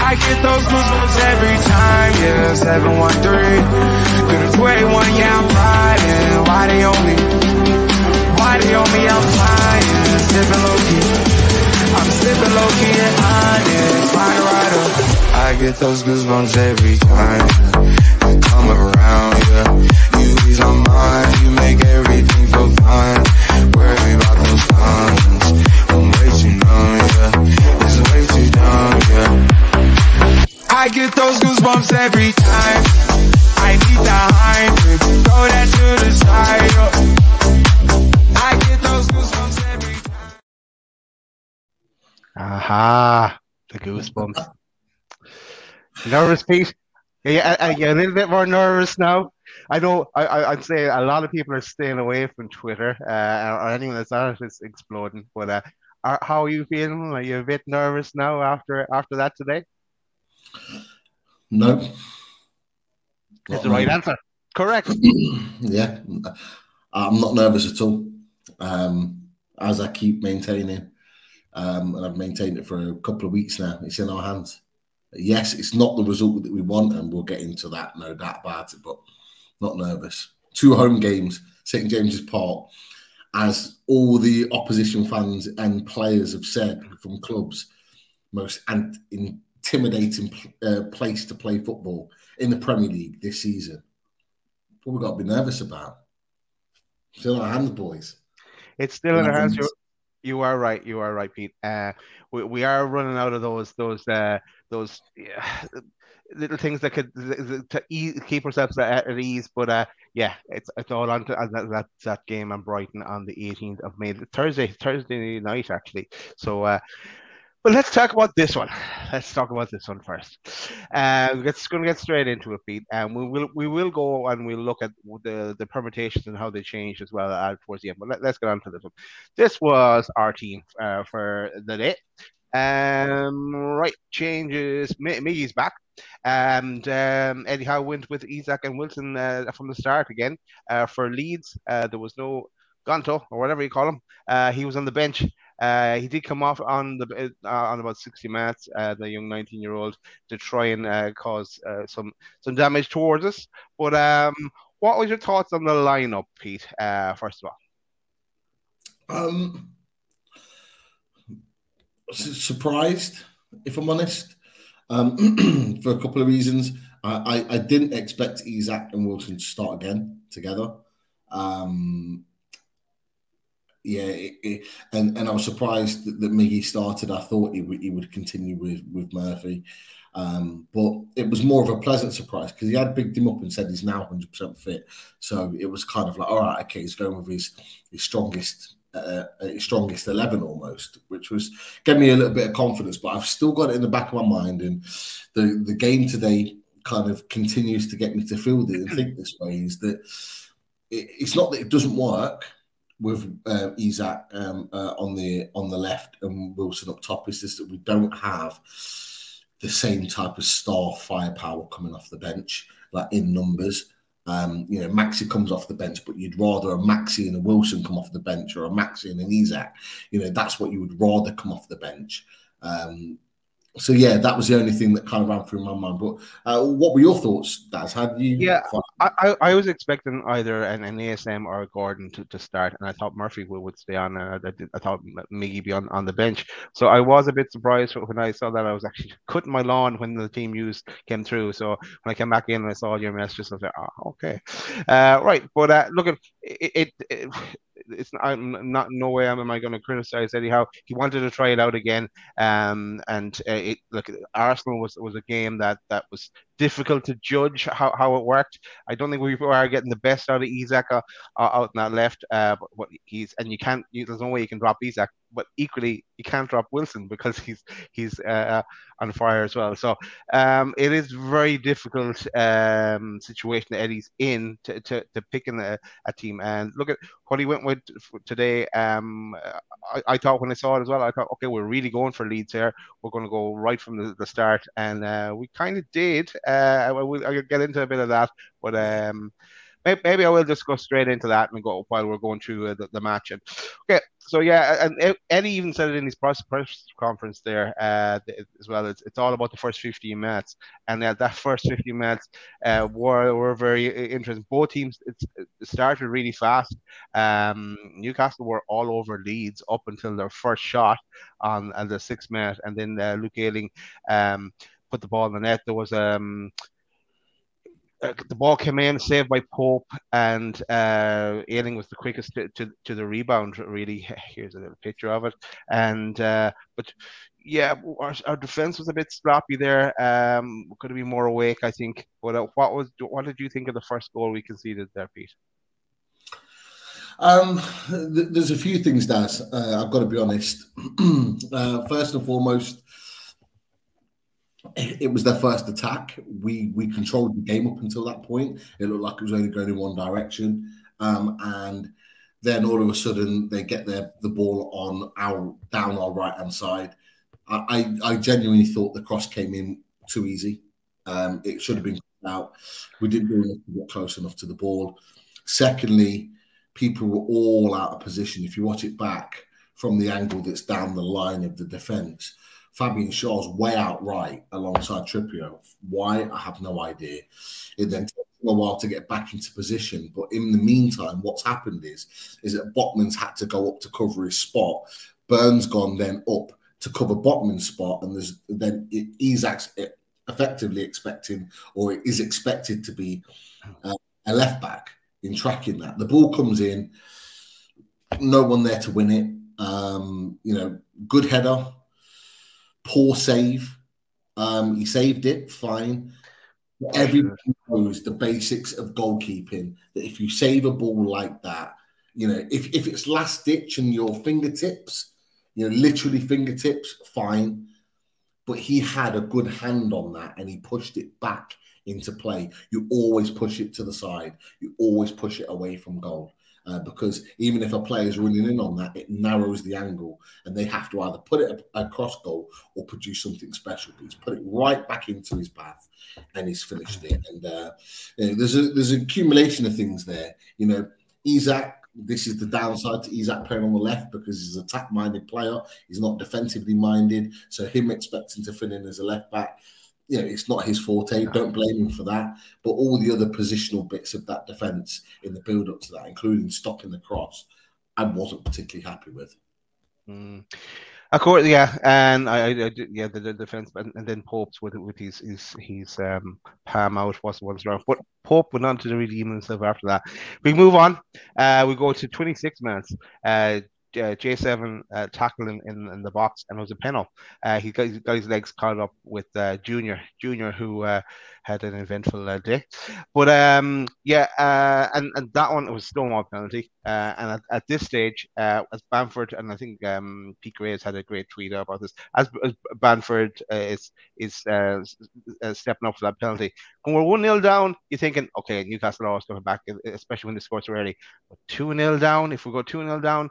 I get those goosebumps every time, yeah. 713 to the 281, yeah, I'm riding. Why they on me? Why they on me? I'm flying, sipping low key. I'm sipping low key and honest, a rider. I get those goosebumps every time you come around, yeah. You ease my mind, you make everything feel fine. Worry about those comments, get those goosebumps every time. I need the Heimlich, throw that to the side. yeah. I get those goosebumps every time. Aha, the goosebumps. nervous, Pete? Are you, are you a little bit more nervous now? I know I, I, I'd say a lot of people are staying away from Twitter uh, or anyone that's on it is exploding. But uh, are, how are you feeling? Are you a bit nervous now after after that today? No. That's the right answer. Correct. yeah, I'm not nervous at all. Um, as I keep maintaining, um, and I've maintained it for a couple of weeks now. It's in our hands. Yes, it's not the result that we want, and we'll get into that, no doubt about it. But not nervous. Two home games, St James's Park, as all the opposition fans and players have said from clubs, most and intimidating uh, place to play football in the Premier League this season. What we got to be nervous about? Still in our hands, boys. It's still in our hands. Nothing's- You, are right. You are right, Pete. Uh, we, we are running out of those those uh, those yeah, little things that could to ease, keep ourselves at, at ease. But uh, yeah, it's it's all on to that, that that game on Brighton on the 18th of May, Thursday Thursday night actually. So. Uh, but let's talk about this one. Let's talk about this one first. Uh, we're going to get straight into it, Pete, and we will we will go and we'll look at the the permutations and how they change as well uh, towards the end. But let, us get on to this one. This was our team uh, for the day. Um, right, changes. Mi- Miggy's back, and um, Eddie Howe went with Isak and Wilson uh, from the start again uh, for Leeds. Uh, there was no Gonto or whatever you call him. Uh, he was on the bench. Uh, he did come off on the uh, on about 60 minutes, uh, the young 19 year old, to try and uh, cause uh, some some damage towards us. But um, what was your thoughts on the lineup, Pete? First of all, Um, surprised, if I'm honest, um, for a couple of reasons. I, I, I didn't expect Isak and Wilson to start again together. Um, yeah, it, it, and and I was surprised that, that Miggy started. I thought he would he would continue with with Murphy, um, but it was more of a pleasant surprise because he had bigged him up and said he's now 100 percent fit. So it was kind of like, all right, okay, he's going with his his strongest uh, his strongest eleven almost, which was gave me a little bit of confidence. But I've still got it in the back of my mind, and the the game today kind of continues to get me to feel it and think this way is that it, it's not that it doesn't work with uh, Isak um, uh, on the on the left and Wilson up top. is just that we don't have the same type of star firepower coming off the bench, like in numbers. Um, you know, Maxi comes off the bench, but you'd rather a Maxi and a Wilson come off the bench or a Maxi and an Isak. You know, that's what you would rather come off the bench. Um, so yeah, that was the only thing that kind of ran through my mind. But uh, what were your thoughts, Daz? How you? Yeah, I, I, I was expecting either an, an ASM or a Gordon to, to start, and I thought Murphy would, would stay on. Uh, I, did- I thought Miggy be on, on the bench. So I was a bit surprised when I saw that. I was actually cutting my lawn when the team used came through. So when I came back in and I saw your messages, I was like, oh, okay, uh, right. But uh, look, at it, it, it it's I'm not no way am I going to criticize Howe. He wanted to try it out again, um, and uh, it look Arsenal was was a game that that was difficult to judge how, how it worked. I don't think we are getting the best out of Isak uh, out in that left, uh, but, he's and you can't you, there's no way you can drop Isak but equally you can't drop Wilson because he's he's uh, on fire as well. So um, it is very difficult um, situation that Eddie's in to, to, to picking a, a, team. And look at what he went with today. Um, I, I, thought when I saw it as well, I thought, okay, we're really going for leads here. We're going to go right from the, the start, and uh, we kind of did. Uh, I will I'll get into a bit of that, but um, maybe I will just go straight into that and go while we're going through uh, the, the, match. And okay, so yeah, and Eddie even said it in his press, press conference there uh, as well. It's, it's all about the first 15 minutes, and uh, that first 15 minutes uh, were were very interesting. Both teams it started really fast. Um, Newcastle were all over Leeds up until their first shot on, on the sixth minute, and then uh, Luke Ayling um, put the ball in the net. There was um uh, the ball came in, saved by Pope, and uh, Ayling was the quickest to, to, to, the rebound. Really, here's a little picture of it. And uh, but yeah, our, our defense was a bit sloppy there. Um, could have been more awake, I think. But uh, what was what did you think of the first goal we conceded there, Pete? Um, th- there's a few things, Daz. Uh, I've got to be honest. uh, first and foremost, it was their first attack. We we controlled the game up until that point. It looked like it was only going in one direction, um, and then all of a sudden they get their the ball on our down our right hand side. I, I, I genuinely thought the cross came in too easy. Um, it should have been out. We didn't do enough to get close enough to the ball. Secondly, people were all out of position. If you watch it back from the angle that's down the line of the defence, Fabian Schär's way out right alongside Trippier. Why? I have no idea. It then a while to get back into position. But in the meantime, what's happened is is that Botman's had to go up to cover his spot. Burns gone then up to cover Botman's spot, and there's then Isak's effectively expecting or is expected to be uh, a left back in tracking that. The ball comes in, no one there to win it. Um, you know, good header, poor save. Um, he saved it, fine. Everybody knows the basics of goalkeeping. That if you save a ball like that, you know, if, if it's last ditch and your fingertips, you know, literally fingertips, fine. But he had a good hand on that and he pushed it back into play. You always push it to the side. You always push it away from goal uh, because even if a player is running in on that, it narrows the angle, and they have to either put it across goal or produce something special. But he's put it right back into his path, and he's finished it. And uh, you know, there's a there's an accumulation of things there. You know, Isak. This is the downside to Isak playing on the left because he's an attack-minded player. He's not defensively minded. So him expecting to fill in as a left back you know, it's not his forte. Don't blame him for that. But all the other positional bits of that defence in the build up to that, including stopping the cross, I wasn't particularly happy with. Mm. Of course, yeah, and I, I, yeah, the, the defense, and, and then Pope's with with his his his um palm out was once around, but Pope went on to redeem himself after that. We move on. Uh, we go to 26 minutes. Uh, uh, J7 uh, tackled in, in, the box and it was a penalty. Uh, he, got, he got his legs caught up with uh, Junior, Junior who uh, had an eventful uh, day. But um, yeah, and, and that one was Stonewall penalty. and at, at, this stage, as Bamford and I think um, Pete Gray has had a great tweet about this, as, as Bamford is is stepping up for that penalty. When we're one 0 down, you're thinking, okay, Newcastle are always coming back, especially when they score so early. But two 0 down, if we go two 0 down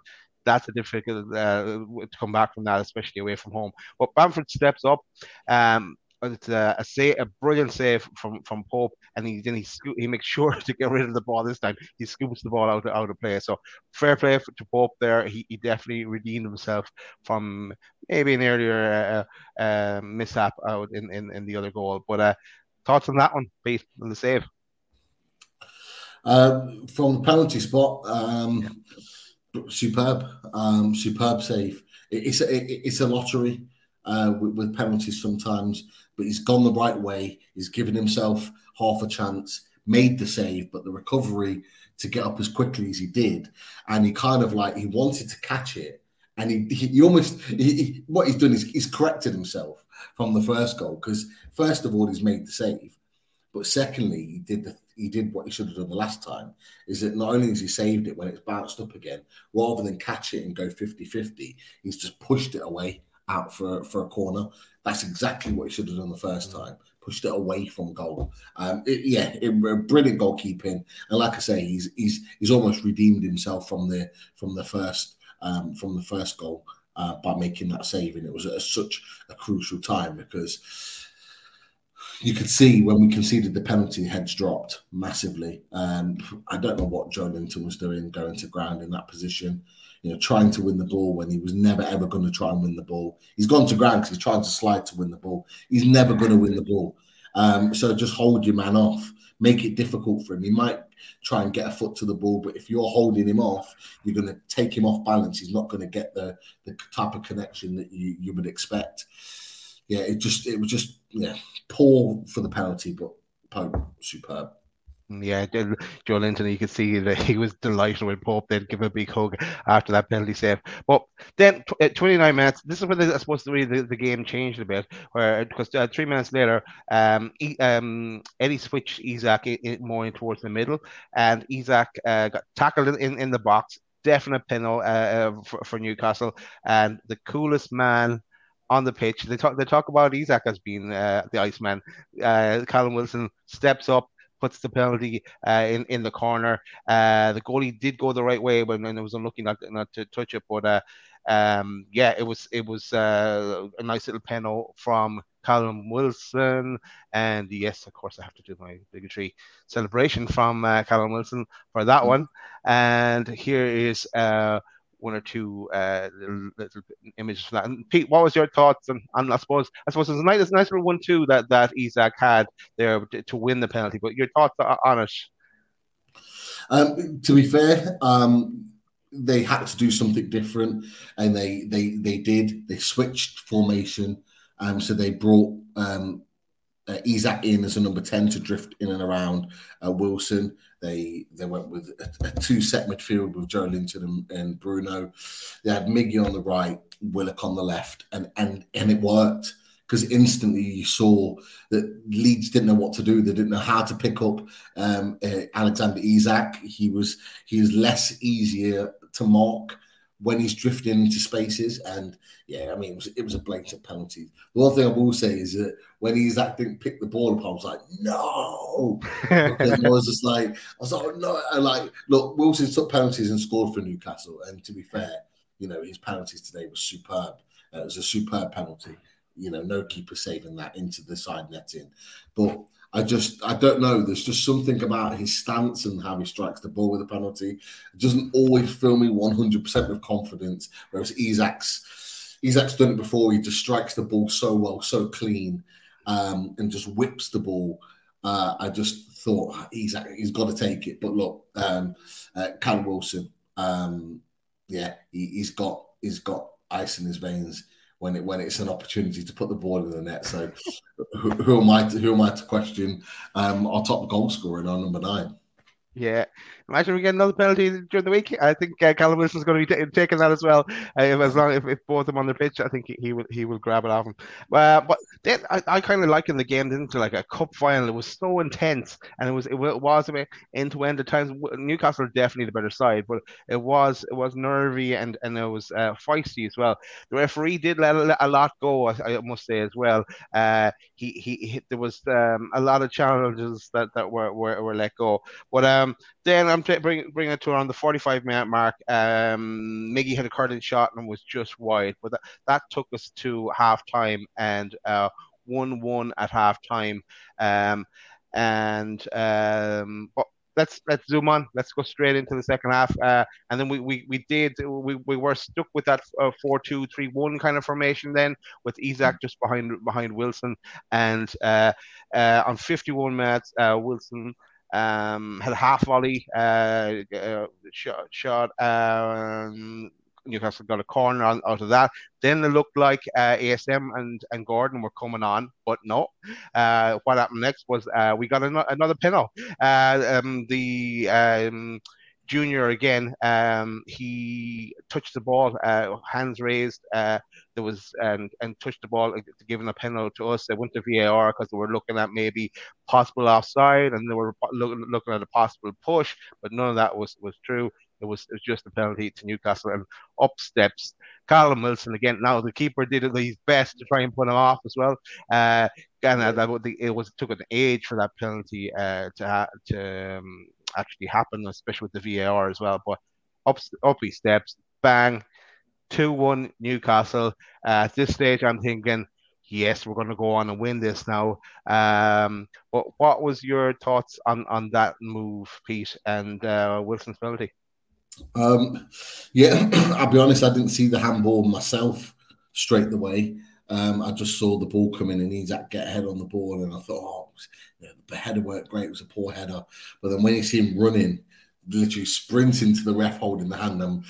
that's a difficult uh, to come back from that, especially away from home. But Bamford steps up. Um, it's a, a, say, a brilliant save from, from Pope, and he then he he makes sure to get rid of the ball this time. He scoops the ball out out of play. So fair play to Pope there. He, he definitely redeemed himself from maybe an earlier uh, uh, mishap out in, in, in the other goal. But uh, thoughts on that one, Pete, on the save? Um, from the penalty spot, um, superb, um, superb save. it's a, it's a lottery uh, with, with, penalties sometimes, but he's gone the right way. He's given himself half a chance, made the save, but the recovery to get up as quickly as he did, and he kind of like he wanted to catch it, and he he, he almost he, he, what he's done is he's corrected himself from the first goal because first of all he's made the save, But secondly, he did the, he did what he should have done the last time. Is that not only has he saved it when it's bounced up again, rather than catch it and go 50-50, he's just pushed it away out for for a corner. That's exactly what he should have done the first time. Pushed it away from goal. Um, it, yeah, it, brilliant goalkeeping. And like I say, he's he's he's almost redeemed himself from the from the first um, from the first goal uh, by making that save. And it was at such a crucial time because you could see when we conceded the penalty, heads dropped massively. Um, I don't know what Joelinton was doing going to ground in that position, you know, trying to win the ball when he was never ever going to try and win the ball. He's gone to ground because he's trying to slide to win the ball. He's never going to win the ball. Um, so just hold your man off, make it difficult for him. He might try and get a foot to the ball, but if you're holding him off, you're going to take him off balance. He's not going to get the the type of connection that you you would expect yeah, it just it was just yeah poor for the penalty, but Pope superb. Yeah, Joelinton, you could see that he was delighted when Pope then give a big hug after that penalty save. But then, at 29 minutes, this is where I suppose the, the, the game changed a bit, where because uh, three minutes later, um, he, um, Eddie switched Isak in, in, more in towards the middle, and Isak uh, got tackled in, in, in the box. Definite penalty uh, uh, for, for Newcastle, and the coolest man on the pitch. They talk they talk about Isak as being uh, the Iceman. Uh, Callum Wilson steps up, puts the penalty uh, in in the corner. Uh, the goalie did go the right way when, it was unlucky not not to touch it, but uh, um, yeah, it was it was uh, a nice little penalty from Callum Wilson, and yes, of course, I have to do my bigotry celebration from uh, Callum Wilson for that one. And here is uh, one or two uh, little, little images from that. And Pete, what was your thoughts? And, and I suppose I suppose it's a nice, it's a nice little one too that that Isak had there to, to win the penalty. But your thoughts on it? Um, to be fair, um, they had to do something different, and they they they did. They switched formation, um, so they brought um, uh, Isak in as a number ten to drift in and around uh, Wilson. They they went with a, a two set midfield with Joelinton and, and, Bruno. They had Miggy on the right, Willock on the left, and and and it worked because instantly you saw that Leeds didn't know what to do. They didn't know how to pick up um, uh, Alexander Isak. He was he was less easier to mark when he's drifting into spaces. And yeah, I mean, it was, it was a blatant penalty. The one thing I will say is that when he's acting, pick the ball up, I was like, no. I was just like, I was like, no. And like, look, Wilson took penalties and scored for Newcastle. And to be fair, you know, his penalties today was superb. Uh, it was a superb penalty. You know, no keeper saving that into the side netting. But I just I don't know. There's just something about his stance and how he strikes the ball with a penalty. It doesn't always fill me 100% with confidence. Whereas Isak's Isak's done it before. He just strikes the ball so well, so clean, um, and just whips the ball. Uh, I just thought Isak he's got to take it. But look, um, uh, Cal Wilson, um, yeah, he, he's got he's got ice in his veins when it when it's an opportunity to put the ball in the net. So who, who am I to, who am I to question um, our top goal scorer in our number nine? Yeah, imagine we get another penalty during the week. I think uh, Callum Wilson's going to be t- taking that as well. Uh, as long if, if both of them on the pitch, I think he, he will he will grab it off him. Uh, but then I, I kind of liken the game into like a cup final. It was so intense, and it was it was a bit end to end at times. Newcastle are definitely the better side, but it was it was nervy and and it was uh, feisty as well. The referee did let a, lot go, I, I, must say as well. Uh, he, he, he there was um, a lot of challenges that that were were, were let go, but. Um, then I'm bring, it to around the 45 minute mark. Um, Miggy had a curling shot and was just wide, but that, that took us to half time and uh, 1 1 at half time. Um, and um, but let's let's zoom on. Let's go straight into the second half. Uh, and then we, we, we did we, we were stuck with that uh, four two three one kind of formation then with Isak just behind behind Wilson and uh, uh, on 51 minutes uh, Wilson um, had a half volley uh, uh, shot. shot um, Newcastle got a corner on, out of that. Then it looked like uh, ASM and, and Gordon were coming on, but no. Uh, what happened next was uh, we got an- another penalty. Uh, um, the um, Junior again, um, he touched the ball, uh, hands raised. Uh, there was and and touched the ball, uh, giving a penalty to us. They went to VAR because they were looking at maybe possible offside, and they were looking at a possible push, but none of that was was true. It was, it was just a penalty to Newcastle and up steps Callum Wilson again. Now the keeper did his best to try and put him off as well. Uh, and uh, it was it took an age for that penalty uh, to to um, actually happen, especially with the VAR as well. But up up he steps, bang, two one Newcastle. Uh, at this stage, I'm thinking. Yes, we're going to go on and win this now. Um, but what was your thoughts on, on that move, Pete, and uh, Wilson's penalty? Um, yeah, I'll be honest, I didn't see the handball myself straight away. Um, I just saw the ball coming and he's at get ahead on the ball, and I thought, oh, yeah, the header worked great. It was a poor header, but then when you see him running, literally sprinting to the ref holding the hand, I'm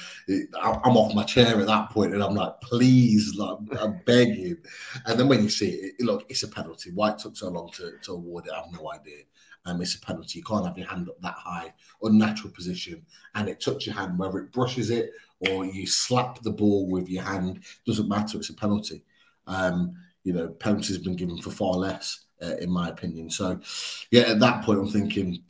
I'm off my chair at that point, and I'm like, please, like, I'm begging. And then when you see it, look, it's a penalty. Why it took so long to, to award it, I have no idea um, it's a penalty. You can't have your hand up that high, unnatural position, and it touch your hand, whether it brushes it or you slap the ball with your hand, doesn't matter. It's a penalty. Um, you know, penalties have been given for far less, uh, in my opinion. So, yeah, at that point, I'm thinking,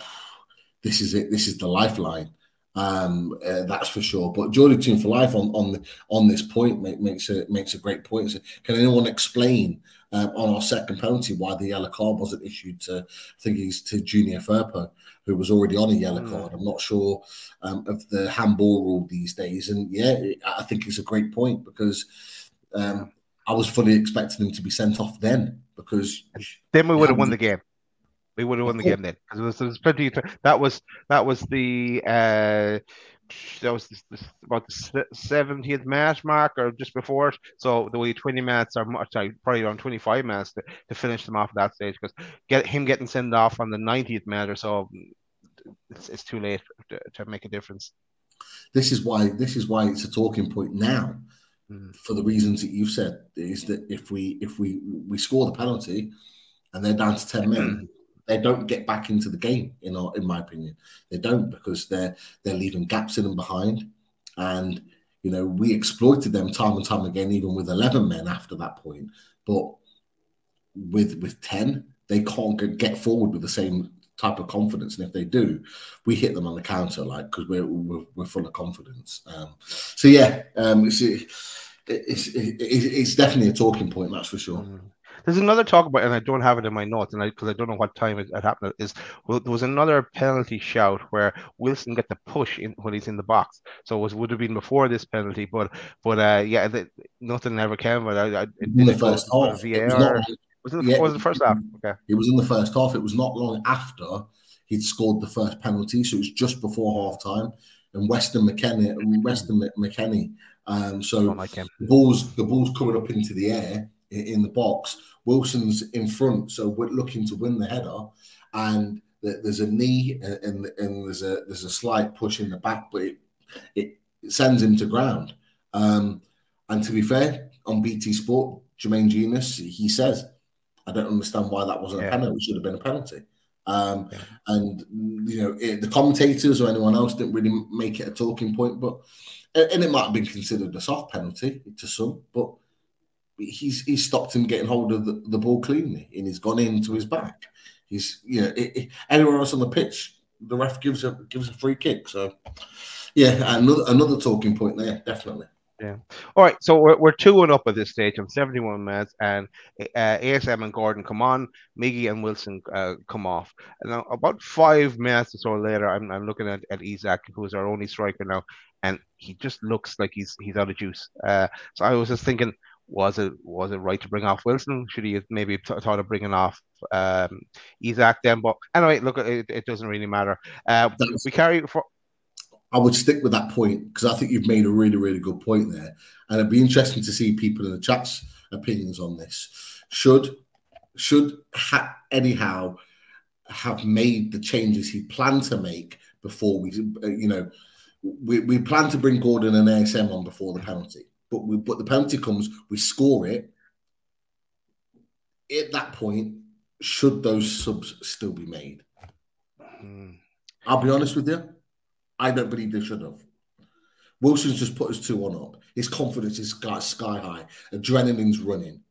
this is it. This is the lifeline. Um, uh, that's for sure. But Geordie team for life on on on this point make, makes a makes a great point. So can anyone explain um, on our second penalty why the yellow card wasn't issued to I think he's to Junior Firpo, who was already on a yellow mm. card. I'm not sure um, of the handball rule these days, and yeah, I think it's a great point because um, I was fully expecting him to be sent off then because then we would have won the game. We would have won the game then because there was, was plenty. That was that was the uh, that was this, this, about the seventieth match mark or just before it. So the way twenty minutes or sorry, probably around twenty five minutes to, to finish them off at that stage because get him getting sent off on the ninetieth minute or so, it's, it's too late to, to, make a difference. This is why this is why it's a talking point now. Mm. For the reasons that you've said, is that if we if we we score the penalty and they're down to ten men, they don't get back into the game. In our, in my opinion, they don't because they're they're leaving gaps in them behind, and you know we exploited them time and time again, even with eleven men after that point. But with with ten, they can't get forward with the same type of confidence. And if they do, we hit them on the counter, like because we're, we're, we're full of confidence. Um, so yeah, um, it's, it's, it's definitely a talking point, that's for sure. Mm. There's another talk about, and I don't have it in my notes, and because I, I, don't know what time it, it happened. Is well, there was another penalty shout where Wilson got the push in when he's in the box. So it was would have been before this penalty, but but uh, yeah, the, nothing ever came. But I, I in the first half, VAR. It was, not, was, it the, yeah, was the first half? Okay, it was in the first half. It was not long after he'd scored the first penalty, so it was just before half time. And Weston McKennie, Weston McKennie. Um, so like the balls, the balls coming up into the air in the box. Wilson's in front, so we're looking to win the header, and there's a knee and, and there's a there's a slight push in the back, but it, it sends him to ground. Um, and to be fair, on BT Sport, Jermaine Jenas, he says, I don't understand why that wasn't yeah. a penalty. It should have been a penalty. Um, yeah. And you know, it, the commentators or anyone else didn't really make it a talking point, but and it might have been considered a soft penalty to some, but he's he's stopped him getting hold of the, the ball cleanly and he's gone into his back. He's you know anywhere else on the pitch, the ref gives a gives a free kick. So yeah, another another talking point there, definitely. Yeah. All right. So we're, we're 2 1 up at this stage. I'm 71 minutes, and uh, ASM and Gordon come on. Miggy and Wilson uh, come off. And now, about five minutes or so later, I'm, I'm looking at, at Isak, who's our only striker now, and he just looks like he's he's out of juice. Uh, so I was just thinking, was it was it right to bring off Wilson? Should he have maybe thought of bringing off um, Isak then? But anyway, look, it, it doesn't really matter. Uh, we carry for. I would stick with that point because I think you've made a really, really good point there, and it'd be interesting to see people in the chat's opinions on this. Should should ha- anyhow have made the changes he planned to make before we, you know, we, we plan to bring Gordon and ASM on before the penalty but we but the penalty comes, we score it. At that point, should those subs still be made? Mm. I'll be honest with you. I don't believe they should have. Wilson's just put us 2 1 up. His confidence is sky, sky high. Adrenaline's running.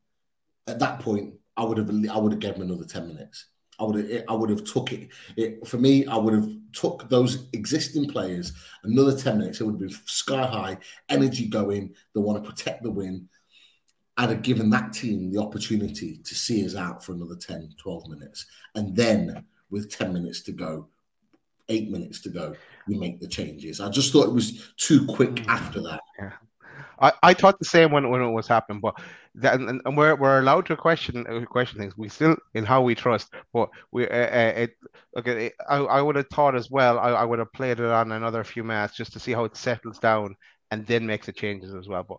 At that point, I would have I would have given him another 10 minutes. I would have I would have took it. it. For me, I would have took those existing players another 10 minutes. It would have been sky high, energy going. They want to protect the win. I'd have given that team the opportunity to see us out for another 10, 12 minutes. And then with 10 minutes to go, eight minutes to go, we make the changes. I just thought it was too quick mm. after that. Yeah. I, I thought the same when, when it was happening, but that, and, and we're, we're allowed to question uh, question things. We still in Howe we trust, but we uh, uh, it okay. It, I, I would have thought as well. I, I would have played it on another few minutes just to see how it settles down and then makes the changes as well. But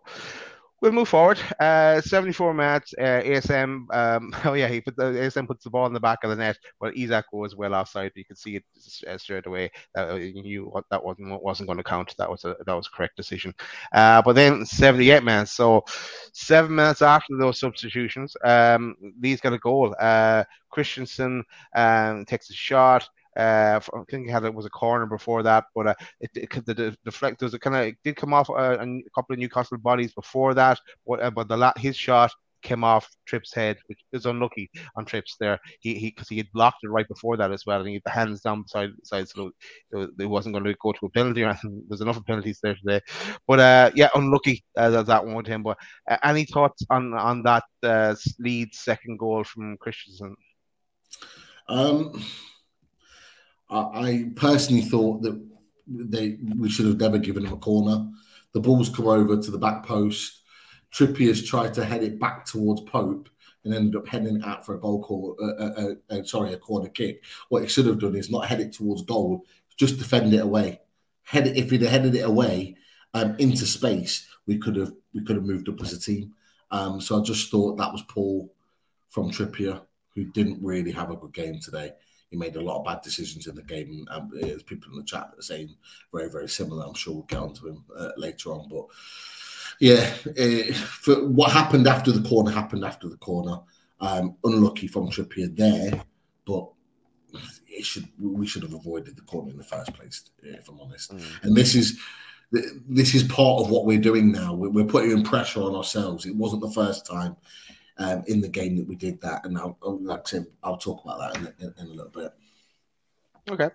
We'll move forward. Uh, 74 minutes. Uh, ASM. Um, oh yeah, he put the ASM puts the ball in the back of the net, but Isak goes well offside. You could see it uh, straight away. Uh, you knew that wasn't wasn't going to count. That was a that was a correct decision. Uh, but then 78 minutes. So seven minutes after those substitutions, um, Leeds got a goal. Uh, Kristensen um, takes a shot. Uh, I think he had it was a corner before that, but uh, it, it the, the deflect was kind of did come off uh, a couple of Newcastle bodies before that, but, uh, but the his shot came off Tripp's head, which is unlucky on Tripp's there. He he because he had blocked it right before that as well, and he had the hands down side, so it, it wasn't going to go to a penalty or anything. There's enough of penalties there today, but uh, yeah, unlucky uh, that one with him. But uh, any thoughts on on that uh, lead second goal from Kristensen? Um I, personally thought that they we should have never given him a corner. The ball's come over to the back post. Trippier's tried to head it back towards Pope and ended up heading it out for a goal call. Uh, uh, uh, uh, sorry, a corner kick. What he should have done is not head it towards goal, just defend it away. Head it, if he'd headed it away um, into space, we could have we could have moved up as a team. Um, so I just thought that was Paul from Trippier, who didn't really have a good game today he made a lot of bad decisions in the game. Um, there's people in the chat are saying very, very similar. I'm sure we'll get onto him uh, later on. But yeah, uh, for what happened after the corner happened after the corner. Um, unlucky from Trippier there, but it should we should have avoided the corner in the first place, if I'm honest. Mm. And this is this is part of what we're doing now. We're, putting pressure on ourselves. It wasn't the first time um, in the game that we did that, and I'll, like to, I'll talk about that in, in, in a little bit. Okay.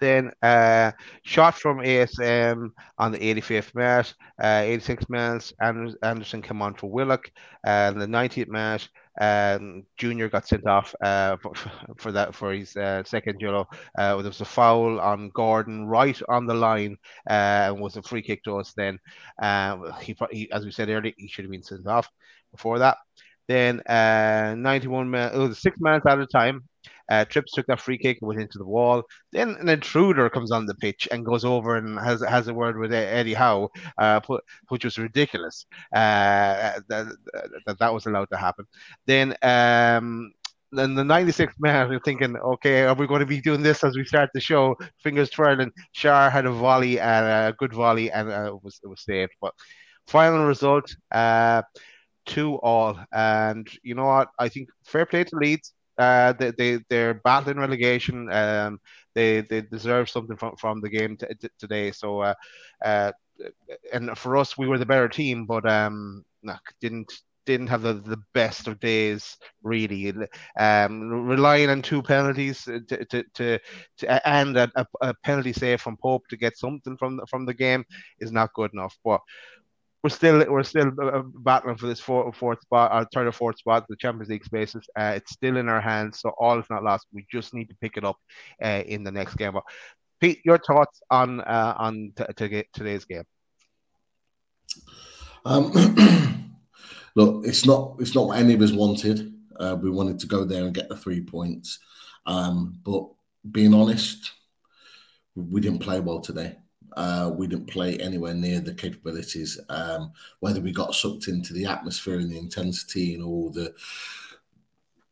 Then uh, shot from ASM on the 85th match, uh, 86 minutes. Anderson came on for Willock, and the 90th match, um, Junior got sent off uh, for, for, that for his uh, second yellow. Uh, there was a foul on Gordon right on the line, uh, and was a free kick to us. Then uh, he, he, as we said earlier, he should have been sent off before that. Then uh, 91 minutes, it was six minutes at a time. Uh, Trips took that free kick went into the wall. Then an intruder comes on the pitch and goes over and has has a word with Eddie Howe, uh, which was ridiculous uh, that, that that was allowed to happen. Then um, then the 96th minute, you're thinking, okay, are we going to be doing this as we start the show? Fingers twirling. Schär had a volley and a good volley, and uh, it was it was saved. But final result, uh, two all. And you know what? I think fair play to Leeds. Uh, they, they they're battling relegation. Um, they they deserve something from, from the game t- t- today. So, uh, uh, and for us, we were the better team, but um, no, didn't didn't have the, the best of days really. Um, relying on two penalties to, to, to, to and a, a, penalty save from Pope to get something from the, from the game is not good enough. But we're still we're still uh, battling for this fourth, fourth spot, or third or fourth spot, the Champions League spaces. Uh, it's still in our hands, so all is not lost. We just need to pick it up uh, in the next game. But Pete, your thoughts on uh, on t- t- today's game? Um, look, it's not it's not what any of us wanted. Uh, we wanted to go there and get the three points, um, but being honest, we didn't play well today. Uh, we didn't play anywhere near the capabilities. Um, whether we got sucked into the atmosphere and the intensity and all the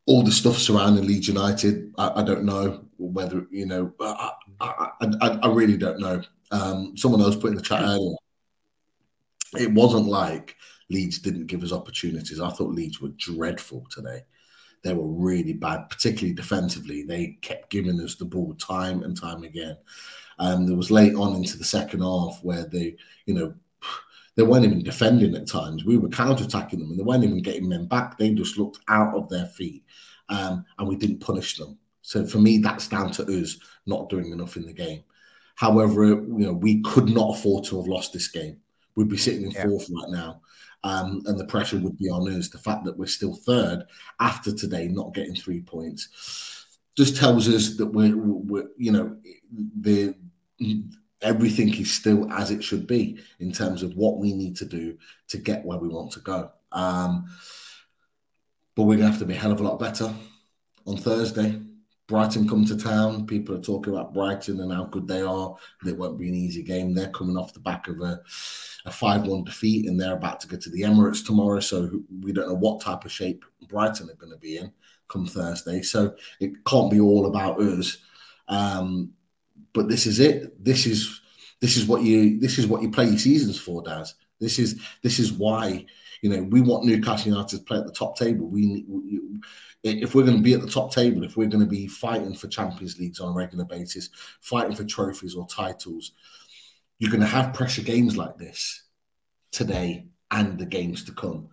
all the stuff surrounding Leeds United, I, I don't know. Whether you know, I, I, I, I really don't know. Um, someone else put in the chat earlier. It wasn't like Leeds didn't give us opportunities. I thought Leeds were dreadful today. they were really bad, particularly defensively. They kept giving us the ball time and time again. Um, there was late on into the second half where they, you know, they weren't even defending at times. We were counter-attacking them and they weren't even getting men back. They just looked out of their feet um, and we didn't punish them. So for me, that's down to us not doing enough in the game. However, you know, we could not afford to have lost this game. We'd be sitting in yeah. fourth right now. Um, and the pressure would be on us. The fact that we're still third after today, not getting three points, just tells us that we're, we're you know, the everything is still as it should be in terms of what we need to do to get where we want to go. Um, but we're gonna have to be a hell of a lot better on Thursday. Brighton come to town. People are talking about Brighton and how good they are. It won't be an easy game. They're coming off the back of a, a 5 1 defeat and they're about to go to the Emirates tomorrow. So we don't know what type of shape Brighton are going to be in come Thursday. So it can't be all about us. Um, but this is it. This is this is what you this is what you play your seasons for, Daz. This is this is why you know we want Newcastle United to play at the top table. We, we if we're going to be at the top table, if we're going to be fighting for Champions Leagues on a regular basis, fighting for trophies or titles, you're going to have pressure games like this today and the games to come.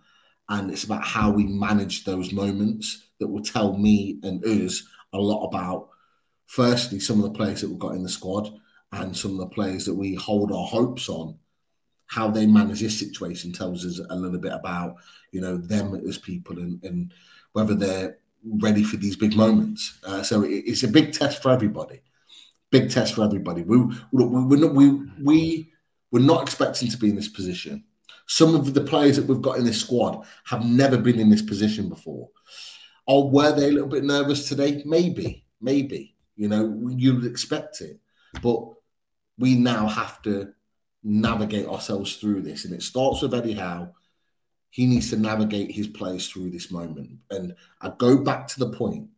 And it's about how we manage those moments that will tell me and us a lot about, firstly, some of the players that we've got in the squad and some of the players that we hold our hopes on. How they manage this situation tells us a little bit about, you know, them as people and, and whether they're ready for these big moments. Uh, so it, it's a big test for everybody. Big test for everybody. We we we're not, we we we're not expecting to be in this position. Some of the players that we've got in this squad have never been in this position before. Or were they a little bit nervous today? Maybe, maybe. You know, you would expect it, but we now have to navigate ourselves through this, and it starts with Eddie Howe he needs to navigate his players through this moment. And I go back to the point.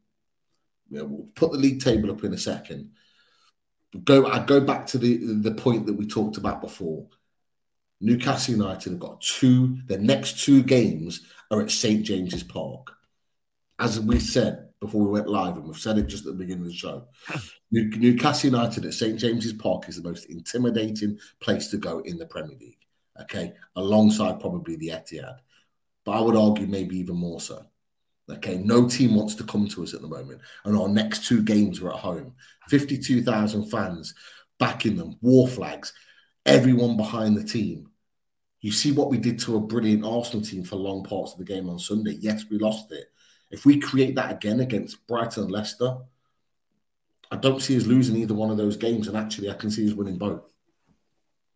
You know, we'll put the league table up in a second. Go. I go back to the the point that we talked about before. Newcastle United have got two. Their next two games are at St James's Park. As we said before we went live, and we've said it just at the beginning of the show, Newcastle United at St James's Park is the most intimidating place to go in the Premier League. Okay, alongside probably the Etihad but I would argue maybe even more so. Okay, no team wants to come to us at the moment, and our next two games were at home. Fifty-two thousand fans backing them, war flags, everyone behind the team. You see what we did to a brilliant Arsenal team for long parts of the game on Sunday. Yes, we lost it. If we create that again against Brighton and Leicester, I don't see us losing either one of those games, and actually, I can see us winning both.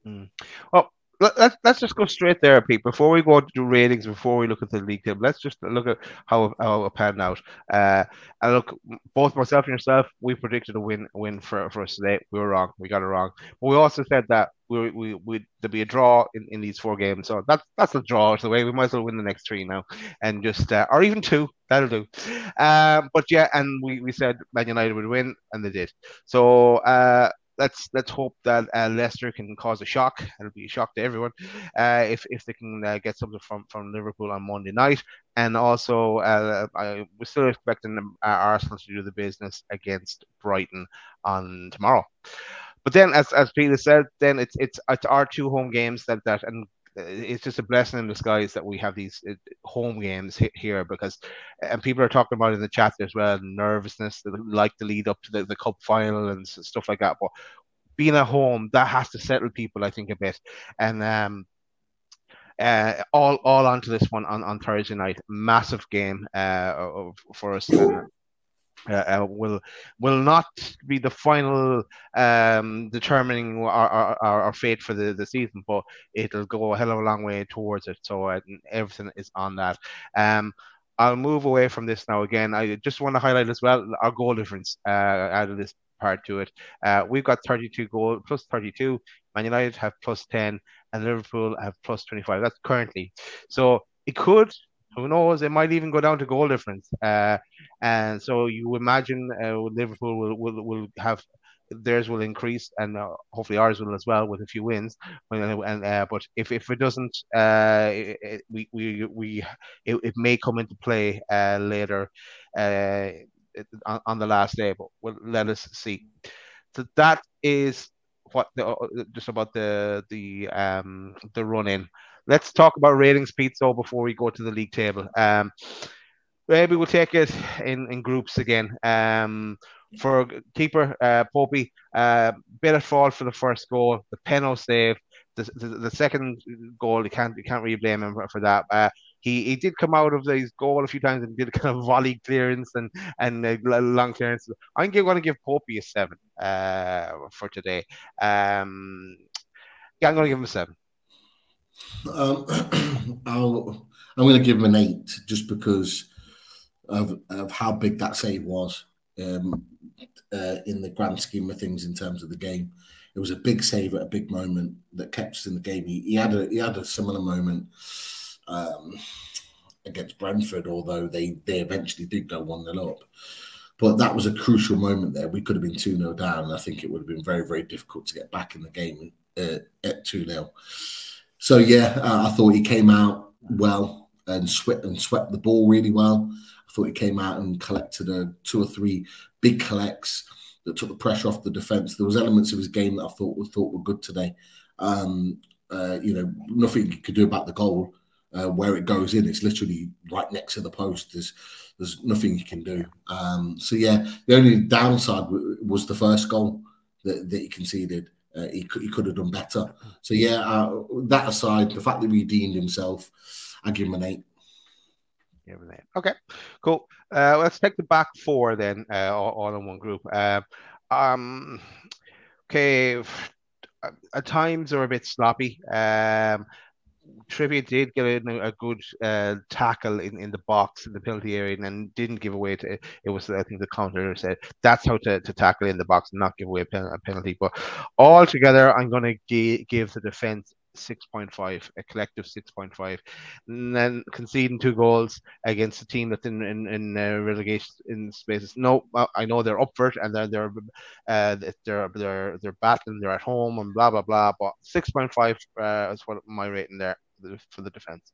Mm. Well, let, let's just go straight there, Pete. Before we go to ratings, before we look at the league table, let's just look at how how it panned out. Uh, and look, both myself and yourself, we predicted a win win for, for us today. We were wrong. We got it wrong. But we also said that we we we there'd be a draw in, in these four games. So that's that's a draw. the way we might as well win the next three now, and just uh, or even two. That'll do. Um, but yeah, and we, we said Man United would win, and they did. So uh, let's let's hope that uh, Leicester can cause a shock. It'll be a shock to everyone uh, if if they can uh, get something from from Liverpool on Monday night. And also, uh, I, we're still expecting uh, Arsenal to do the business against Brighton on tomorrow. But then, as, as Peter said, then it's it's it's our two home games that that and it's just a blessing in disguise that we have these uh, home games here because and people are talking about in the chat as well nervousness like to lead up to the, the cup final and stuff like that but being at home that has to settle people i think a bit and um uh, all all onto this one on, on Thursday night. Massive game uh, for us. Uh, uh, will will not be the final um, determining our, our, our, fate for the, the season, but it'll go a hell of a long way towards it. So uh, everything is on that. Um, I'll move away from this now. Again, I just want to highlight as well our goal difference uh, out of this part to it. Uh, we've got 32 goal plus 32. Man United have plus 10, and Liverpool have plus 25. That's currently. So it could who knows? It might even go down to goal difference. Uh, and so you imagine uh, Liverpool will, will will have theirs will increase, and uh, hopefully ours will as well with a few wins. And uh, but if, if it doesn't, uh, it, it, we we we it, it, may come into play uh, later uh, on, on, the last day. But well, let us see. So that is what the, uh, just about the the um the run in. Let's talk about ratings, Pete. So before we go to the league table, um, maybe we'll take it in in groups again. Um, for keeper uh, Popey, uh, bit of fault for the first goal, the penalty save, the, the, the, second goal. You can't you can't really blame him for, that. Uh, he he did come out of his goal a few times and did a kind of volley clearance and and long clearance. I'm going to give Popey a seven uh, for today. Um, yeah, I'm going to give him a seven. Um, I'll, I'm going to give him an eight just because of, of how big that save was um, uh, in the grand scheme of things in terms of the game. It was a big save at a big moment that kept us in the game. He, he had a he had a similar moment um, against Brentford, although they they eventually did go one 0 up. But that was a crucial moment there. We could have been 2 0 down, I think it would have been very, very difficult to get back in the game uh, at 2 0. So, yeah, uh, I thought he came out well and swept, and swept the ball really well. I thought he came out and collected a two or three big collects that took the pressure off the defence. There was elements of his game that I thought, thought were good today. Um, uh, you know, nothing he could do about the goal, uh, where it goes in. It's literally right next to the post. There's there's nothing you can do. Um, so yeah, the only downside was the first goal that, that he conceded. Uh, he could he could have done better. So yeah, uh, that aside, the fact that he redeemed himself, I give him an eight. Give him an eight. Okay, cool. Uh, let's take the back four then, uh, all, in one group. Uh, um, okay, at times they're a bit sloppy. Um, Trippier did get a, a good uh, tackle in, in the box in the penalty area and didn't give away to it was I think the counter said that's how to, to tackle in the box and not give away a, pen, a penalty. But altogether, I'm going to give the defense 6.5, a collective 6.5, and then conceding two goals against a team that's in in, in uh, relegation in spaces. No, I know they're up for it and they're they're uh, they're they're they're battling. They're at home and blah blah blah. But 6.5 uh, is what my rating there for the defense.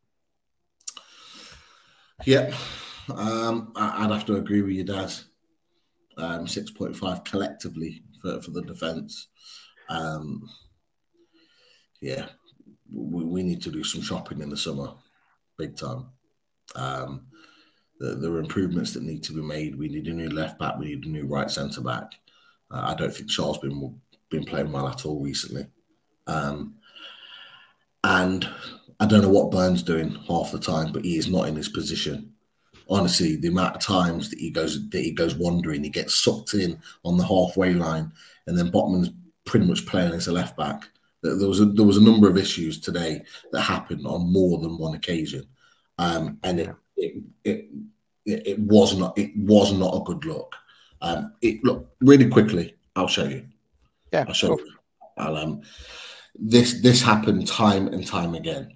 Yeah, um, I'd have to agree with you, Dad. Um, 6.5 collectively for, for the defense. Um, yeah, we, we need to do some shopping in the summer, big time. Um, there are improvements that need to be made. We need a new left back. We need a new right centre back. Uh, I don't think Charles been been playing well at all recently, um, and I don't know what Burns doing half the time, but he is not in his position. Honestly, the amount of times that he goes that he goes wandering, he gets sucked in on the halfway line, and then Botman's pretty much playing as a left back. There was a, there was a number of issues today that happened on more than one occasion, um, and it, it, it it was not it was not a good look. Um, it look really quickly. I'll show you. Yeah, I'll show you. I'll, um, this this happened time and time again.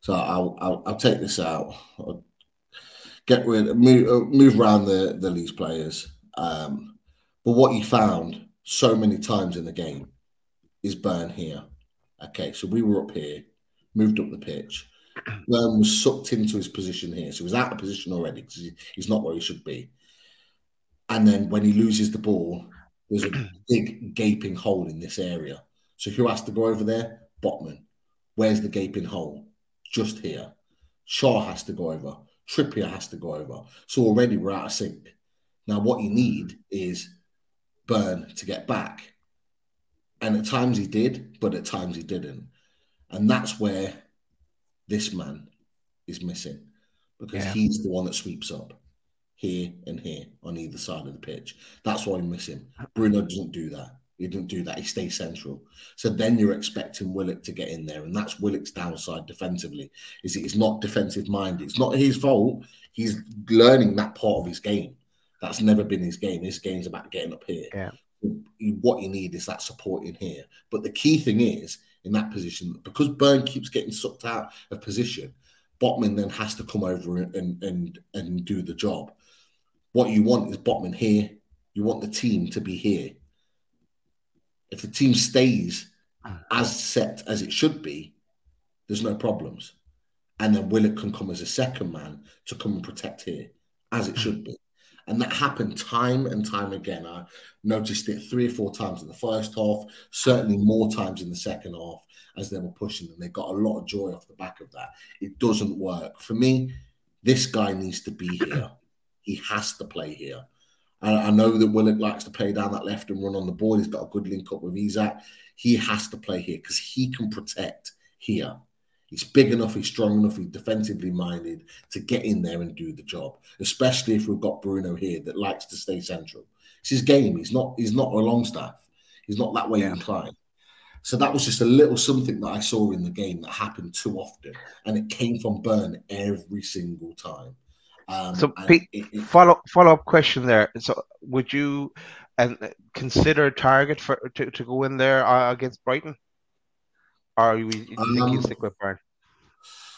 So I'll I'll, I'll take this out. I'll get rid move uh, move around the the Leeds players. Um, but what you found so many times in the game is Burn here. Okay, so we were up here, moved up the pitch. Burn was sucked into his position here. So he was out of position already because he's not where he should be. And then when he loses the ball, there's a big gaping hole in this area. So who has to go over there? Botman. Where's the gaping hole? Just here. Schär has to go over. Trippier has to go over. So already we're out of sync. Now what you need is Burn to get back and at times he did, but at times he didn't. And that's where this man is missing because yeah. he's the one that sweeps up here and here on either side of the pitch. That's why I'm missing. Uh, Bruno doesn't do that. He didn't do that. He stays central. So then you're expecting Willock to get in there, and that's Willock's downside defensively. Is he's not defensive minded. It's not his fault. He's learning that part of his game. That's never been his game. His game's about getting up here. Yeah what you need is that support in here. But the key thing is in that position because Burn keeps getting sucked out of position. Botman then has to come over and and and do the job. What you want is Botman here. You want the team to be here. If the team stays mm. as set as it should be, there's no problems. And then Willock can come as a second man to come and protect here, as it mm. should be. And that happened time and time again. I noticed it three or four times in the first half, certainly more times in the second half as they were pushing, and they got a lot of joy off the back of that. It doesn't work. For me, this guy needs to be here. He has to play here. I, I know that Willock likes to play down that left and run on the ball. He's got a good link up with Isak. He has to play here because he can protect here. He's big enough, he's strong enough, he's defensively minded to get in there and do the job. Especially if we've got Bruno here that likes to stay central. It's his game. He's not. He's not a Longstaff. He's not that way yeah. inclined. So that was just a little something that I saw in the game that happened too often, and it came from Burn every single time. Um, so, Pete, it, it, follow follow up question there. So, would you and uh, consider Targett for to, to go in there uh, against Brighton, or you, you um, think he'll stick with Burn?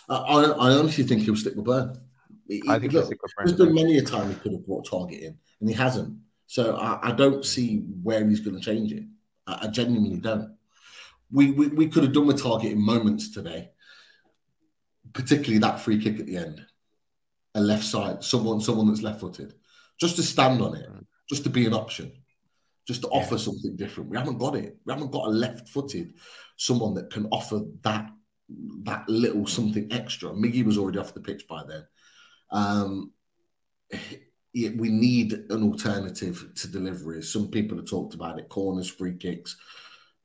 I, I honestly think he'll stick with Burn. He, I think look, stick with Burn. There's been many a time he could have brought Targett in, and he hasn't. So I, I don't see where he's going to change it. I, I genuinely don't. We, we we could have done with Targett in moments today, particularly that free kick at the end a left side, someone someone that's left footed, just to stand on it, just to be an option, just to yeah. offer something different. We haven't got it. We haven't got a left footed someone that can offer that that little something extra. Miggy was already off the pitch by then. Um, we need an alternative to deliveries. Some people have talked about it: corners, free kicks.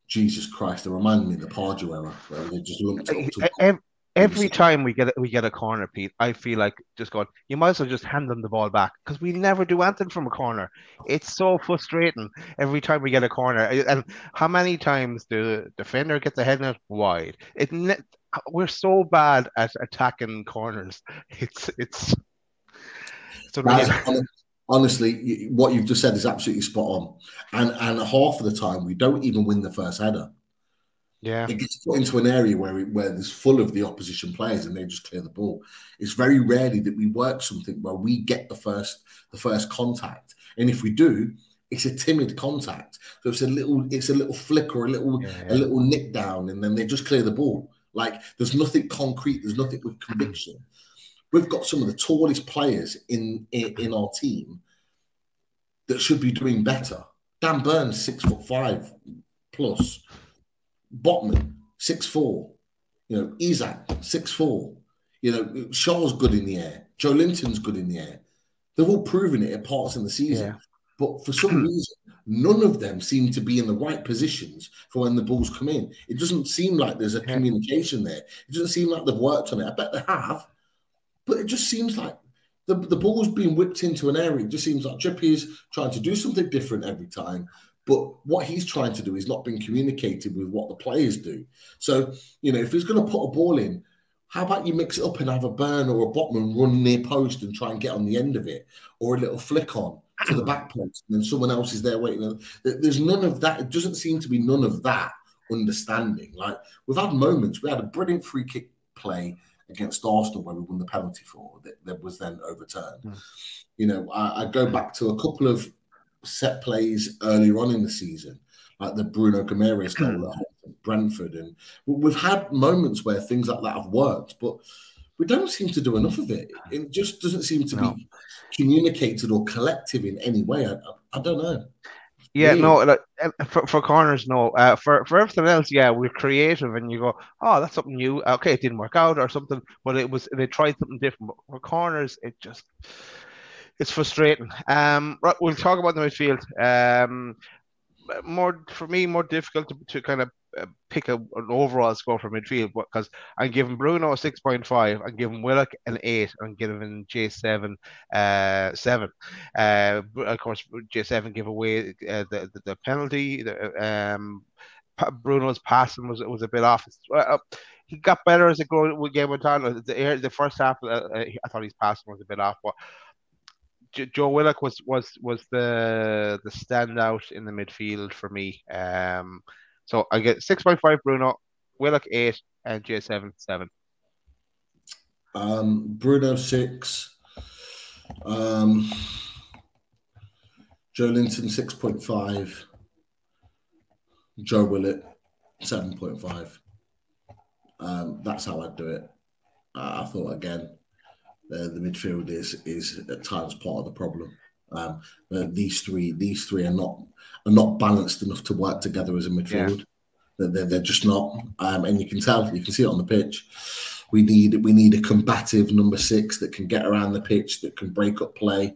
Jesus Christ, they remind me of the Pardew era where they just lumped up to Every time we get we get a corner, Pete, I feel like just going. You might as well just hand them the ball back because we never do anything from a corner. It's so frustrating every time we get a corner. And how many times do the defender get the head net wide? It we're so bad at attacking corners. It's it's. So honestly, what you've just said is absolutely spot on. And and half of the time we don't even win the first header. Yeah, it gets put into an area where it, where there's full of the opposition players and they just clear the ball. It's very rarely that we work something where we get the first the first contact, and if we do, it's a timid contact. So it's a little it's a little flick or a little yeah, yeah. a little nick down, and then they just clear the ball. Like there's nothing concrete. There's nothing with conviction. We've got some of the tallest players in in, in our team that should be doing better. Dan Burns, six foot five plus. Botman, six four. You know, Isak, six four. You know, Schär's good in the air. Joelinton's good in the air. They've all proven it at parts in the season. Yeah. But for some reason, none of them seem to be in the right positions for when the balls come in. It doesn't seem like there's a communication there. It doesn't seem like they've worked on it. I bet they have, but it just seems like the, the ball's being whipped into an area. It just seems like Trippier's trying to do something different every time. But what he's trying to do is not being communicated with what the players do. So, you know, if he's going to put a ball in, how about you mix it up and have a burn or a Botman run near post and try and get on the end of it, or a little flick on to the back post, and then someone else is there waiting. There's none of that. It doesn't seem to be none of that understanding. Like we've had moments. We had a brilliant free kick play against Arsenal where we won the penalty for that, that was then overturned. Mm. You know, I, I, go back to a couple of set plays earlier on in the season, like the Bruno Gomes goal at Brentford. And we've had moments where things like that have worked, but we don't seem to do enough of it. It just doesn't seem to no. be communicated or collective in any way. I, I, I don't know. Yeah, really? no, like, for, for corners, no. Uh, for for everything else, yeah, we're creative, and you go, oh, that's something new. Okay, it didn't work out, or something, but it was they tried something different. But for corners, it just it's frustrating. Um, right, we'll talk about the midfield. Um, more for me, more difficult to, to kind of uh, pick a, an overall score for midfield because I'm giving Bruno a six point five, I'm giving Willock an eight, I'm giving J seven uh seven. Uh, of course, J seven gave away uh, the, the, the penalty. The, um, Bruno's passing was was a bit off. Uh, he got better as the game went on. The, the first half, uh, uh, I thought his passing was a bit off, but Joe Willock was was was the the standout in the midfield for me. Um, so I get six point five Bruno, Willock eight, and J seven seven. Um, Bruno six. Um, Joelinton six point five. Joe Willock, 7.5. Um, that's how I'd do it. Uh, I thought again, uh, the midfield is is at times part of the problem. Um, these three these three are not are not balanced enough to work together as a midfield. Yeah. They're, they're just not, um, and you can tell you can see it on the pitch. We need we need a combative number six that can get around the pitch, that can break up play.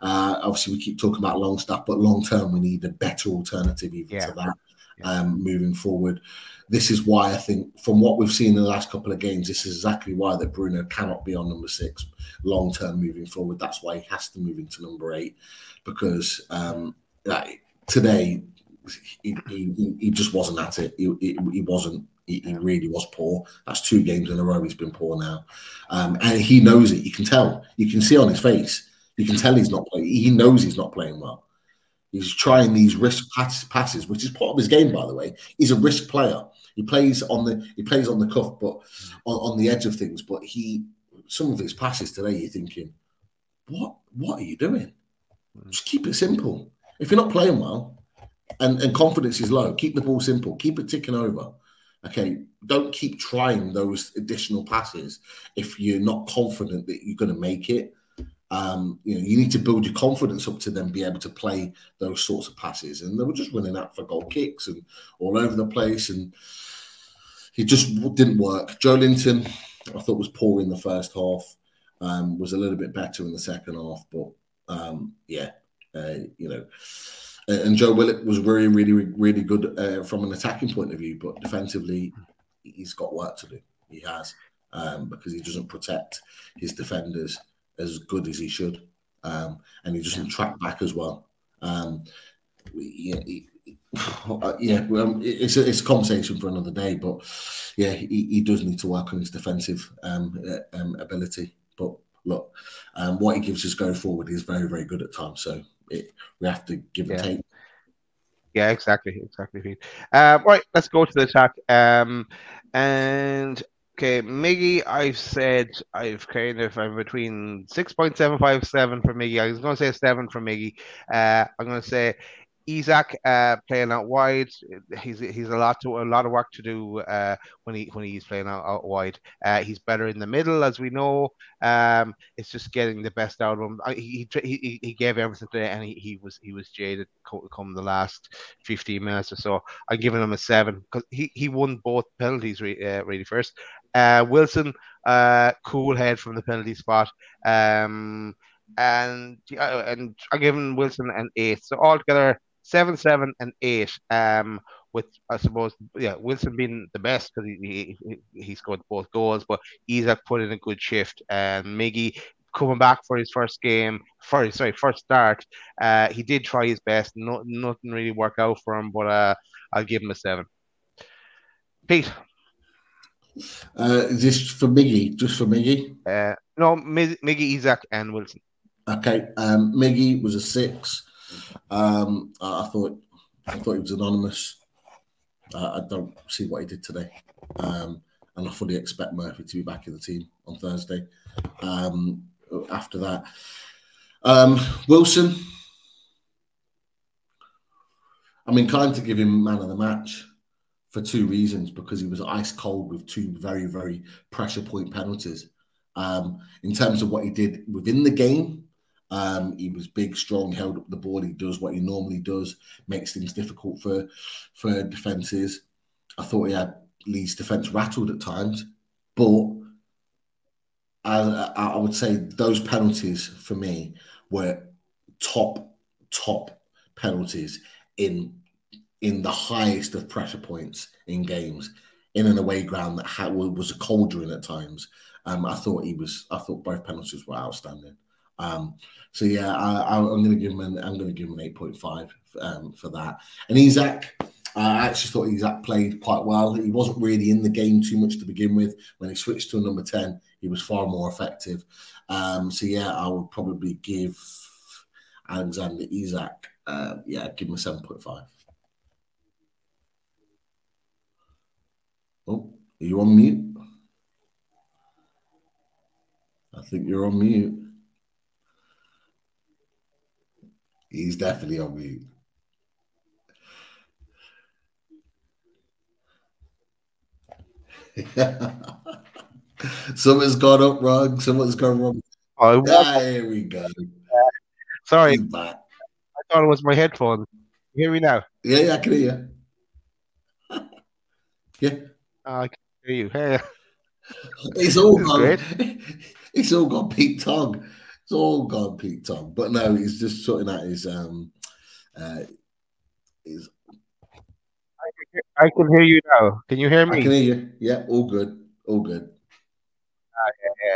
Uh, obviously, we keep talking about Longstaff, but long term, we need a better alternative even yeah. to that um, moving forward. This is why I think, from what we've seen in the last couple of games, this is exactly why that Bruno cannot be on number six long term moving forward. That's why he has to move into number eight because um, today he, he, he, just wasn't at it. He, he, he wasn't. He, really was poor. That's two games in a row he's been poor now, um, and he knows it. You can tell. You can see on his face. You can tell he's not playing. He knows he's not playing well. He's trying these risk passes, which is part of his game, by the way. He's a risk player. He plays on the he plays on the cuff, but on, on the edge of things. But he some of his passes today, you're thinking, what what are you doing? Just keep it simple. If you're not playing well and, and confidence is low, keep the ball simple, keep it ticking over. Okay, don't keep trying those additional passes if you're not confident that you're going to make it. Um, you know, you need to build your confidence up to then be able to play those sorts of passes. And they were just running out for goal kicks and all over the place, and it just didn't work. Joelinton, I thought was poor in the first half. Um, was a little bit better in the second half, but um, yeah, uh, you know. And Joe Willock was very, really, really good uh, from an attacking point of view, but defensively, he's got work to do. He has um, because he doesn't protect his defenders as good as he should, um, and he doesn't track back as well. Um, yeah, he, yeah, well, it's a, it's a conversation for another day, but yeah, he, he does need to work on his defensive um, uh, um, ability. But look, um, what he gives us going forward is very, very good at times. So it, we have to give yeah. and take. Yeah, exactly, exactly. Um, right, let's go to the attack. Um, and Okay, Miggy, I've said I've kind of I'm between six point seven five seven for Miggy. I was going to say seven for Miggy. Uh, I'm going to say Isak uh, playing out wide, he's he's a lot to a lot of work to do uh, when he when he's playing out, out wide. Uh, he's better in the middle, as we know. Um, it's just getting the best out of him. He he, he gave everything today, and he, he was he was jaded come the last fifteen minutes or so. I'm giving him a seven because he, he won both penalties re, uh, really first. Uh, Wilson, uh, cool head from the penalty spot. Um, and uh, and I'm giving Wilson an eight. So altogether, seven, seven, and eight. Um, with I suppose yeah, Wilson being the best because he, he he scored both goals, but Isak put in a good shift, and Miggy coming back for his first game, for sorry first start. Uh, he did try his best. No, nothing really worked out for him, but uh, I'll give him a seven. Pete. Uh, is this for Miggy? Just for Miggy? Uh, no, Miggy, Isak, and Wilson. Okay, um, Miggy was a six. Um, I thought I thought he was anonymous. Uh, I don't see what he did today, um, and I fully expect Murphy to be back in the team on Thursday. Um, after that, um, Wilson. I'm inclined to give him man of the match for two reasons because he was ice cold with two very, very pressure point penalties. Um, in terms of what he did within the game, um, he was big, strong, held up the ball. He does what he normally does, makes things difficult for for defenses. I thought he had Leeds' defense rattled at times, but I, I would say those penalties for me were top top penalties in in the highest of pressure points in games in an away ground that had, was a cauldron at times. Um, I thought he was. I thought both penalties were outstanding. Um, so yeah, I, am going to give him. An, I'm going to give him an eight point five um, for that. And Isak, I actually thought Isak played quite well. He wasn't really in the game too much to begin with. When he switched to a number ten, he was far more effective. Um, so yeah, I would probably give Alexander Isak. Uh, yeah, give him a seven point five. Oh, are you on mute? I think you're on mute. He's definitely on mute. Something's gone up wrong. Someone's gone wrong. Oh, Ah, here we go. sorry. I thought it was my headphones. You hear me now? Yeah, yeah, I can hear you. Yeah, I can hear you. Hey, it's all gone. It's all gone Pete Tong. It's all gone Pete Tong. But no, he's just sorting out his um uh his I can hear you now. Can you hear me? I can hear you. Yeah, all good. All good.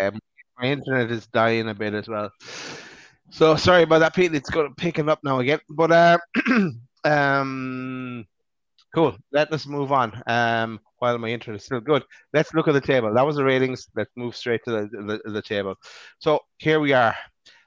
Um, my internet is dying a bit as well. So sorry about that, Pete. It's going picking up now again. But uh, um, cool. Let us move on. Um, while my internet is still good, let's look at the table. That was the ratings. Let's move straight to the the, the table. So here we are.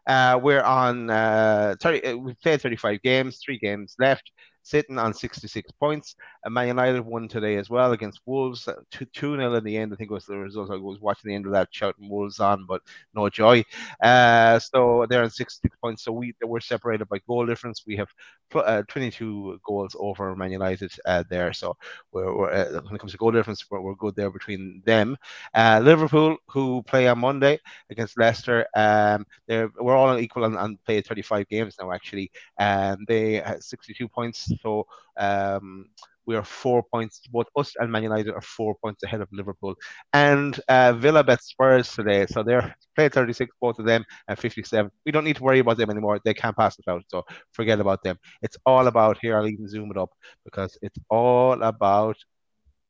Uh, we're on uh, 30, uh, we've played 35 games, three games left, sitting on 66 points. And Man United won today as well against Wolves, uh, 2 2 0 in the end. I think was the result. I was watching the end of that, shouting Wolves on, but no joy. Uh, so they're on 66 points. So we we're separated by goal difference. We have uh, 22 goals over Man United uh, there. So we're, we're uh, when it comes to goal difference, we're, we're good there between them. Uh, Liverpool, who play on Monday against Leicester, um, they're we're all equal and, and play 35 games now actually. Um, they have 62 points. So um, we are four points. Both us and Man United are four points ahead of Liverpool. And uh, Villa bet Spurs today, so they're played 36, both of them, and 57. We don't need to worry about them anymore. They can't pass us out, so forget about them. It's all about here. I'll even zoom it up because it's all about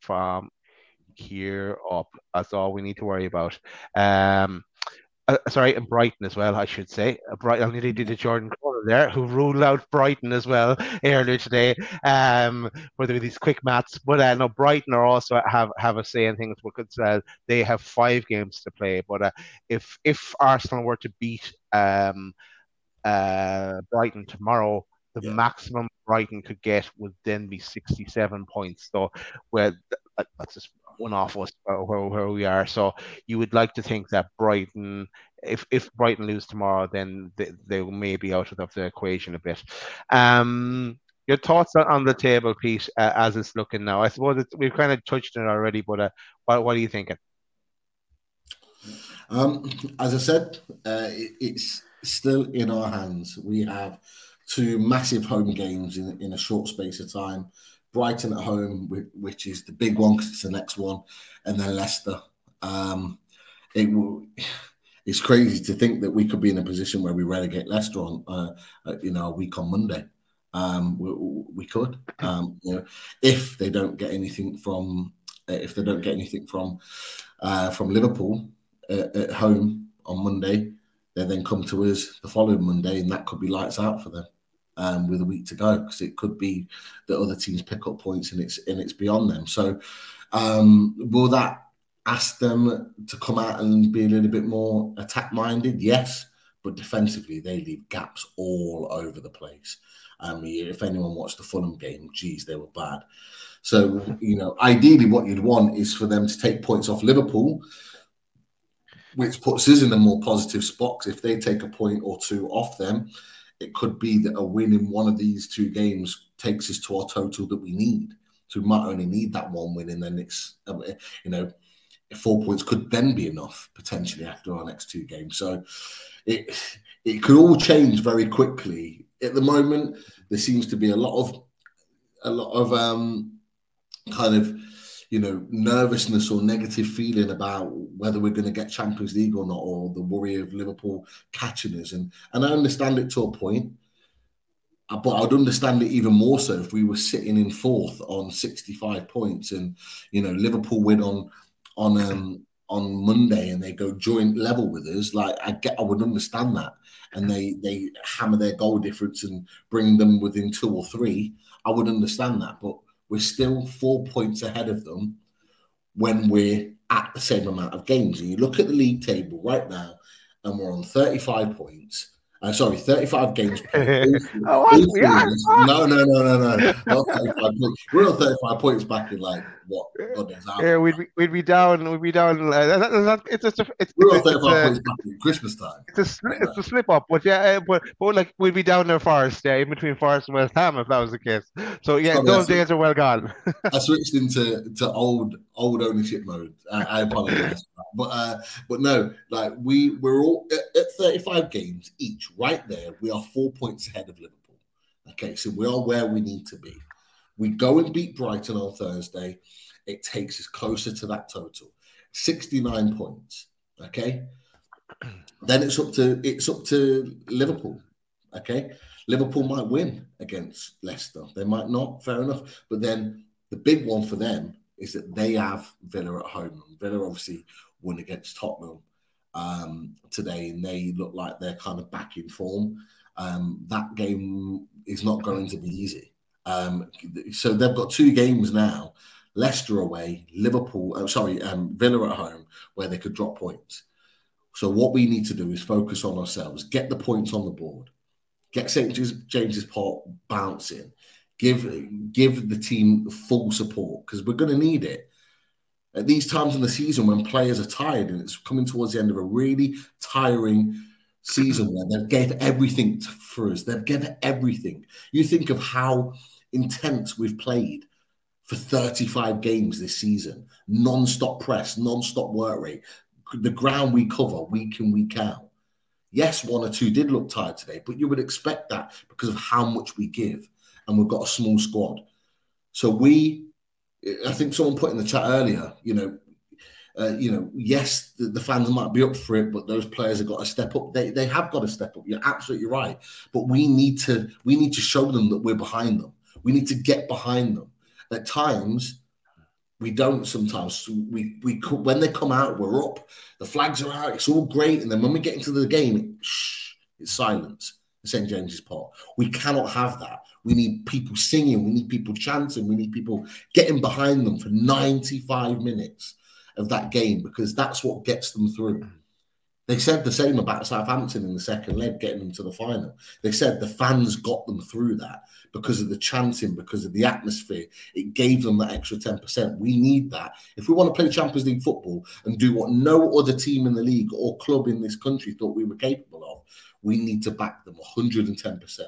from here up. That's all we need to worry about. Um, uh, sorry, and Brighton as well, I should say. Uh, Brighton, I nearly did a Jordan Corner there, who ruled out Brighton as well earlier today. Um, for the- these quick mats, but uh, no, Brighton are also have have a say in things because uh, they have five games to play. But uh, if if Arsenal were to beat um, uh, Brighton tomorrow, the Yeah. maximum Brighton could get would then be 67 points. So, where th- that's just one off us where, where we are. So, you would like to think that Brighton, if if Brighton lose tomorrow, then they, they may be out of the equation a bit. Um, your thoughts on, the table, Pete, uh, as it's looking now? I suppose we've kind of touched on it already, but uh, what, what are you thinking? Um, as I said, uh, it, it's still in our hands. We have two massive home games in, in a short space of time. Brighton at home, which is the big one because it's the next one, and then Leicester. Um, it will. It's crazy to think that we could be in a position where we relegate Leicester on, uh, uh, you know, a week on Monday. Um, we, we could, um, you know, if they don't get anything from, uh, if they don't get anything from, uh, from Liverpool uh, at home on Monday, they then come to us the following Monday, and that could be lights out for them um, with a week to go because it could be that other teams pick up points and it's and it's beyond them. So, um, will that ask them to come out and be a little bit more attack minded? Yes, but defensively they leave gaps all over the place. Um, if anyone watched the Fulham game, geez, they were bad. So, you know, ideally, what you'd want is for them to take points off Liverpool, which puts us in a more positive spot. If they take a point or two off them, it could be that a win in one of these two games takes us to our total that we need. So we might only need that one win, and then it's um, you know four points could then be enough potentially after our next two games. So it it could all change very quickly. At the moment, there seems to be a lot of a lot of um, kind of you know nervousness or negative feeling about whether we're going to get Champions League or not, or the worry of Liverpool catching us. And and I understand it to a point, uh, but I'd understand it even more so if we were sitting in fourth on 65 points, and you know Liverpool win on on um, on Monday and they go joint level with us. Like I get, I would understand that, and they they hammer their goal difference and bring them within two or three. I would understand that, but we're still four points ahead of them when we're at the same amount of games. And you look at the league table right now, and we're on 35 points, Uh, sorry, 35 games. oh? No, no, no, no, no. Not 35 points. We're on 35 points back in like what? God. Yeah, we'd be, we'd be down. We'd be down. Uh, that- that- it's just a, it's, We're on 35 a, points back in Christmas time. it's a sli- it's a slip up, but yeah, uh, but, but like we'd be down there Forest, yeah, in between Forest and West Ham if that was the case. So yeah, Sorry, those days are well gone. I switched into to old old ownership mode. I, I apologize, but uh, but no, like we we're all at, at 35 games each, right there. We are four points ahead of Liverpool. Okay, so we are where we need to be. We go and beat Brighton on Thursday. It takes us closer to that total, 69 points. Okay, then it's up to it's up to Liverpool. Okay, Liverpool might win against Leicester. They might not. Fair enough. But then the big one for them is that they have Villa at home. Villa obviously won against Tottenham um, today, and they look like they're kind of back in form. Um, that game is not going to be easy. Um, so they've got two games now: Leicester away, Liverpool. Oh, sorry, um, Villa at home, where they could drop points. So what we need to do is focus on ourselves, get the points on the board, get St James's, Park bouncing, give give the team full support because we're going to need it at these times in the season when players are tired and it's coming towards the end of a really tiring season where they've gave everything to, for us. They've given everything. You think of how intense we've played for 35 games this season, non-stop press, non-stop work rate, the ground we cover week in, week out. Yes, one or two did look tired today, but you would expect that because of how much we give, and we've got a small squad. So we, I think someone put in the chat earlier, you know, uh, you know, yes, the, the, fans might be up for it, but those players have got to step up. They they have got to step up. You're absolutely right. But we need to we need to show them that we're behind them. We need to get behind them. At times, we don't. Sometimes we we when they come out, we're up. The flags are out. It's all great, and then when we get into the game, shh, it's silence. St James's Park. We cannot have that. We need people singing. We need people chanting. We need people getting behind them for 95 minutes of that game because that's what gets them through. Mm. They said the same about Southampton in the second leg, getting them to the final. They said the fans got them through that because of the chanting, because of the atmosphere. It gave them that extra 10%. We need that. If we want to play Champions League football and do what no other team in the league or club in this country thought we were capable of, we need to back them 110%.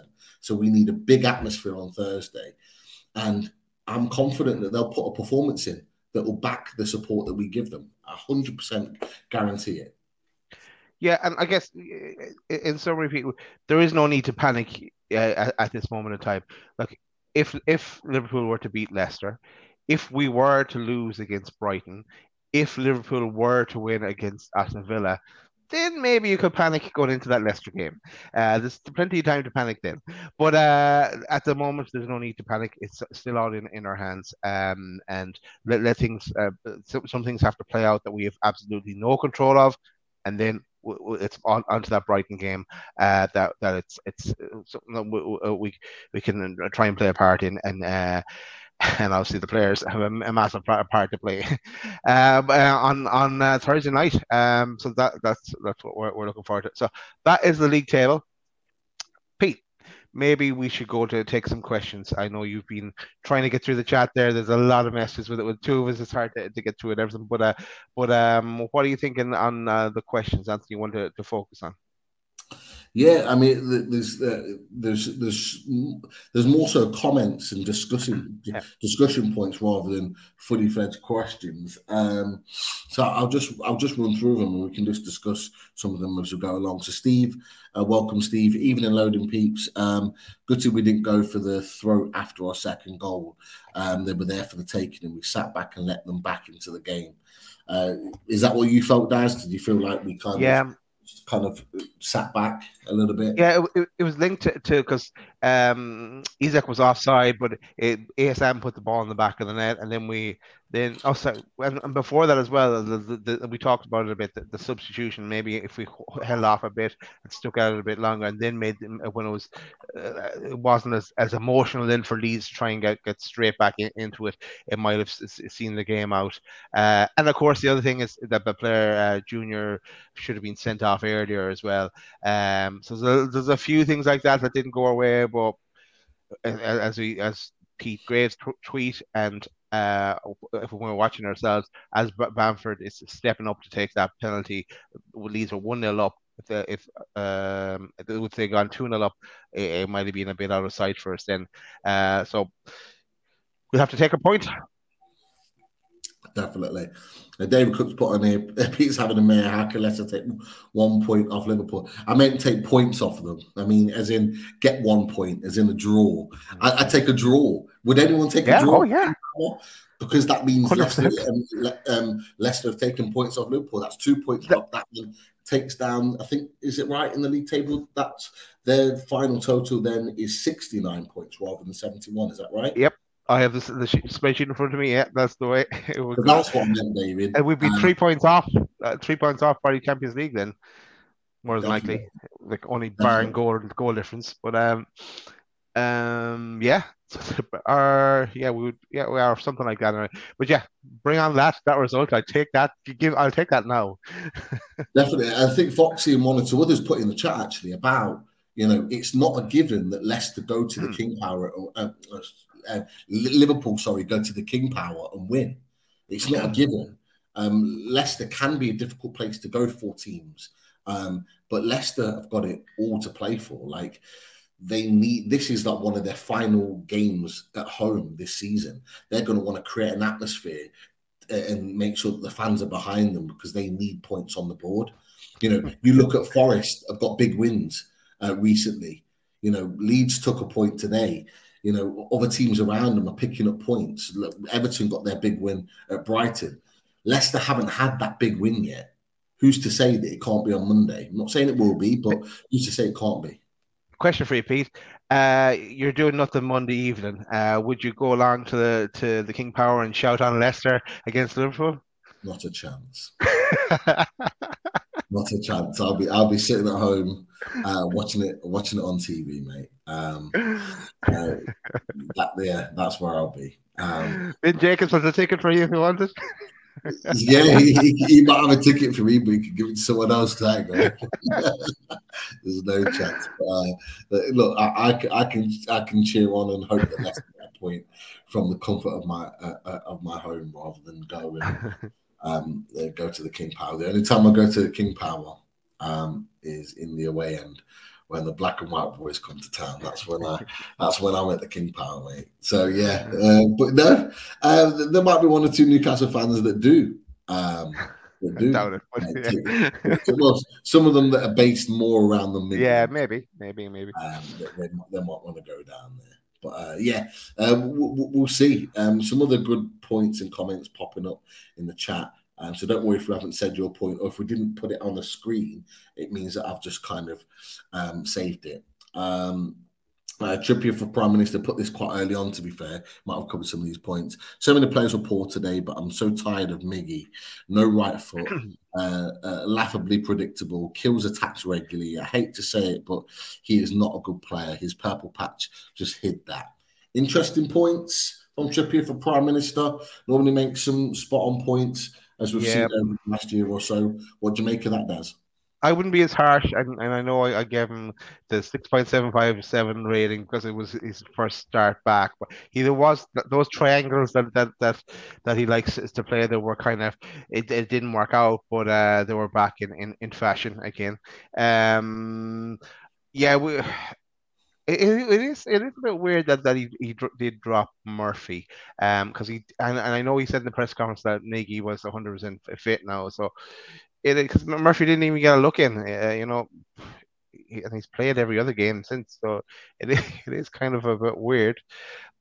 So we need a big atmosphere on Thursday. And I'm confident that they'll put a performance in that will back the support that we give them. 100% guarantee it. Yeah, and I guess in summary, people, there is no need to panic uh, at, at, this moment in time. Like, if if Liverpool were to beat Leicester, if we were to lose against Brighton, if Liverpool were to win against Aston Villa, then maybe you could panic going into that Leicester game. Uh, there's plenty of time to panic then. But uh, at the moment, there's no need to panic. It's still all in, in our hands. Um, and let, let things, uh, some, some things have to play out that we have absolutely no control of. And then it's on onto that Brighton game uh, that that it's it's something that we, we we can try and play a part in and uh, and obviously the players have a, a massive part to play um, uh, on on uh, Thursday night. Um, so that that's that's what we're, we're looking forward to. So that is the league table. Pete, maybe we should go to take some questions. I know you've been trying to get through the chat there. There's a lot of messages with it. With two of us, it's hard to, to get through it everything. But uh, but um, what are you thinking on uh, the questions, Anthony? You want to, to focus on? Yeah, I mean, there's uh, there's there's there's more so comments and discussion yeah. discussion points rather than fully fledged questions. Um, so I'll just I'll just run through them and we can just discuss some of them as we go along. So Steve, uh, welcome Steve. Even in loading peeps, um, good to we didn't go for the throat after our second goal. Um, they were there for the taking and we sat back and let them back into the game. Uh, is that what you felt, Daz? Did you feel like we kind yeah. of kind of sat back a little bit. Yeah, it, it, was linked to because um, Isak was offside, but it, ASM put the ball in the back of the net, and then we then also and, and before that as well, the, the, the, we talked about it a bit. The, the, substitution, maybe if we held off a bit and stuck out a bit longer, and then made when it was uh, it wasn't as, as emotional then for Leeds to try and get, get straight back in, into it. It might have seen the game out. Uh, and of course, the other thing is that the player uh, Junior should have been sent off earlier as well. Um, so there's a, there's a few things like that that didn't go our way, but as we as Pete Graves tweet and uh, if we are watching ourselves as Bamford is stepping up to take that penalty, Leeds are one 0 up. If they, if um if they gone two 0 up, it, it, might have been a bit out of sight for us then. Uh, so we'll have to take a point definitely. Uh, David Cook's put on here, Pete's having a mayor. How can Leicester take one point off Liverpool? I meant take points off of them. I mean, as in get one point, as in a draw. I, I take a draw. Would anyone take yeah, a draw? Oh, yeah. Because that means Leicester, um, um, Leicester have taken points off Liverpool. That's two points that, That takes down, I think, is it right in the league table? That's their final total then is 69 points rather than 71. Is that right? Yep. I have this, the spreadsheet in front of me. Yeah, that's the way it would. That's what I meant, David. And we'd be um, three points off, uh, three points off by the Champions League then, more than likely, like only barring goal goal difference. But um, um, yeah, or yeah, we would, yeah, we are something like that. But yeah, bring on that that result. I take that. Give, I'll take that now. Definitely, I think Foxy and one or two others put in the chat actually about you know it's not a given that Leicester go to the hmm. King Power. Uh, uh, uh, Liverpool, sorry, go to the King Power and win. It's not a given. Um, Leicester can be a difficult place to go for teams, um, but Leicester have got it all to play for. Like they need this is like one of their final games at home this season. They're going to want to create an atmosphere uh, and make sure that the fans are behind them because they need points on the board. You know, you look at Forest, have got big wins uh, recently. You know, Leeds took a point today. You know, other teams around them are picking up points. Look, Everton got their big win at Brighton. Leicester haven't had that big win yet. Who's to say that it can't be on Monday? I'm not saying it will be, but who's to say it can't be? Question for you, Pete. Uh, you're doing nothing Monday evening. Uh, would you go along to the to the King Power and shout on Leicester against Liverpool? Not a chance. Not a chance. I'll be I'll be sitting at home uh, watching it watching it on TV, mate. Um, uh, that, yeah, that's where I'll be. Um, ben Jacobs has a ticket for you if you want it. yeah, he, he, he, might have a ticket for me, but he could give it to someone else. Tag, There's no chance. But, uh, look, I, I, I, can I can cheer on and hope that that's that point from the comfort of my uh, uh, of my home rather than go and um, go to the King Power. The only time I go to the King Power um, is in the away end when the black and white boys come to town. That's when I that's when I'm at the King Power, mate. So yeah, uh, but no, uh, there might be one or two Newcastle fans that do. Um, that do. Doubt it. yeah. well, some of them that are based more around the middle. Yeah, maybe, maybe, maybe. Um, they, they, they, might want to go down there. But uh, yeah, uh, we'll, we'll, see. Um, some other good points and comments popping up in the chat. Um, so don't worry if we haven't said your point or if we didn't put it on the screen, it means that I've just kind of um, saved it. Um, uh, Trippier for Prime Minister put this quite early on, to be fair. Might have covered some of these points. So many players were poor today, but I'm so tired of Miggy. No right foot, uh, uh, laughably predictable, kills attacks regularly. I hate to say it, but he is not a good player. His purple patch just hid that. Interesting points from Trippier for Prime Minister. Normally makes some spot on points as we've yeah. seen last year or so. What do you make of that, Des? I wouldn't be as harsh, and, and I know I, I gave him the six point seven five seven rating because it was his first start back. But he there was those triangles that that that, that he likes to play that were kind of it, it didn't work out, but uh, they were back in, in, in fashion again. Um, yeah, we. It, it is it is a bit weird that, that he, he did drop Murphy um because he and, and I know he said in the press conference that Miggy was 100 percent fit now so it because Murphy didn't even get a look in uh, you know and he's played every other game since so it is, it is kind of a bit weird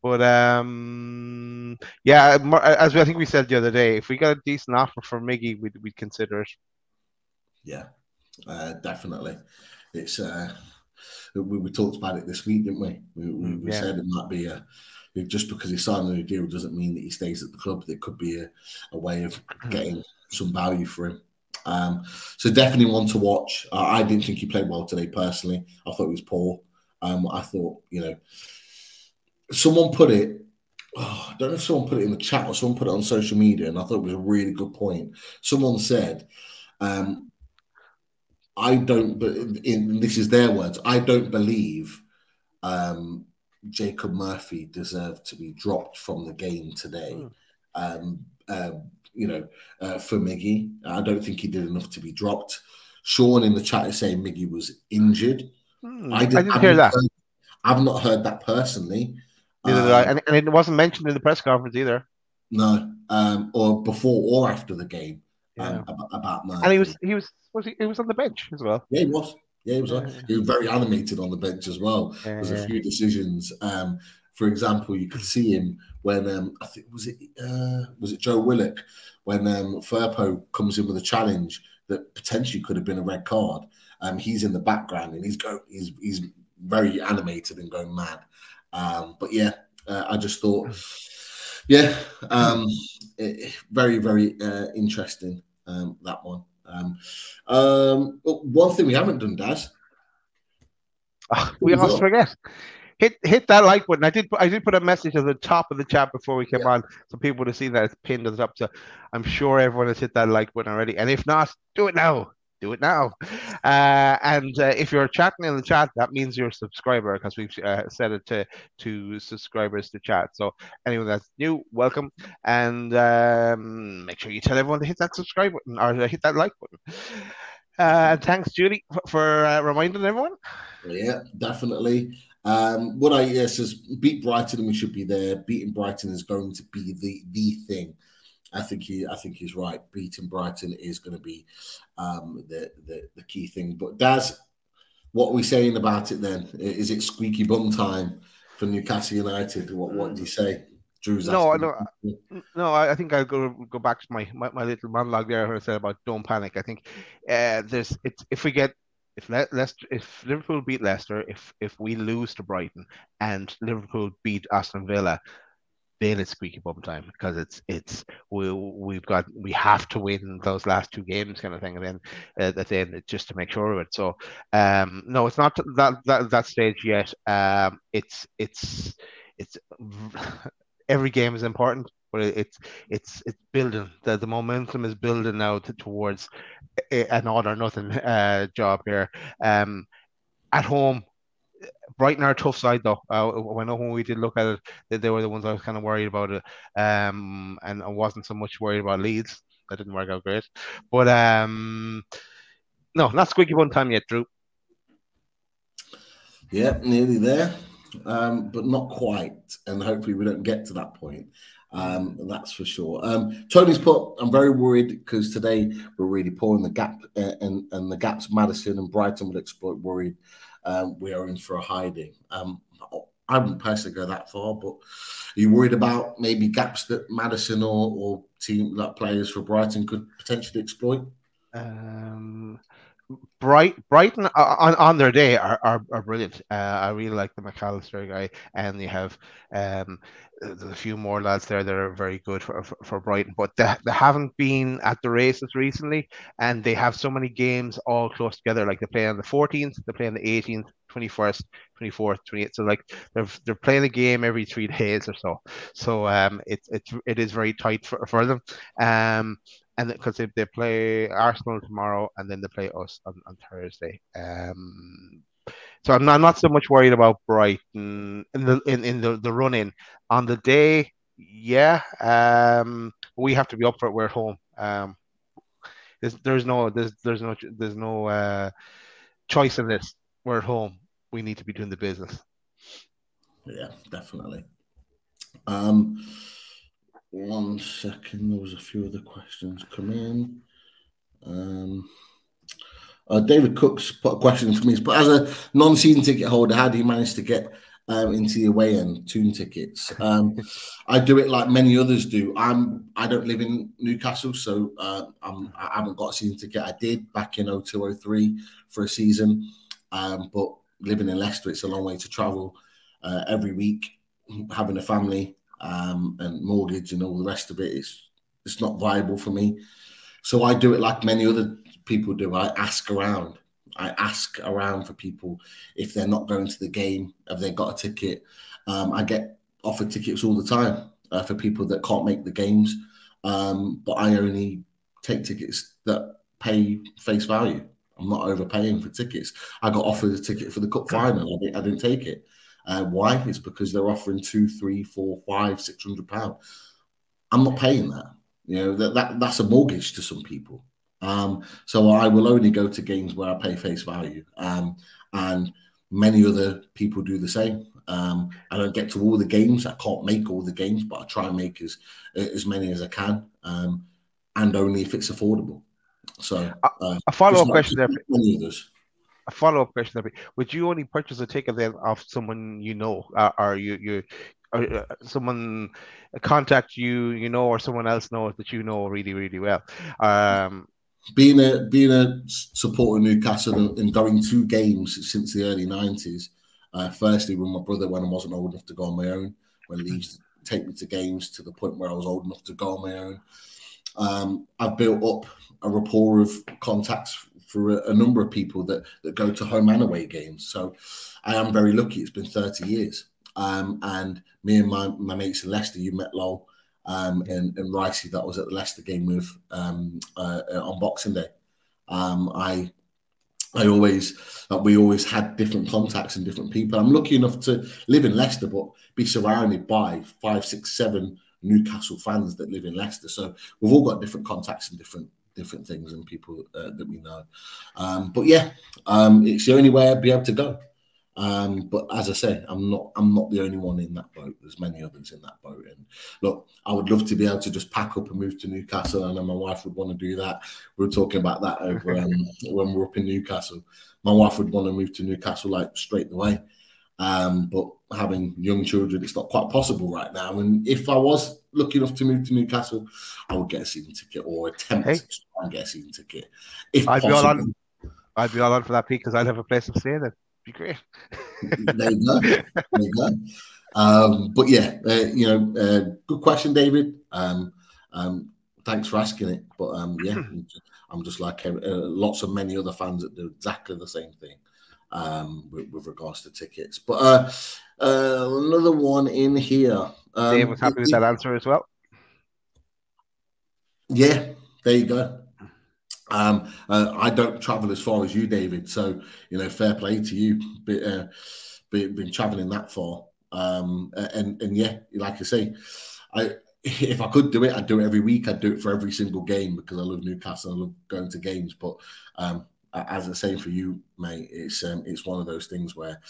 but um yeah as I think we said the other day if we got a decent offer for Miggy we'd, we'd consider it. Yeah uh, definitely. It's uh we, we talked about it this week, didn't we? We, we, we Yeah. said it might be a just because he signed a new deal doesn't mean that he stays at the club. It could be a, a way of getting some value for him. Um, so definitely one to watch. Uh, I didn't think he played well today personally. I thought he was poor. Um, I thought you know someone put it. Oh, I don't know if someone put it in the chat or someone put it on social media, and I thought it was a really good point. Someone said, um, "I don't," but in, this is their words. I don't believe um, Jacob Murphy deserved to be dropped from the game today. Um, uh, you know, uh, for Miggy, I don't think he did enough to be dropped. Sean in the chat is saying Miggy was injured. Hmm, I, did, I didn't I've hear not that. heard- I've not heard that personally. Neither did I. Um, And, and it wasn't mentioned in the press conference either. No, um, or before or after the game Yeah. about, about and he was he was was he, he was on the bench as well. yeah, he was. Yeah, he was. Yeah. He was very animated on the bench as well. There's a few decisions. Um, for example, you could see him when um, I think was it uh, was it Joe Willock when um, Firpo comes in with a challenge that potentially could have been a red card. Um, he's in the background and he's go he's he's very animated and going mad. Um, but yeah, uh, I just thought, yeah, um, it- very very uh, interesting um, that one. Um, um, one thing we haven't done, Daz. Ah, we almost forget. Hit hit that like button. I did I did put a message at the top of the chat before we came Yeah. on, so people would have seen that it's pinned at the top. So I'm sure everyone has hit that like button already. And if not, do it now. Do it now. Uh, and uh, if you're chatting in the chat, that means you're a subscriber because we've uh, set it to to subscribers to chat. So anyone that's new, welcome, and um, make sure you tell everyone to hit that subscribe button or hit that like button. Uh, thanks, Judy, for, for uh, reminding everyone. Yeah, definitely. Um, what I yes is beat Brighton and we should be there. Beating Brighton is going to be the the thing. I think he I think he's right. Beating Brighton is going to be um, the, the the key thing. But Daz, what are we saying about it then? Is it squeaky bum time for Newcastle United? What what do you say? Drew's No, asking. no, No, I, I think I'll go go back to my, my, my little monologue there where I said about don't panic. I think uh, there's it's if we get if Le- Leicester if Liverpool beat Leicester, if if we lose to Brighton and Liverpool beat Aston Villa, then it's squeaky bum time because it's it's we we've got we have to win those last two games kind of thing, and then uh, at the end just to make sure of it. So um, no, it's not that that that stage yet. Um, it's it's it's every game is important, but it's it's it's building. The the momentum is building now to, towards an all or nothing uh, job here. Um, at home, Brighton are a tough side though. Uh, I know when we did look at it, they, they were the ones I was kind of worried about it, um, and I wasn't so much worried about Leeds. That didn't work out great, but um, no, not squeaky one time yet, Drew. Yeah, nearly there, um, but not quite. And hopefully, we don't get to that point. Um, that's for sure. Um, Tony's put. I'm very worried because today we're really in the gap, uh, and and the gaps Maddison and Brighton will exploit. Worried, um, we are in for a hiding. Um, I wouldn't personally go that far, but are you worried about maybe gaps that Maddison or, or team like players for Brighton could potentially exploit? Um, Bright Brighton uh, on, on their day are, are, are brilliant. Uh, I really like the Mac Allister guy, and you have um, a few more lads there that are very good for, for, for Brighton, but they, they haven't been at the races recently, and they have so many games all close together. Like they play on the 14th, they play on the 18th, 21st, 24th, 28th. So like they're they're playing a game every three days or so. So um, it's it's it is very tight for, for them. Um, and because they, they play Arsenal tomorrow and then they play us on, on Thursday. Um, so I'm not, I'm not so much worried about Brighton in the in, in the, the run in on the day. Yeah, um, we have to be up for it. We're at home. Um, there's, there's no there's there's no there's no uh, choice in this. We're at home. We need to be doing the business. Yeah, definitely. Um, one second, there was a few other questions come in. Um, uh, David Cook's put a question for me. But as a non-season ticket holder, how do you manage to get um, into the away end tune tickets? Um, I do it like many others do. I'm I don't live in Newcastle, so uh, I'm, I haven't got a season ticket. I did back in 0203 for a season, um, but living in Leicester, it's a long way to travel uh, every week. Having a family um, and mortgage and all the rest of it, it's it's not viable for me. So I do it like many other people do. I ask around. I ask around for people if they're not going to the game, have they got a ticket? Um, I get offered tickets all the time uh, for people that can't make the games, um, but I only take tickets that pay face value. I'm not overpaying for tickets. I got offered a ticket for the cup final. I didn't, I didn't take it. Uh, why? It's because they're offering two, three, four, five, six hundred pound. I'm not paying that. You know that, that that's a mortgage to some people. Um, so I will only go to games where I pay face value, um, and many other people do the same. Um, I don't get to all the games. I can't make all the games, but I try and make as as many as I can, um, and only if it's affordable. So uh, a follow up question there. Many. A follow up question. Would you only purchase a ticket then off someone you know, uh, or you you or, uh, someone contact you you know, or someone else knows that you know really really well? Um, being a being a supporter of Newcastle and going to games since the early nineties. Uh, firstly, with my brother when I wasn't old enough to go on my own, when he used to take me to games to the point where I was old enough to go on my own. Um, I've built up a rapport of contacts for a, a, number of people that that go to home and away games. So I am very lucky. It's been 30 years. Um, and me and my, my mates in Leicester, you met Lowell um, and, and Ricey, that was at the Leicester game with um, uh, uh, on Boxing Day. Um, I I always we always had different contacts and different people. I'm lucky enough to live in Leicester, but be surrounded by five, six, seven Newcastle fans that live in Leicester. So we've all got different contacts and different different things and people uh, that we know. Um, but yeah, um, it's the only way I'd be able to go. Um, but as I say, I'm not I'm not the only one in that boat. There's many others in that boat. And look, I would love to be able to just pack up and move to Newcastle. I know my wife would want to do that. We were talking about that over um, when we are up in Newcastle. My wife would want to move to Newcastle like straight away. Um, but having young children, it's not quite possible right now. And if I was lucky enough to move to Newcastle, I would get a season ticket or attempt hey. to try and get a season ticket. If I'd possible. be all on, I'd be all on for that because I'd have a place to stay then be great. there you go. There you go. Um, but yeah, uh, you know, uh, good question, David. Um, um, thanks for asking it. But um, yeah, I'm just like uh, lots of many other fans that do exactly the same thing um, with, with, regards to tickets. But uh, uh, another one in here. Um, Dave was happy with that answer as well. Yeah, there you go. Um, uh, I don't travel as far as you, David. So you know, fair play to you, be, uh, be, been traveling that far. Um, and and yeah, like I say, I if I could do it, I'd do it every week. I'd do it for every single game because I love Newcastle. I love going to games. But um, as I say for you, mate, it's um, it's one of those things where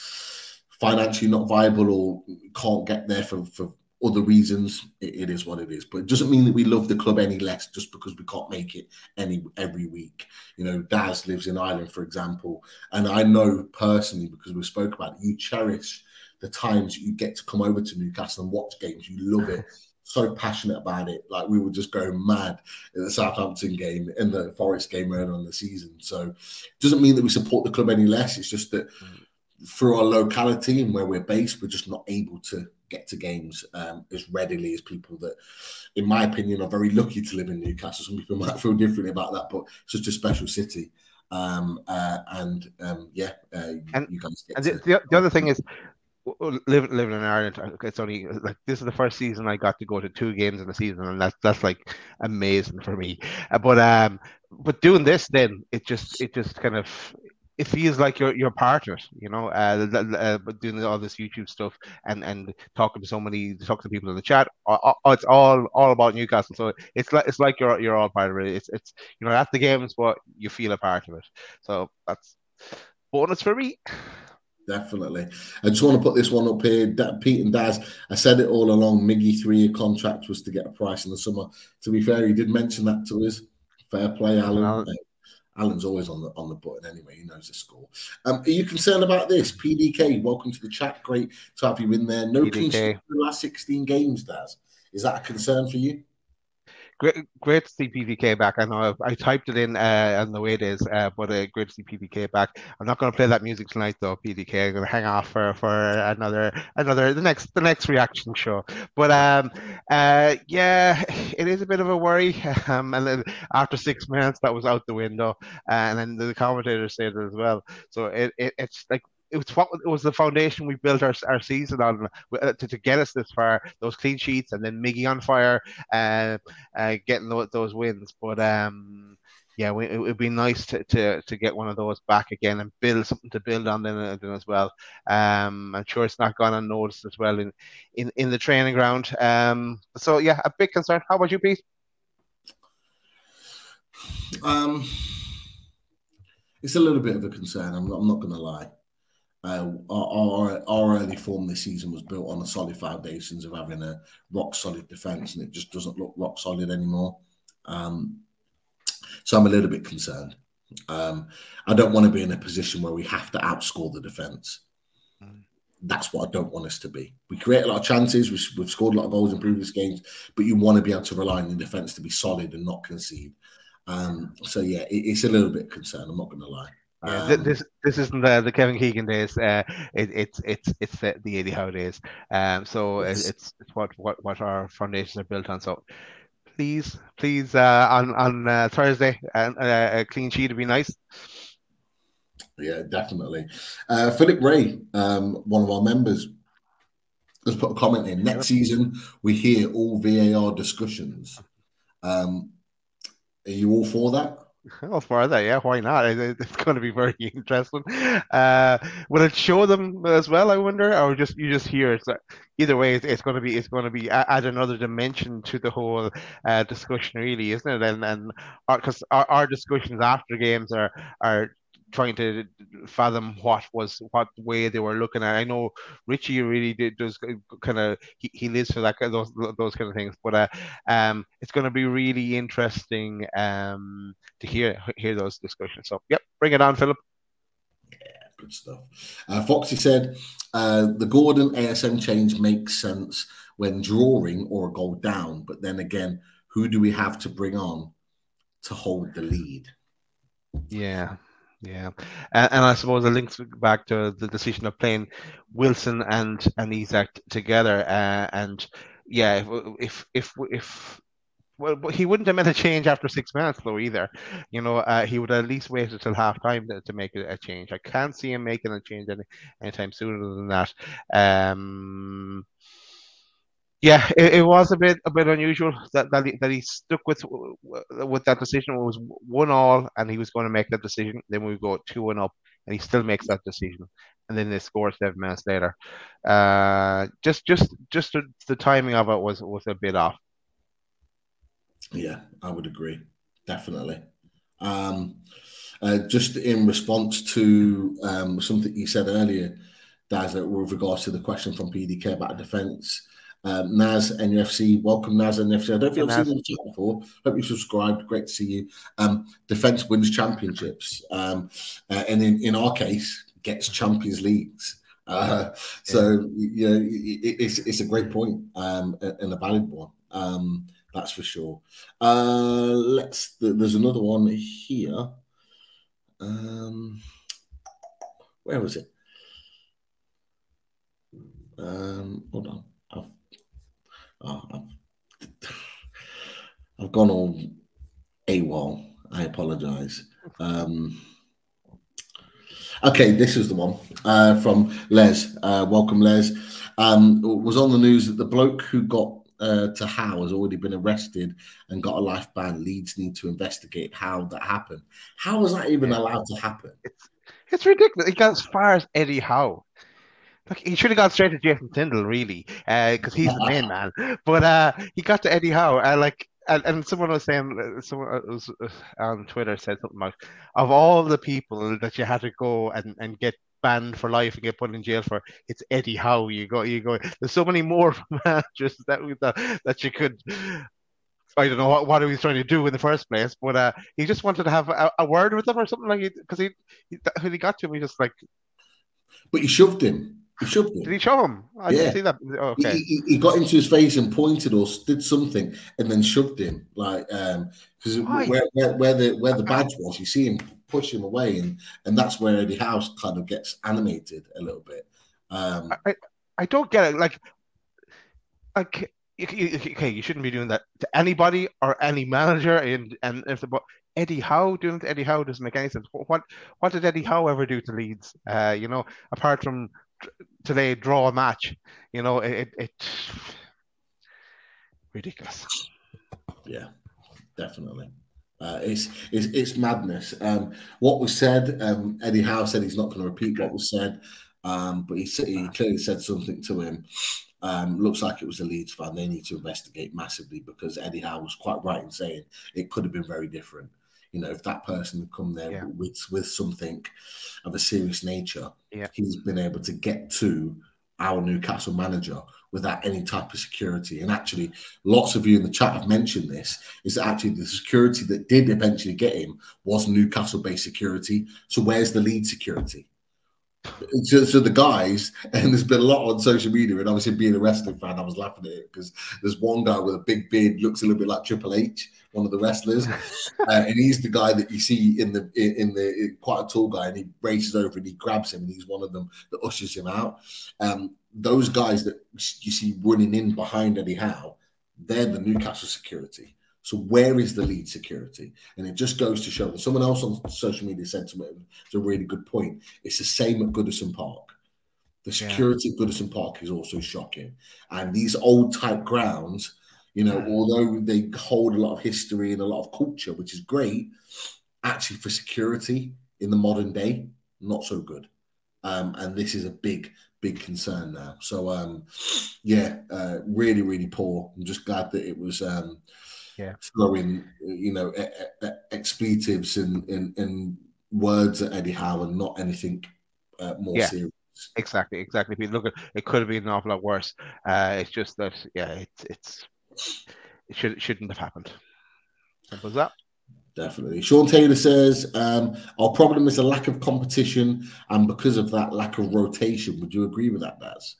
financially not viable or can't get there for, for other reasons, it, it is what it is. But it doesn't mean that we love the club any less just because we can't make it any every week. You know, Daz lives in Ireland, for example, and I know personally because we spoke about it, you cherish the times you get to come over to Newcastle and watch games. You love it. So passionate about it, like we were just going mad in the Southampton game, in the Forest game earlier on the season. So, it doesn't mean that we support the club any less. It's just that mm. through our locality and where we're based, we're just not able to get to games um, as readily as people that, in my opinion, are very lucky to live in Newcastle. Some people might feel differently about that, but it's such a special city. Um, uh, and um, yeah, uh, and, you guys get. And to, the, the other thing is, living living in Ireland, uh, it's only like this is the first season I got to go to two games in the season, and that's that's like amazing for me. Uh, but um, but doing this, then it just it just kind of it feels like you're you're part of it, you know, uh, uh, doing all this YouTube stuff and and talking to so many talking to people in the chat. It's all all about Newcastle, so it's like it's like you're you're all part of it. It's it's you know at the games, but you feel a part of it. So that's bonus for me. Definitely. I just want to put this one up here. That Pete and Daz, I said it all along. Miggy three year contract was to get a price in the summer. To be fair, he did mention that to us. Fair play, Alan. Alan's always on the on the button anyway. He knows the score. Um, are you concerned about this? PDK, welcome to the chat. Great to have you in there. No clean sheet in the last 16 games, Daz. Is that a concern for you? Great, great to see PDK back. I know I, I typed it in uh, on the way it is, uh, but uh, great to see PDK back. I'm not going to play that music tonight though. PDK, I'm going to hang off for, for another another the next the next reaction show. But um, uh, yeah, it is a bit of a worry. Um, and then after six minutes, that was out the window, uh, and then the commentator said it as well. So it, it it's like it was what it was the foundation we built our, our season on uh, to, to get us this far. Those clean sheets and then Miggy on fire, uh, uh, getting those, those wins. But um, yeah, we, it would be nice to, to, to get one of those back again and build something to build on then, then as well. Um, I'm sure it's not gone unnoticed as well in, in, in the training ground. Um, so yeah, a big concern. How about you, Pete? Um, it's a little bit of a concern. I'm not, I'm not going to lie. Uh, our, our early form this season was built on the solid foundations of having a rock solid defence, and it just doesn't look rock solid anymore. Um, so I'm a little bit concerned. Um, I don't want to be in a position where we have to outscore the defence. Mm. That's what I don't want us to be. We create a lot of chances. We've, we've scored a lot of goals in previous games, but you want to be able to rely on the defence to be solid and not concede. Um, so yeah, it, it's a little bit concerned. I'm not going to lie. Yeah, um, this this isn't the, the Kevin Keegan days. Uh, it, it's it's it's the, the Eddie Howe days. Um, so it's, it's it's what what what our foundations are built on. So please please uh, on on uh, Thursday, uh, a clean sheet would be nice. Yeah, definitely. Uh, Philip Ray, um, one of our members, has put a comment in. Next season, we hear all VAR discussions. Um, are you all for that? Well, for that, yeah, why not? It's going to be very interesting. Uh, will it show them as well? I wonder, or just you just hear it? So either way, it's, it's, going to be it's going to be add another dimension to the whole uh, discussion, really, isn't it? And and because uh, our, our, our discussions after games are are trying to fathom what was what way they were looking at. I know Richie really did does kind of he, he lives for that those those kind of things. But uh, um, it's going to be really interesting um to hear hear those discussions. So yep, bring it on, Philip. Yeah, good stuff. Uh, Foxy said uh, the Gordon ASM change makes sense when drawing or a goal down, but then again, who do we have to bring on to hold the lead? Yeah, yeah, and, and, I suppose it links back to the decision of playing Wilson and and Isak together. Uh, and yeah, if if if, if well, he wouldn't have made a change after six minutes though either. You know, uh, he would at least wait until half time to, to make a, change. I can't see him making a change any anytime sooner than that. Um, yeah, it, it, was a bit a bit unusual that that he, that he stuck with with that decision. It was one all, and he was going to make that decision. Then we go two and up, and he still makes that decision, and then they score seven minutes later. Uh, just just just the, the timing of it was was a bit off. Yeah, I would agree, definitely. Um, uh, just in response to um, something you said earlier, Daz, with regards to the question from PDK about defence um, Naz NFC. Welcome, Naz NFC. I don't think I've seen you chat before. Hope you subscribed. Great to see you. Um, defense wins championships, um, uh, and in, in our case, gets Champions Leagues. Uh, so yeah, you know, it, it's it's a great point um, and a valid one. Um, that's for sure. Uh, let's. There's another one here. Um, where was it? Um, hold on. Oh, I've, I've gone all AWOL. I apologize. Um, okay, this is the one uh, from Les. Uh, welcome, Les. Um, was on the news that the bloke who got uh, to Howe has already been arrested and got a life ban. Leeds need to investigate how that happened. How was that even allowed to happen? It's, it's ridiculous. It got as far as Eddie Howe. Look, he should have gone straight to Jason Tindall, really, because uh, he's the main man. But uh, he got to Eddie Howe. Uh, like, and, and, someone was saying, uh, someone was uh, on Twitter said something like, of all the people that you had to go and, and get banned for life and get put in jail for, it's Eddie Howe. You go, you go. There's so many more managers that that, that you could. I don't know what, what he was trying to do in the first place, but uh, he just wanted to have a, a word with them or something like it because he, he, he got to him, he just like. But you shoved him He shoved him. Did he show him? I Yeah. didn't see that. Oh, okay. He, he, he got into his face and pointed or did something, and then shoved him like um because where, where where the where the badge was, you see him push him away, and and that's where Eddie House kind of gets animated a little bit. Um, I, I don't get it. Like, you- okay, you shouldn't be doing that to anybody or any manager. And and if the but Eddie Howe doing it to Eddie Howe doesn't make any sense. What what did Eddie Howe ever do to Leeds? Uh, you know, apart from today draw a match. You know, it it, it ridiculous. Yeah, definitely. Uh, it's, it's it's madness. Um, what was said, um, Eddie Howe said he's not going to repeat what was said, um, but he he clearly said something to him. Um, looks like it was a Leeds fan. They need to investigate massively because Eddie Howe was quite right in saying it could have been very different. You know, if that person had come there Yeah. with with something of a serious nature, Yeah. he's been able to get to our Newcastle manager without any type of security. And actually, lots of you in the chat have mentioned this is that actually the security that did eventually get him was Newcastle based security. So where's the Leeds security? So, so the guys, and there's been a lot on social media, and obviously being a wrestling fan, I was laughing at it because there's one guy with a big beard, looks a little bit like Triple H, one of the wrestlers, uh, and he's the guy that you see in the in, the quite a tall guy, and he races over and he grabs him, and he's one of them that ushers him out. Um, those guys that you see running in behind Eddie Howe, they're the Newcastle security. So where is the Leeds security? And it just goes to show. And someone else on social media said to me, it's a really good point. It's the same at Goodison Park. The Yeah. security at Goodison Park is also shocking. And these old type grounds, you know, although they hold a lot of history and a lot of culture, which is great, actually for security in the modern day, not so good. Um, and this is a big, big concern now. So, um, yeah, uh, really, really poor. I'm just glad that it was um, Yeah. throwing, you know, e- e- e- expletives and, and, and words at Eddie Howe and not anything uh, more Yeah. serious. Exactly, exactly. If you look at it, could have been an awful lot worse. Uh, it's just that, yeah, it's it's it should it shouldn't have happened. Simple as that. Definitely. Sean Taylor says, um, Our problem is a lack of competition, and because of that, lack of rotation. Would you agree with that, Daz?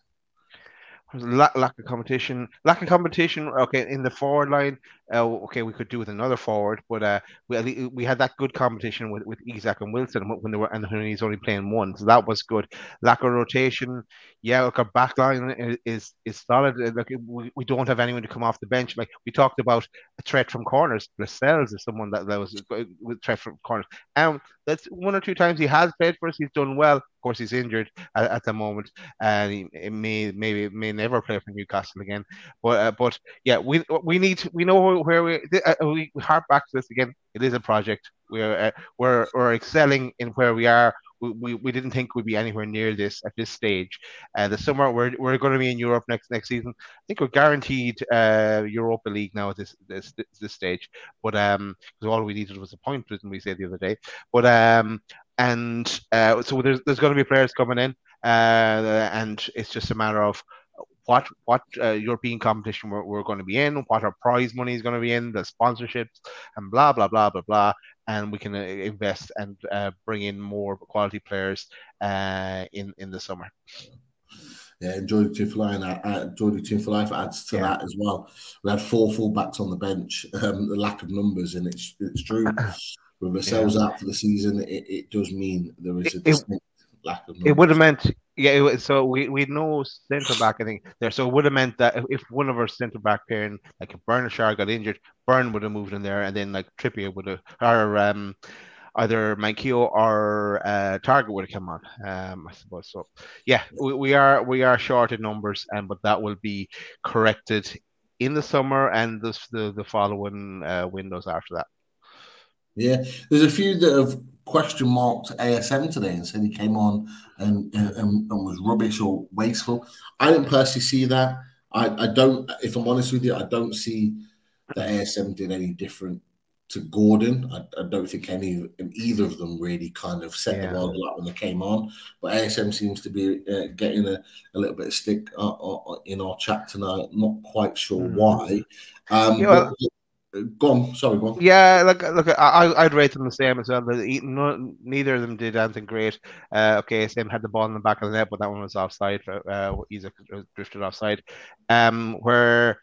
Lack, lack of competition, lack of competition. Okay, in the forward line, uh, okay, we could do with another forward, but uh, we we had that good competition with, with Isak and Wilson when they were and when he's only playing one, so that was good. Lack of rotation, yeah. Look, our back line is is, solid. Uh, Look, we, we don't have anyone to come off the bench. Like we talked about a threat from corners. Lascelles is someone that, that was with good threat from corners. Um, that's one or two times he has played for us. He's done well. Of course, he's injured at, at the moment and he, he may maybe may never play for Newcastle again. But uh, but yeah, we we need we know where we uh, we harp back to this again. It is a project. We're uh, we're we're excelling in where we are. We, we, we didn't think we'd be anywhere near this at this stage. Uh, the summer we're, we're going to be in Europe next next season. I think we're guaranteed uh, Europa League now at this this this, this stage. But um, because all we needed was a point, didn't we say the other day? But um, and uh, so there's there's going to be players coming in uh, and it's just a matter of what what uh, European competition we're, we're going to be in, what our prize money is going to be in, the sponsorships, and blah blah blah blah blah, and we can uh, invest and uh, bring in more quality players uh, in in the summer. Yeah, enjoy the two for life. Uh, enjoy the two for life adds to Yeah. that as well. We had four fullbacks on the bench. Um, the lack of numbers, and it's it's true. With Lascelles out for the season, it, it does mean there is a It- it- lack of numbers. It would have meant yeah. It, was- so we we no centre back I think there. So it would have meant that if, one of our centre back pairing like if Bernard got injured, Burn would have moved in there, and then like Trippier would have or um either Manquillo or uh, Targett would have come on. Um, I suppose so. Yeah, we, we are we are short in numbers, and but that will be corrected in the summer and the the, the following uh, windows after that. Yeah, there's a few that have question marked ASM today and said he came on and, and, and was rubbish or wasteful. I didn't personally see that. I, I don't, if I'm honest with you, I don't see that ASM did any different to Gordon. I, I don't think any either of them really kind of set Yeah. the world alight when they came on. But ASM seems to be uh, getting a, a little bit of stick uh, uh, in our chat tonight. Not quite sure Mhm. why. Um, Yeah, well- but- go on. Sorry, go on. Yeah, look, look, I, I'd rate them the same as well. No, neither of them did anything great. Uh, okay, Sam had the ball in the back of the net, but that one was offside. Uh, he's drifted offside. Um, where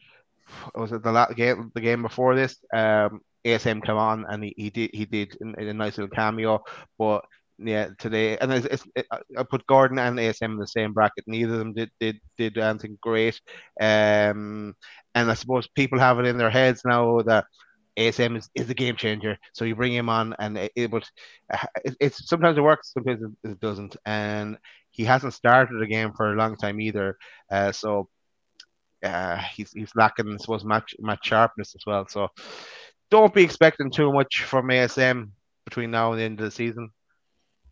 was it the last game? The game before this, um, ASM come on and he, he did he did a nice little cameo, but yeah, today, and it's, it's, it, I put Gordon and ASM in the same bracket. Neither of them did did did anything great. Um, and I suppose people have it in their heads now that ASM is, is a game changer. So you bring him on, and it, it would it, it's sometimes it works, sometimes it, it, doesn't. And he hasn't started a game for a long time either. Uh, so uh, he's he's lacking, I suppose, match match sharpness as well. So don't be expecting too much from ASM between now and the end of the season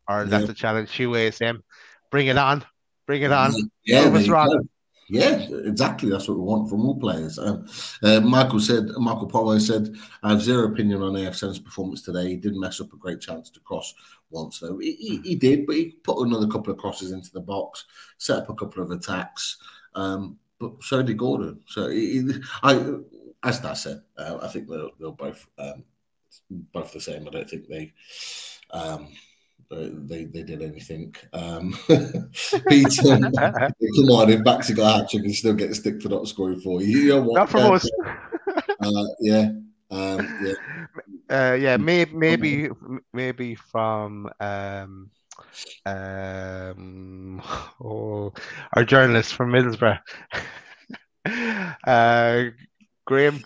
or yeah. that's a challenge to ASM. Bring it on, bring it on. Yeah, yeah, exactly. That's what we want from all players. Um, uh, Michael said, Michael Pomeroy said, I have zero opinion on AFSM's performance today. He did mess up a great chance to cross once, though. He, he, he, did, but he put another couple of crosses into the box, set up a couple of attacks. Um, but so did Gordon. So he, I, as I said, uh, I think they're, they're both um, both the same. I don't think they. Um, they, they did anything. Um, Peter, come on, if Maxi got a hat trick, he still get a stick for not scoring for you. you know what, not from us. Uh, yeah. Um, yeah. Uh, yeah, maybe, maybe, maybe from um, um, oh, our journalist from Middlesbrough, uh, Graham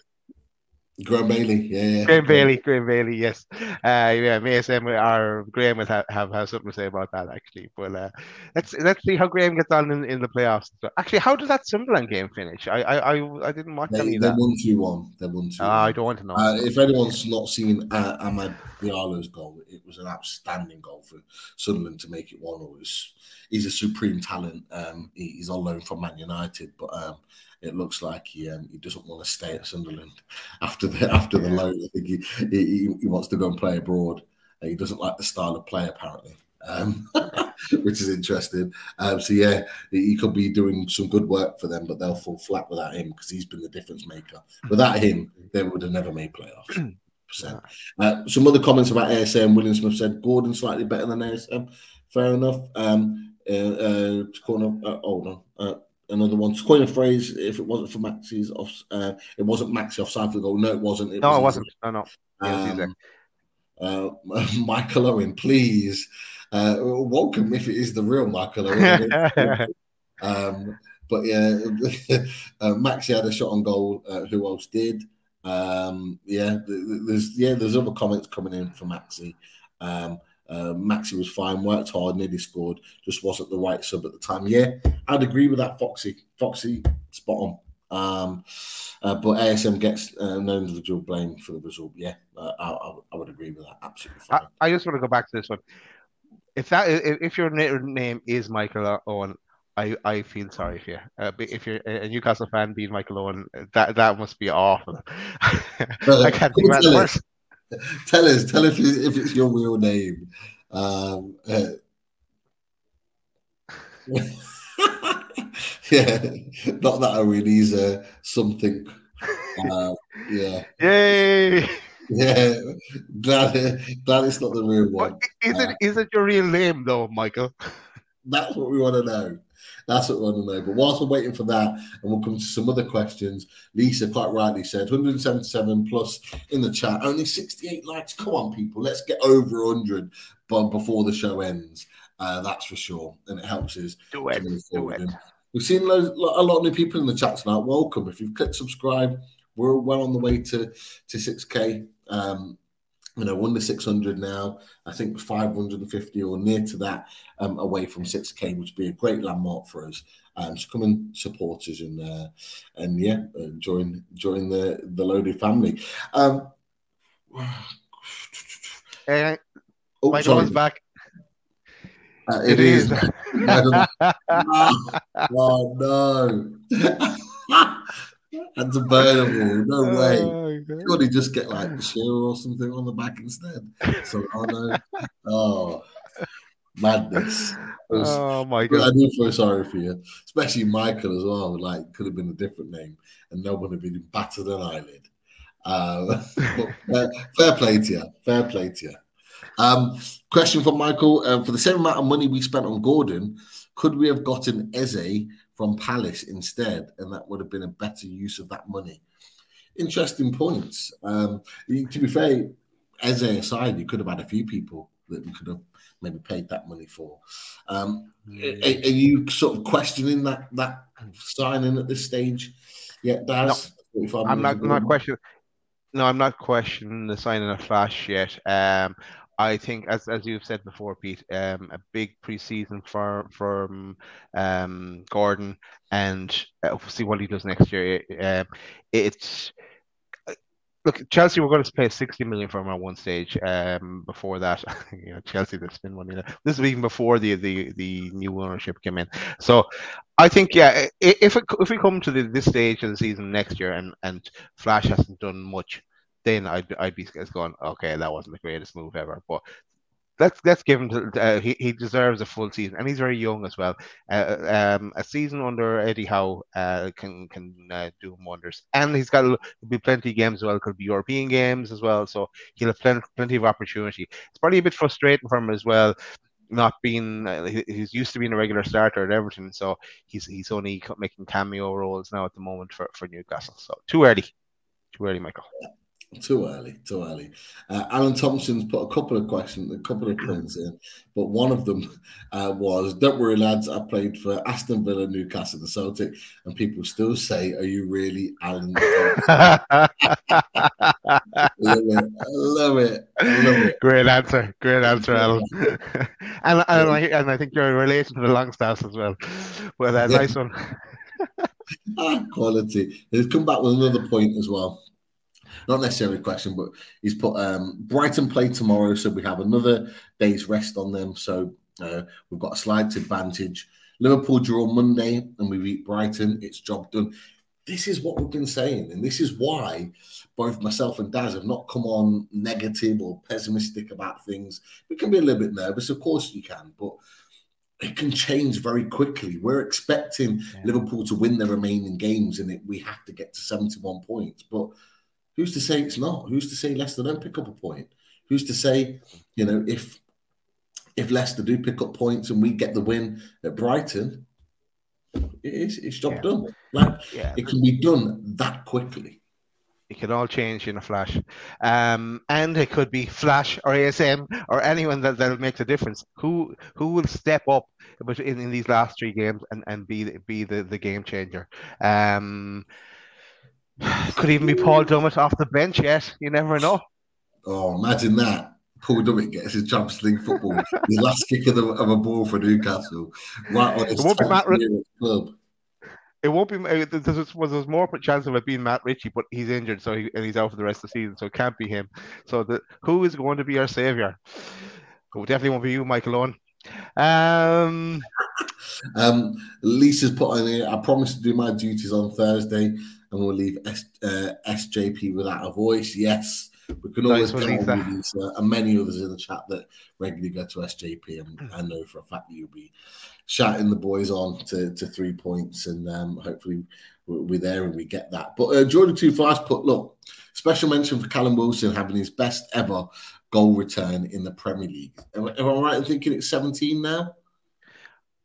Graham Bailey, yeah, yeah. Graham Bailey, Graham Bailey, yes. Uh, yeah, MSM or Graham would have, have, have something to say about that actually. But uh, let's let's see how Graham gets on in, in the playoffs. Actually, how did that Sunderland game finish? I I I, I didn't watch they, any they of that. won two one. They won two. Uh, I don't want to know. Uh, if anyone's not seen uh, Amad Diallo's goal, it was an outstanding goal for Sunderland to make it one. It was he's a supreme talent. Um, he, he's on loan from Man United, but um, it looks like he um, he doesn't want to stay at Sunderland after the after the loan. I think he, he, he wants to go and play abroad. He doesn't like the style of play apparently. Um, which is interesting. Um, so yeah, he could be doing some good work for them, but they'll fall flat without him because he's been the difference maker. Without him, they would have never made playoffs. Uh, some other comments about ASM. William Smith said Gordon slightly better than ASM. Fair enough. Um, uh, uh, corner. Uh, hold on. Another one. To coin a phrase, if it wasn't for Maxi's off, uh, it wasn't Maxi offside for the goal. No, it wasn't. It no, was it wasn't. No, no. Um, uh, Michael Owen, please. Uh, welcome if it is the real Michael Owen. um, but yeah, uh, Maxi had a shot on goal. Uh, who else did? Um, yeah, there's yeah, there's other comments coming in from Maxi. Um, uh, Maxi was fine, worked hard, nearly scored, just wasn't the right sub at the time. Yeah, I'd agree with that, Foxy. Foxy, spot on. Um, uh, but ASM gets uh, no individual blame for the result. Yeah, uh, I, I, I, would agree with that. Absolutely fine. I, I, just want to go back to this one. If that if your name is Michael Owen, I, I feel sorry for you. Uh, if you're a Newcastle fan being Michael Owen, that that must be awful. I can't think about worse tell us, tell us if it's your real name. Um, uh, yeah, not that Owen. He's uh, something. Uh, yeah. Yay! Yeah, glad, glad it's not the real one. Is it? Uh, is it your real name though, Michael? That's what we want to know. That's what we want to know. But whilst we're waiting for that, and we'll come to some other questions, Lisa quite rightly said 177 plus in the chat, only 68 likes. Come on, people, let's get over 100 before the show ends. Uh, that's for sure. And it helps us do it, move forward. We've seen loads, a lot of new people in the chat tonight. Welcome. If you've clicked subscribe, we're well on the way to, to 6K. Um, you know, under 600 now. I think 550 or near to that um, away from 6k, which would be a great landmark for us. Um, so come and support us and uh, and yeah, uh, join join the the Lodi family. Um, hey, oh, my sorry. back. Uh, it, it is. is. oh no. and to burn them all. No way. Oh, God, he just get like the share or something on the back instead. So I know. Oh, madness. Was, oh my god! I do feel sorry for you, especially Michael as well. Like, could have been a different name, and no one would have been battered an eyelid. Uh, fair, fair, play to you. Fair play to you. Um, question from Michael: uh, For the same amount of money we spent on Gordon, could we have gotten Eze from Palace instead, and that would have been a better use of that money? Interesting points. Um, to be fair, Eze aside, you could have had a few people that we could have maybe paid that money for. Um, mm. are, are, you sort of questioning that that signing at this stage? Yeah, that's. No, I'm not, not questioning. No, I'm not questioning the signing of Flash yet. Um, I think, as as you've said before, Pete, um, a big preseason for from um, Gordon, and uh, we'll see what he does next year. Uh, it's look, Chelsea were going to pay 60 million for him at one stage. Um, before that, you know, Chelsea they spend money. This is even before the, the the new ownership came in. So, I think yeah, if it, if we come to the, this stage of the season next year and and Flash hasn't done much, then I'd I'd be going okay, that wasn't the greatest move ever. But let's let's give him. Uh, he he deserves a full season, and he's very young as well. Uh, um, a season under Eddie Howe uh, can can uh, do wonders, and he's got be plenty of games as well. Could be European games as well, so he'll have plenty, plenty of opportunity. It's probably a bit frustrating for him as well. Not being, uh, he's used to being a regular starter at Everton, so he's he's only making cameo roles now at the moment for, for Newcastle. So too early, too early, Michael. Too early, too early. Uh, Alan Thompson's put a couple of questions, a couple of points in, but one of them uh, was, "Don't worry, lads. I played for Aston Villa, Newcastle, the Celtic, and people still say, are you really Alan?" love it, love it, love it. Great answer, great answer, Alan. and and, I, and I think you're in relation to the Longstaffs as well. Well, that yeah. nice one. ah, quality. He's come back with another point as well not necessarily a question, but he's put um, Brighton play tomorrow, so we have another day's rest on them. So uh, we've got a slight advantage. Liverpool draw Monday and we beat Brighton. It's job done. This is what we've been saying, and this is why both myself and Daz have not come on negative or pessimistic about things. We can be a little bit nervous, of course you can, but it can change very quickly. We're expecting yeah. Liverpool to win the remaining games, and it, we have to get to 71 points. But Who's to say it's not? Who's to say Leicester don't pick up a point? Who's to say, you know, if if Leicester do pick up points and we get the win at Brighton, it is it's job yeah. done. Like yeah. it can be done that quickly. It can all change in a flash. Um, and it could be Flash or ASM or anyone that, that'll make the difference. Who who will step up in, in these last three games and, and be be the, the game changer. Um, could even be Paul Dummett off the bench yet. You never know. Oh, imagine that. Paul Dummett gets his Champions League football, the last kick of, the, of, a ball for Newcastle. Right on his it won't be Matt club. It won't be. There's, there's more chance of it being Matt Ritchie, but he's injured, so he, and he's out for the rest of the season, so it can't be him. So the, who is going to be our savior? It definitely won't be you, Michael Owen. Um, um, Lisa's put on here. I promise to do my duties on Thursday and we'll leave S, uh, SJP without a voice. Yes, we can always count on Lisa and many others in the chat that regularly go to SJP, and I know for a fact that you'll be shouting the boys on to, to three points, and um, hopefully we're there and we get that. But uh, Jordan Two Flies put look special mention for Callum Wilson having his best ever goal return in the Premier League. Am, am I right in thinking it's 17 now?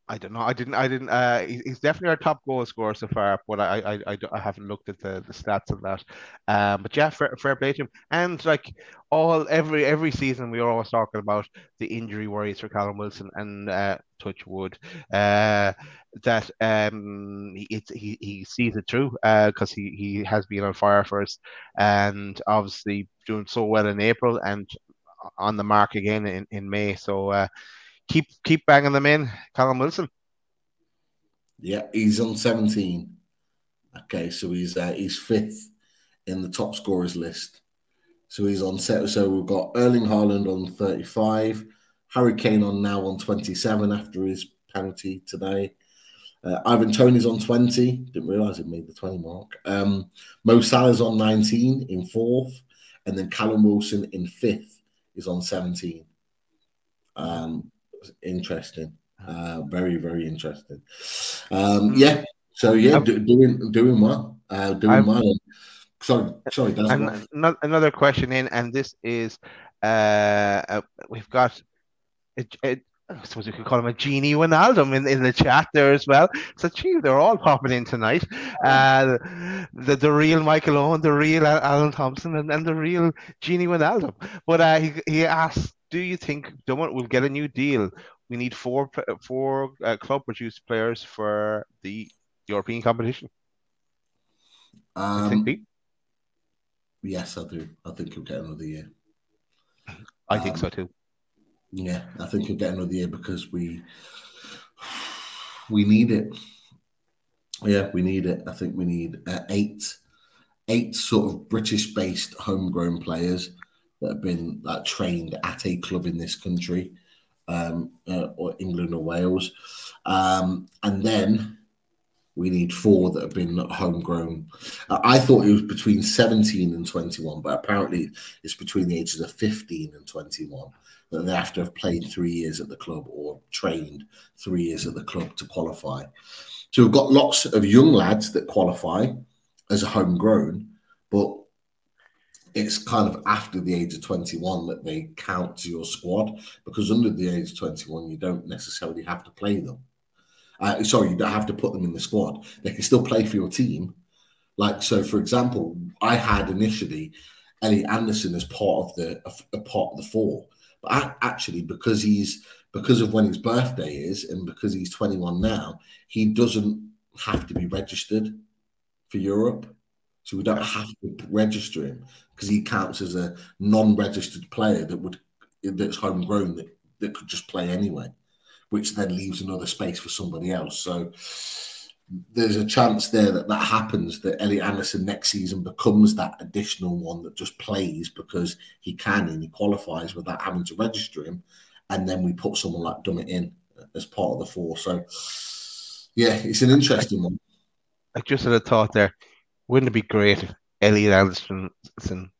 I don't know. I didn't. I didn't. Uh, he's definitely our top goal scorer so far, but I, I, I, I haven't looked at the, the stats of that. Um, but yeah, fair, fair play to him. And like all every every season, we are always talking about the injury worries for Callum Wilson and uh, touch wood uh, that um he, he he sees it through because uh, he he has been on fire us and obviously doing so well in April and on the mark again in in May. So. Uh, keep keep banging them in, Callum Wilson. Yeah, he's on 17. Okay, so he's uh, he's fifth in the top scorers list. So he's on set. So we've got Erling Haaland on 35, Harry Kane on now on 27 after his penalty today. Uh, Ivan Toney's on 20. Didn't realise it made the 20 mark. Um, Mo Salah's on 19 in fourth. And then Callum Wilson in fifth is on 17. Um, interesting. Uh, very, very interesting. Um, yeah. So yeah, do, doing doing well. Uh, doing I'm, well. Sorry, sorry, and another question in, and this is uh, uh we've got I suppose you could call him a Gini Wijnaldum in, in the chat there as well. So, gee, they're all popping in tonight. Uh, the the real Michael Owen, the real Alan Thompson, and, and the real Gini Wijnaldum. But uh, he, he asked, do you think Dummett will get a new deal? We need four four uh, club produced players for the European competition. Um, think, yes, I do. I think he'll get another year. I um, think so too. Yeah, I think he'll get another year because we we need it. Yeah, we need it. I think we need uh, eight eight sort of British-based homegrown players that have been like, trained at a club in this country, um, uh, or England or Wales, um, and then we need four that have been homegrown. Uh, I thought it was between 17 and 21, but apparently it's between the ages of 15 and 21 that they have to have played three years at the club or trained three years at the club to qualify. So we've got lots of young lads that qualify as a homegrown, but it's kind of after the age of 21 that they count to your squad because under the age of 21 you don't necessarily have to play them uh, sorry, you don't have to put them in the squad. They can still play for your team. Like so, for example, I had initially Elliot Anderson as part of the a, a part of the four, but I, actually because he's because of when his birthday is and because he's 21 now, he doesn't have to be registered for Europe. So we don't have to register him because he counts as a non-registered player that would that's homegrown that, that could just play anyway which then leaves another space for somebody else. So there's a chance there that that happens, that Elliot Anderson next season becomes that additional one that just plays because he can and he qualifies without having to register him. And then we put someone like Dummett in as part of the four. So, yeah, it's an interesting one. I just had a thought there. Wouldn't it be great if Elliot Anderson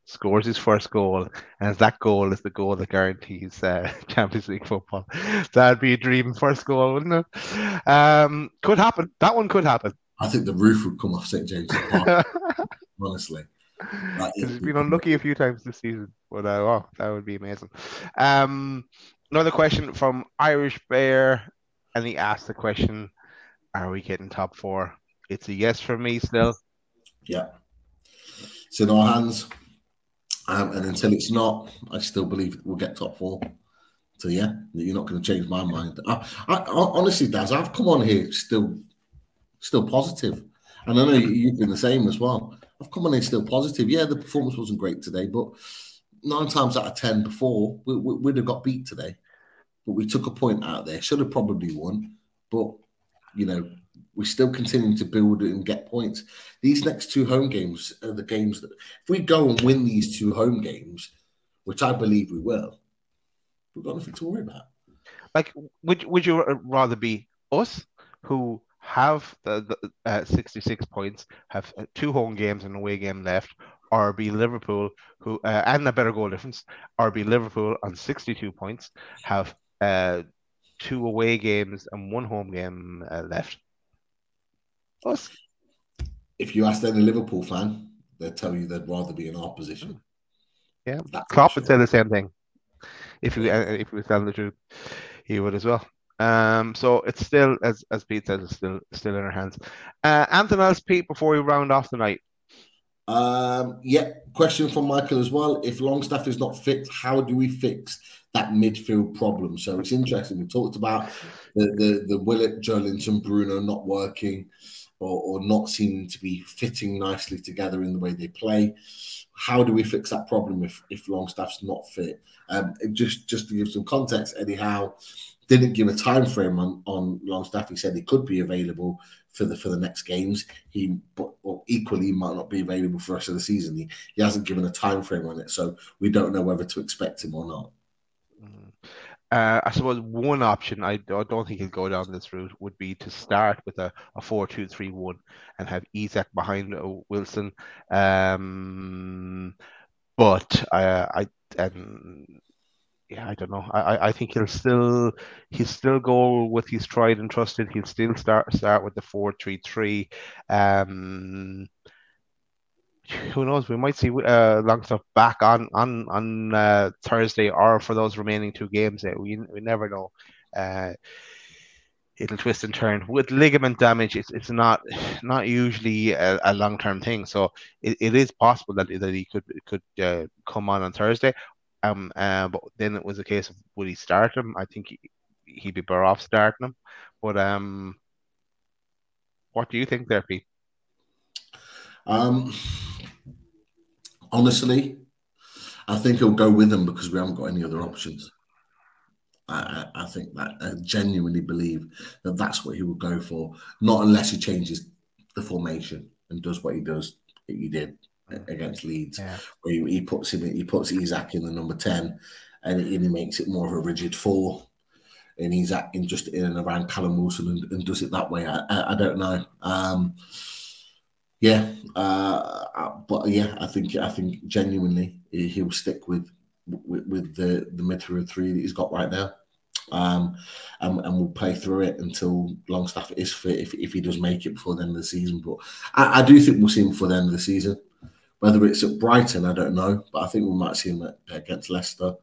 scores his first goal, and that goal is the goal that guarantees uh, Champions League football. That'd be a dream first goal, wouldn't it? Um, could happen. That one could happen. I think the roof would come off St James's Park. honestly, like, he's been unlucky a few times this season, but uh, wow, that would be amazing. Um, another question from Irish Bear, and he asked the question: Are we getting top four? It's a yes for me still. Yeah, it's in our hands. Um, and until it's not, I still believe we'll get top four. So yeah, you're not going to change my mind. I, I, honestly, Daz, I've come on here still, still positive, and I know you've been the same as well. I've come on here still positive. Yeah, the performance wasn't great today, but nine times out of ten before we, we, would have got beat today. But we took a point out there. Should have probably won, but you know we're still continuing to build and get points. These next two home games are the games that, if we go and win these two home games, which I believe we will, we've got nothing to worry about. Like, would would you rather be us who have the, the uh, 66 points, have two home games and away game left, or be Liverpool who uh, and a better goal difference, or be Liverpool on 62 points, have uh, two away games and one home game uh, left? Us. If you ask any Liverpool fan, they'll tell you they'd rather be in our position. Yeah, That's Klopp sure. would say the same thing. If he uh, if he was telling the truth, he would as well. Um, so it's still, as as Pete says, it's still still in our hands. Uh, anything else, Pete, before we round off the night? Um, yeah, question from Michael as well. If Longstaff is not fit, how do we fix that midfield problem? So it's interesting. We talked about the the, the Willock, Joelinton, Bruno not working or, or not seeming to be fitting nicely together in the way they play. How do we fix that problem if, if Longstaff's not fit? Um, just just to give some context, Eddie Howe didn't give a time frame on, on Longstaff. He said he could be available for the for the next games. He but equally might not be available for the rest of the season. He, he hasn't given a time frame on it, so we don't know whether to expect him or not. Uh, I suppose one option, I, I don't think he'll go down this route, would be to start with a, a 4 2 3 1 and have Isak behind uh, Wilson. Um, but I, um, yeah, I don't know. I, I think he'll still he'll still go with his tried and trusted. He'll still start start with the four three three. Um, who knows? We might see uh, Longstaff back on on on uh, Thursday or for those remaining two games. Uh, we we never know. Uh, it'll twist and turn with ligament damage. It's, it's not not usually a, a long term thing, so it, it is possible that, that he could could uh, come on on Thursday. Um, uh, but then it was a case of would he start him? I think he, he'd be better off starting him. But um, what do you think there, Pete? Um, honestly, I think he'll go with them because we haven't got any other options. I, I, think that I genuinely believe that that's what he would go for, not unless he changes the formation and does what he does he did against Leeds, yeah. where he, he, puts him he puts Isak in the number ten, and he, and he makes it more of a rigid four, and he's acting just in and around Callum Wilson and, and does it that way. I, I, I don't know. Um, yeah, uh, but yeah, I think I think genuinely he'll stick with with, with the the midfield three that he's got right now. Um, and, and we'll play through it until Longstaff is fit if, if he does make it before the end of the season. But I, I do think we'll see him before the end of the season. Whether it's at Brighton, I don't know, but I think we might see him against Leicester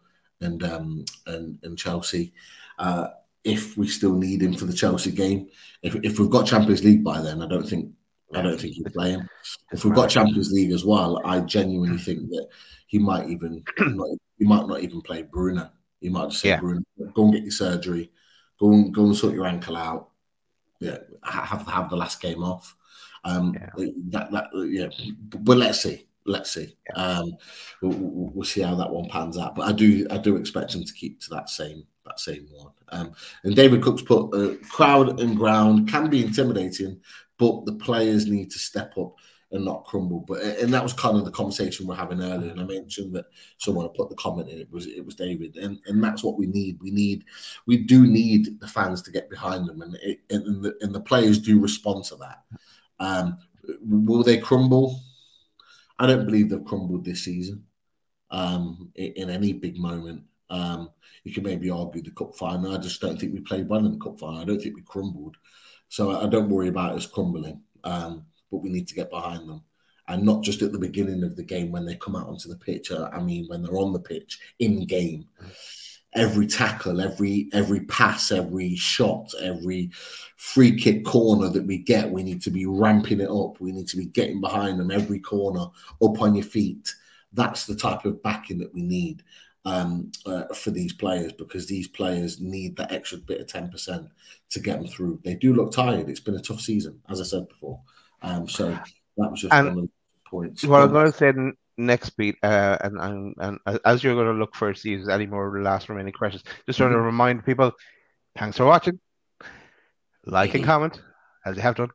and um, and, and Chelsea. Uh, if we still need him for the Chelsea game, if, if we've got Champions League by then, I don't think I don't think he'll play him. If we've got Champions League as well, I genuinely think that he might even not, he might not even play Bruno. He might just say, yeah. Bruno, go and get your surgery, go and go and sort your ankle out. Yeah, have have the last game off. Um, yeah. That, that, yeah, but let's see, let's see. Yeah. Um, we'll, we'll, see how that one pans out. But I do, I do expect him to keep to that same that same one. Um, and David Cook's put uh, crowd and ground can be intimidating, but the players need to step up and not crumble. But and that was kind of the conversation we're having earlier. And I mentioned that someone put the comment in. It was it was David, and and that's what we need. We need we do need the fans to get behind them, and it, and the and the players do respond to that. Um, will they crumble? I don't believe they've crumbled this season. Um, in, any big moment. Um, you can maybe argue the cup final. I just don't think we played well in the cup final. I don't think we crumbled. So I don't worry about us crumbling, um, but we need to get behind them. And not just at the beginning of the game when they come out onto the pitch. Uh, I mean, when they're on the pitch in game, every tackle, every every pass, every shot, every free kick corner that we get, we need to be ramping it up. We need to be getting behind them every corner, up on your feet. That's the type of backing that we need um, uh, for these players because these players need that extra bit of 10% to get them through. They do look tired. It's been a tough season, as I said before. Um, so that was just and one of the points. What I'm going to say next Pete, uh, and, and, and as you're going to look for there's any more last remaining questions, just want to mm-hmm. remind people thanks for watching, like and comment, as you have done,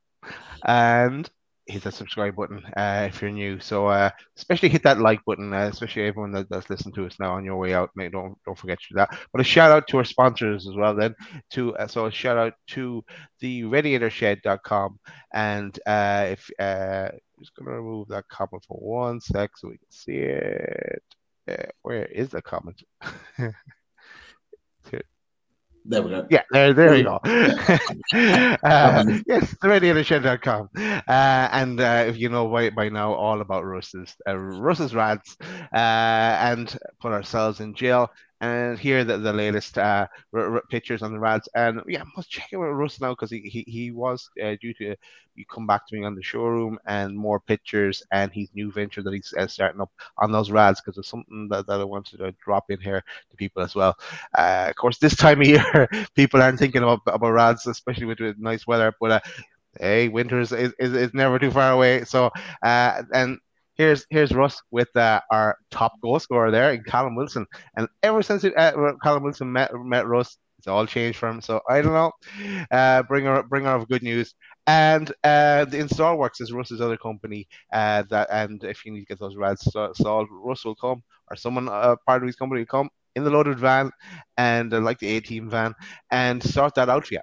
and hit that subscribe button uh, if you're new. So uh, especially hit that like button, uh, especially everyone that, that's listening to us now on your way out. Mate, don't don't forget to do that. But a shout out to our sponsors as well. Then to uh, so a shout out to the radiatorshed.com and uh, if uh, just gonna remove that comment for one sec so we can see it. Uh, where is the comment? There we go. Yeah, there, there you go. uh, yes, radiatorshed.com. Uh, and uh, if you know by, by now all about Russ's, uh, Russ's Rads, uh, and put ourselves in jail and here the, the latest uh, r- r- pictures on the Rads. And yeah, I must check with Russ now because he, he, he was uh, due to you come back to me on the showroom and more pictures and his new venture that he's uh, starting up on those Rads because it's something that, that I wanted to drop in here to people as well. Uh, of course, this time of year, people aren't thinking about, about Rads, especially with, with nice weather, but uh, hey, winter is, is, is, never too far away. So, uh, and here's here's Russ with uh, our top goal scorer there in Callum Wilson. And ever since it, uh, Callum Wilson met met Russ, it's all changed for him. So I don't know. Uh, bring her bring her of good news. And uh, the install works is Russ's other company. Uh, that and if you need to get those rads solved, Russ will come or someone uh, part of his company will come in the loaded van and uh, like the A team van and sort that out for you.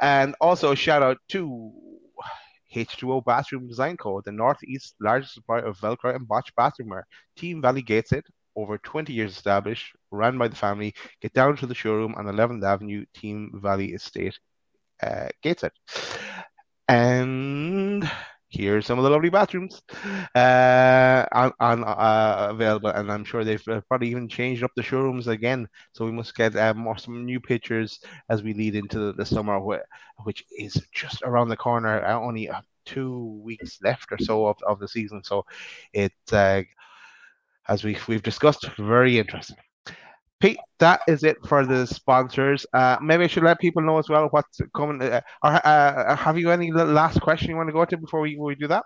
And also shout out to H2O Bathroom Design Co., the Northeast's largest supplier of Villeroy and Boch bathroomware. Team Valley Gateshead, over 20 years established, ran by the family. Get down to the showroom on 11th Avenue, Team Valley Estate, uh, Gateshead. And here's some of the lovely bathrooms uh, on, on uh, available, and I'm sure they've uh, probably even changed up the showrooms again. So we must get uh, more some new pictures as we lead into the, the summer, which is just around the corner. Uh, only two weeks left or so of, of the season, so it's as we we've discussed, very interesting. Pete, that is it for the sponsors. Uh, maybe I should let people know as well what's coming. Uh, uh, uh have you any last question you want to go to before we, we do that?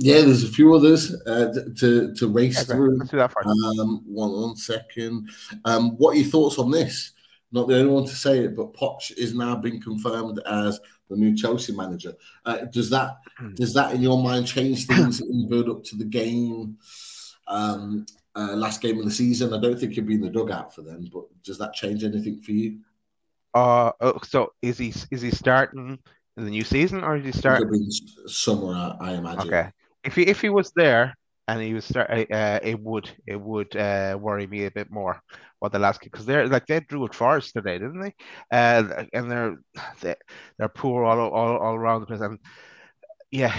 Yeah, there's a few others uh, to to race okay, through. Let's do that first. Um, one one second. Um, what are your thoughts on this? Not the only one to say it, but Poch is now being confirmed as the new Chelsea manager. Uh, does that hmm. does that in your mind change things in build up to the game? Um, uh, last game of the season. I don't think he'll be in the dugout for them, but does that change anything for you? Uh, oh, so is he is he starting in the new season or is he starting somewhere? I, imagine. Okay, if he if he was there and he was start, uh, uh, it would it would uh, worry me a bit more what the last because they're like they drew it Forest today, didn't they? Uh, and they're they, they're poor all, all all around the place, and yeah,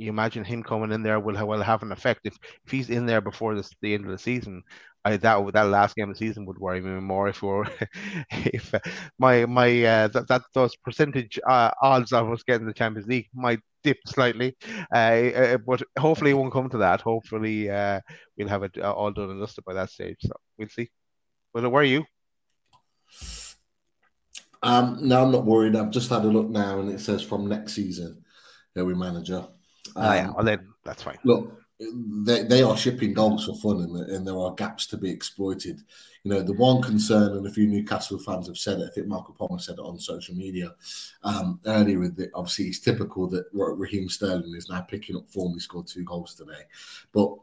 you imagine him coming in there will will have an effect if, if he's in there before this, the end of the season. I that that last game of the season would worry me more if we if uh, my my uh, that, that those percentage uh, odds of us getting the Champions League might dip slightly, uh, uh but hopefully it won't come to that. Hopefully uh, we'll have it uh, all done and dusted by that stage. So we'll see. But where are you? Um, no, I'm not worried. I've just had a look now, and it says from next season, we manager. Um, oh, yeah, well then that's fine. Look, they, they are shipping dogs for fun, and, and there are gaps to be exploited. You know, the one concern, and a few Newcastle fans have said it. I think Michael Palmer said it on social media um, earlier. With the, obviously, it's typical that Raheem Sterling is now picking up form. He scored two goals today, but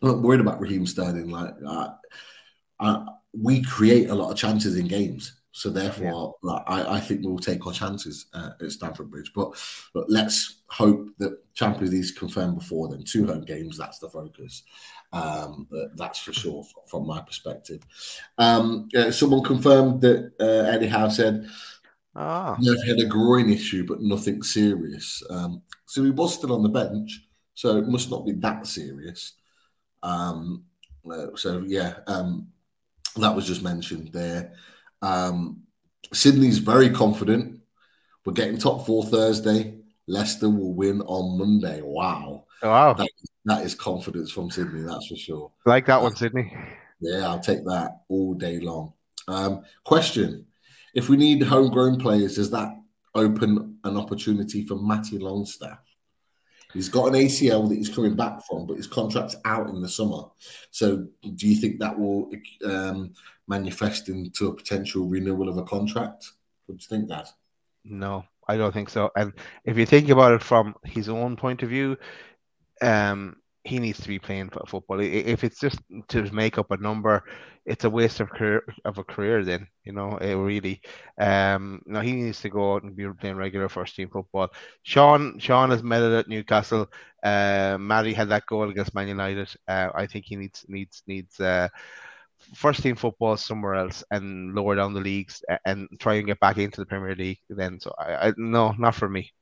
I'm not worried about Raheem Sterling. Like, uh, uh, we create a lot of chances in games. So therefore, yeah. like, I, I think we'll take our chances uh, at Stamford Bridge. But, but let's hope that Champions League is confirmed before then. Two home games, that's the focus. Um, that's for sure from my perspective. Um, uh, someone confirmed that uh, Eddie Howe said ah. he had a groin issue, but nothing serious. Um, so he was still on the bench, so it must not be that serious. Um, uh, so yeah, um, that was just mentioned there. Um, Sydney's very confident. We're getting top four Thursday. Leicester will win on Monday. Wow. Oh, wow. That, that is confidence from Sydney, that's for sure. Like that one, Sydney. Yeah, I'll take that all day long. Um, question If we need homegrown players, does that open an opportunity for Matty Longstaff? He's got an ACL that he's coming back from, but his contract's out in the summer. So, do you think that will um, manifest into a potential renewal of a contract? What do you think, Dad? No, I don't think so. And if you think about it from his own point of view, um, he needs to be playing football. If it's just to make up a number, it's a waste of career of a career. Then you know it really. Um, no, he needs to go out and be playing regular first team football. Sean Sean has met it at Newcastle. Uh, Matty had that goal against Man United. Uh, I think he needs needs needs. Uh, first team football somewhere else and lower down the leagues and try and get back into the Premier League then. So I, I no, not for me.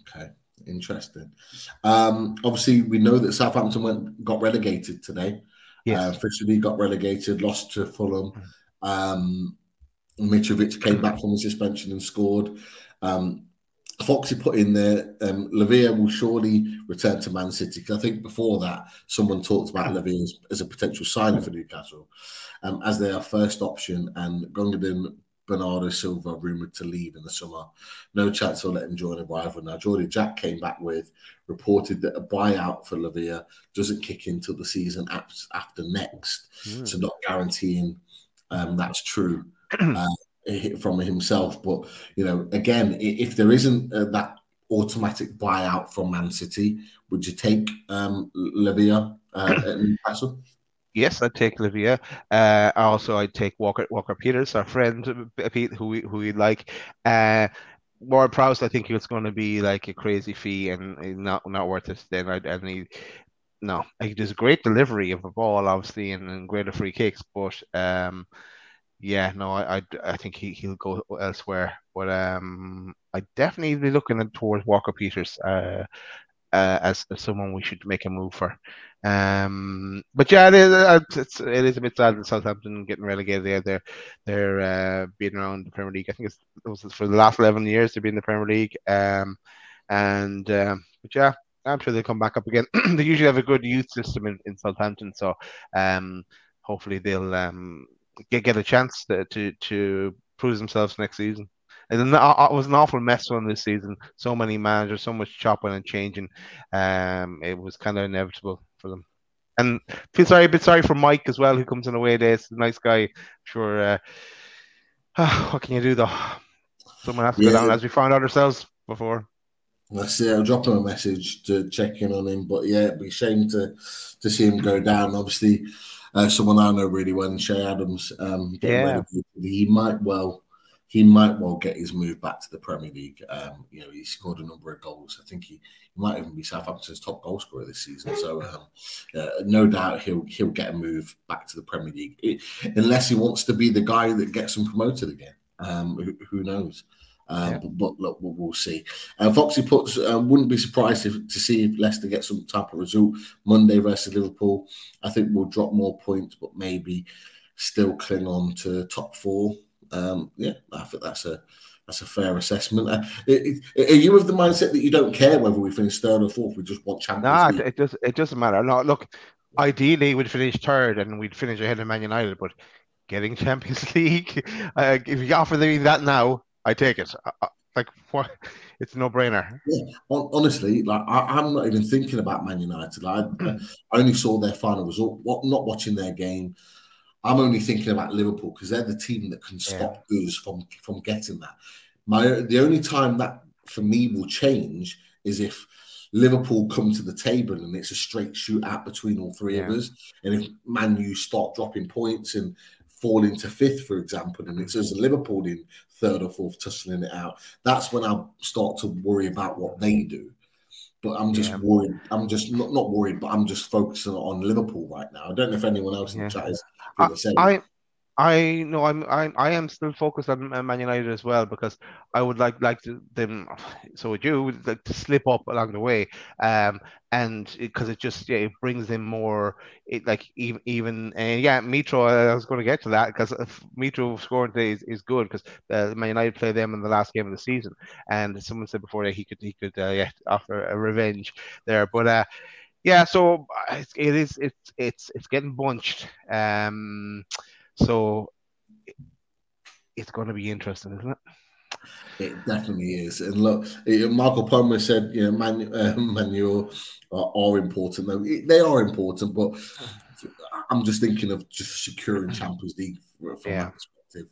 Okay, interesting. Um, obviously, we know that Southampton went got relegated today. Yes. Uh, officially got relegated, lost to Fulham. Mm. Um, Mitrovic came back from the suspension and scored. Um, Foxy put in there, um, Lavia will surely return to Man City. Because I think before that, someone talked about Lavia as, as a potential signing for Newcastle, um, as their first option. And Gundogan, Bernardo Silva rumored to leave in the summer. No chance to let him join a rival. Now, Geordie Jack came back with reported that a buyout for Lavia doesn't kick in until the season after next, mm. so not guaranteeing um, that's true. Uh, from himself. But you know, again, if there isn't uh, that automatic buyout from Man City, would you take um, Lavia uh, at Newcastle? Yes, I'd take Lavia. Uh, also, I'd take Walker Walker Peters, our friend Pete, who we, who we like. Uh, Ward Prowse, I think it's going to be like a crazy fee and not not worth it. Then I'd, and he, no, like, there's great delivery of the ball, obviously, and, and greater free kicks, but um, yeah, no, I, I, I think he he'll go elsewhere, but um, I definitely be looking towards Walker Peters, uh, uh, as, as someone we should make a move for. Um, but yeah, it is, uh, it's, it is a bit sad that Southampton getting relegated there. They're they're uh, being around the Premier League. I think it was for the last eleven years they've been in the Premier League. Um, and um, but yeah, I'm sure they'll come back up again. they usually have a good youth system in, in Southampton, so um, hopefully they'll um get get a chance to to, to prove themselves next season. And it was an awful mess on this season. So many managers, so much chopping and changing. Um, it was kind of inevitable for them. And feel sorry, a bit sorry for Mike as well, who comes in away days. Nice guy. Sure. Uh, what can you do though? Someone has to yeah. go down, as we found out ourselves before. That's it. I'll drop him a message to check in on him. But yeah, it'd be a shame to to see him go down. Obviously, uh, someone I know really well, Che Adams. Um, yeah. he might well he might well get his move back to the Premier League. Um, you know, he scored a number of goals. I think he, he might even be Southampton's top goal scorer this season. So, um, uh, no doubt he'll he'll get a move back to the Premier League, it, unless he wants to be the guy that gets him promoted again. Um, who, who, knows? Um, yeah. but, but, look, we'll, we'll see. Uh, Foxy puts, uh, wouldn't be surprised if, to see if Leicester get some type of result Monday versus Liverpool. I think we'll drop more points, but maybe still cling on to top four. Um, yeah, I think that's a that's a fair assessment. Uh, are you of the mindset that you don't care whether we finish third or fourth? We just want Champions nah, League. it does. It doesn't matter. No, look, ideally we'd finish third and we'd finish ahead of Man United, but getting Champions League, uh, if you offer me that now, I take it. Uh, uh like what? It's a no brainer. Yeah, honestly, like I, am not even thinking about Man United. Like, I, I only saw their final result. What, not watching their game. I'm only thinking about Liverpool because they're the team that can stop yeah. Goose from from getting that. My the only time that for me will change is if Liverpool come to the table and it's a straight shootout between all three yeah. of us, and if Man U start dropping points and fall into fifth, for example, and it's as Liverpool in third or fourth tussling it out, that's when I start to worry about what they do. But I'm just yeah. worried. I'm just not, not worried, but I'm just focusing on Liverpool right now. I don't know if anyone else in the chat is I, I, I know I'm I I am still focused on Man United as well because I would like like to, them so would you like to slip up along the way um and because it, it, just yeah it brings them more it like even even and yeah Mitro I was going to get to that because Mitro scoring today is, is good because uh, Man United play them in the last game of the season and someone said before that he could he could uh, yeah offer a revenge there but uh yeah so uh, it is it's it's it's getting bunched um so it's going to be interesting, isn't it? It definitely is. And look, Michael Palmer said, you know, man, uh, manual are, are important. Though they are important, but I'm just thinking of just securing Champions League from yeah. that perspective.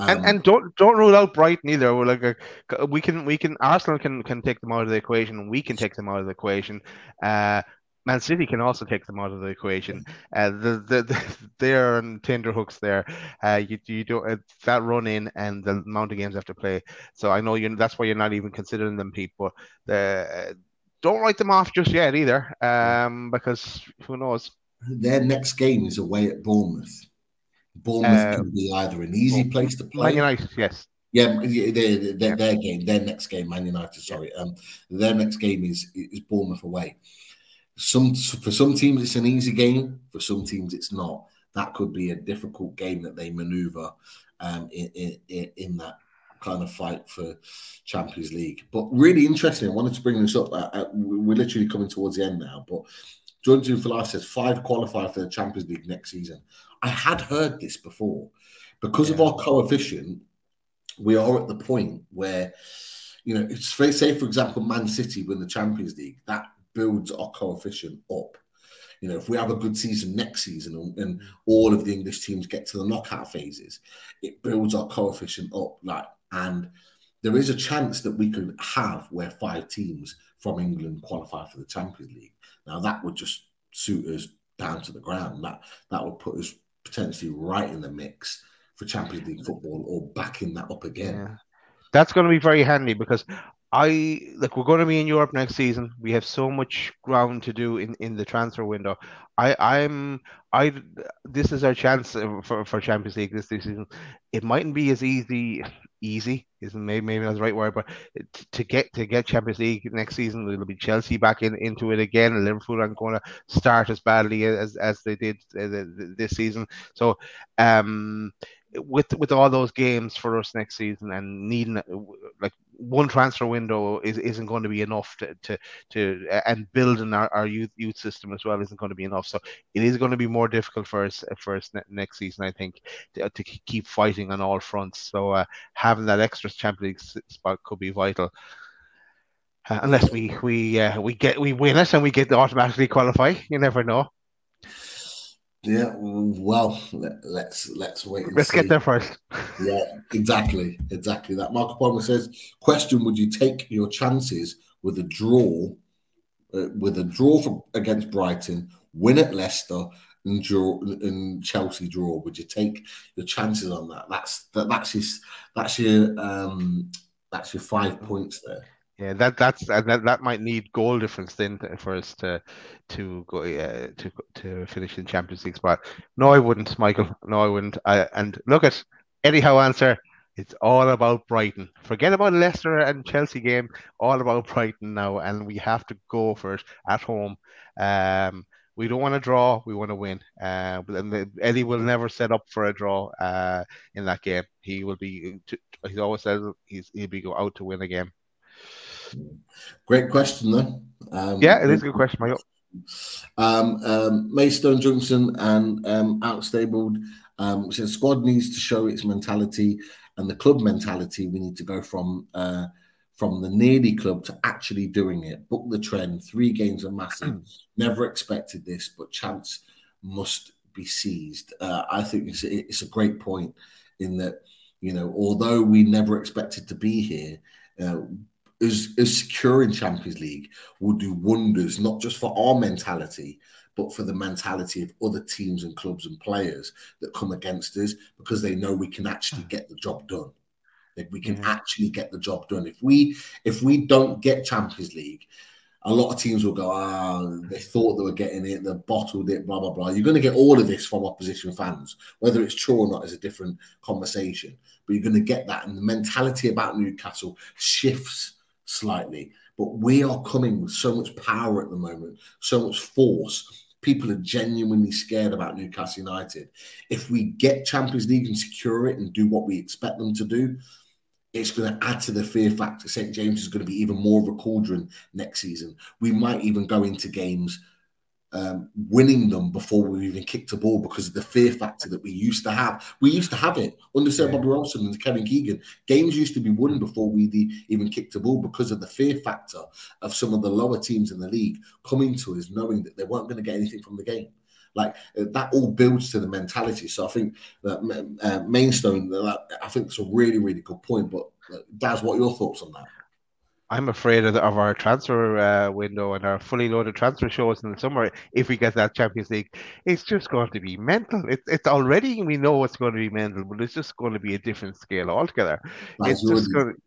Um, and and don't don't rule out Brighton either. We're like a, we can we can Arsenal can can take them out of the equation. We can take them out of the equation. Uh, Man City can also take them out of the equation. Uh, the, the, the, they're on tender hooks there. Uh, you, you don't uh, that run in and the amount of games have to play. So I know you that's why you're not even considering them, Pete. But the, don't write them off just yet either, um, because who knows? Their next game is away at Bournemouth. Bournemouth uh, can be either an easy place to play. Man United, yes. Yeah, their, their, their game, their next game, Man United. Sorry, um, their next game is is Bournemouth away. Some for some teams it's an easy game. For some teams it's not. That could be a difficult game that they manoeuvre um, in, in, in that kind of fight for Champions League. But really interesting. I wanted to bring this up. Uh, uh, we're literally coming towards the end now. But Jordan Falar says five qualify for the Champions League next season. I had heard this before because yeah. of our coefficient. We are at the point where, you know, it's say for example, Man City win the Champions League. That builds our coefficient up. You know, if we have a good season next season and, all of the English teams get to the knockout phases, it builds our coefficient up. Like, and there is a chance that we could have where five teams from England qualify for the Champions League. Now that would just suit us down to the ground. That that would put us potentially right in the mix for Champions League football or backing that up again. Yeah. That's going to be very handy because I like we're going to be in Europe next season. We have so much ground to do in, in the transfer window. I I'm I this is our chance for, for Champions League this season. It mightn't be as easy easy isn't maybe maybe not the right word, but to get to get Champions League next season, it'll be Chelsea back in into it again. Liverpool aren't going to start as badly as as they did uh, this season. So um with with all those games for us next season and needing like one transfer window is, isn't going to be enough to to, to and building our, our youth youth system as well isn't going to be enough. So it is going to be more difficult for us for us next season, I think, to, to keep fighting on all fronts. So uh, having that extra Champions League spot could be vital. Uh, unless we we uh, we get we win it and we get to automatically qualify, you never know. Yeah, well, let, us let's, let's wait. let's see. get there first. yeah, exactly, exactly. That Marco Palmer says, "Question: Would you take your chances with a draw, uh, with a draw from, against Brighton, win at Leicester, and draw and Chelsea draw? Would you take your chances on that? That's that, that's your that's your um that's your five points there." Yeah, that that's and that, that might need goal difference then for us to to go uh, to to finish in Champions League spot. No, I wouldn't, Michael. No, I wouldn't. I, and look at anyhow answer. It's all about Brighton. Forget about Leicester and Chelsea game. All about Brighton now, and we have to go for it at home. Um, we don't want to draw. We want to win. Uh, and Eddie will never set up for a draw uh, in that game. He will be. He always says he's he'll be go out to win a game. Great question, though. Um, yeah, it is a good question, Michael. Um, um, Maystone Junction and um, Outstabled um, says squad needs to show its mentality and the club mentality. We need to go from uh, from the nearly club to actually doing it. Book the trend. Three games are massive. Never expected this, but chance must be seized. Uh, I think it's, it's a great point in that you know although we never expected to be here. Uh, is, is securing Champions League will do wonders, not just for our mentality, but for the mentality of other teams and clubs and players that come against us because they know we can actually get the job done. Like we can mm-hmm. actually get the job done. If we if we don't get Champions League, a lot of teams will go, ah, oh, they thought they were getting it, they bottled it, blah, blah, blah. You're going to get all of this from opposition fans. Whether it's true or not is a different conversation, but you're going to get that. And the mentality about Newcastle shifts slightly. But we are coming with so much power at the moment, so much force. People are genuinely scared about Newcastle United. If we get Champions League and secure it and do what we expect them to do, it's going to add to the fear factor. St. James is going to be even more of a cauldron next season. We might even go into games um, winning them before we even kicked a ball because of the fear factor that we used to have. We used to have it under Sir yeah. Bobby Robson and Kevin Keegan. Games used to be won before we even kicked a ball because of the fear factor of some of the lower teams in the league coming to us knowing that they weren't going to get anything from the game. Like uh, that all builds to the mentality. So I think that uh, Mainstone, I think it's a really, really good point. But uh, Daz, what are your thoughts on that? I'm afraid of, of our transfer uh, window and our fully loaded transfer shows in the summer. If we get that Champions League, it's just going to be mental. It's it's already we know it's going to be mental, but it's just going to be a different scale altogether. it's just going. To,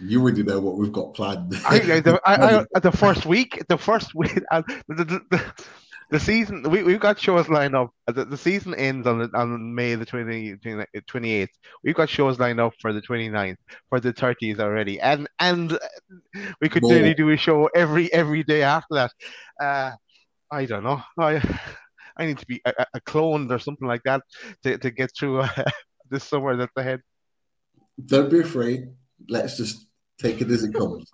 you already know what we've got planned. I, the, I, I, the first week, the first week, uh, the, the, the season we, we've got shows lined up. Uh, the, the season ends on the, on may the 20, 28th we've got shows lined up for the 29th for the 30th already. And and we could More. nearly do a show every every day after that. Uh i don't know. I i need to be a, a cloned or something like that to, to get through uh, this summer that's ahead. Don't be afraid. Let's just take it as it comes.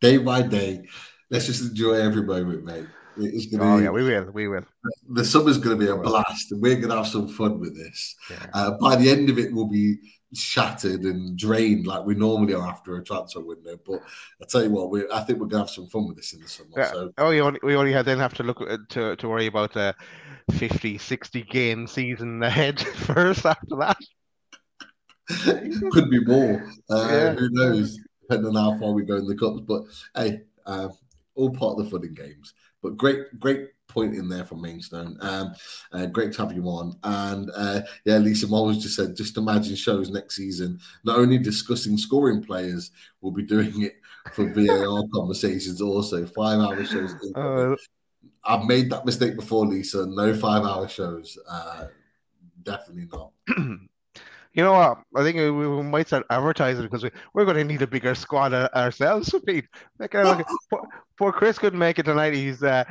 Day by day. Let's just enjoy every moment mate it's gonna oh, be, yeah, we will. We will. The summer's going to be a blast, and we're going to have some fun with this. Yeah. Uh, by the end of it, we'll be shattered and drained like we normally are after a transfer window. But I tell you what, we I think we're going to have some fun with this in the summer. Yeah. So. Oh, we only, we only then have to look at, to to worry about a 50, 60 game season ahead first after that. Could be more. Uh, yeah. Who knows? Depending on how far we go in the cups. But hey, uh, all part of the fun in games. But great, great point in there from Mainstone. Um, uh, great to have you on. And uh, yeah, Lisa Moles just said, just imagine shows next season, not only discussing scoring players, we'll be doing it for VAR conversations also. Five hour shows. Uh, I've made that mistake before, Lisa. No five hour shows. Uh, definitely not. you know what? I think we, we might start advertising because we, we're going to need a bigger squad ourselves, Pete. Like, poor, poor, Chris couldn't make it tonight. He's uh,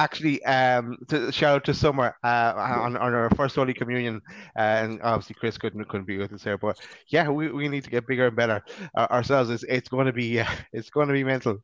actually um, to shout out to Summer uh, on, on our first Holy Communion, uh, and obviously Chris couldn't couldn't be with us there. But yeah, we, we need to get bigger and better uh, ourselves. It's, it's going to be it's going to be mental.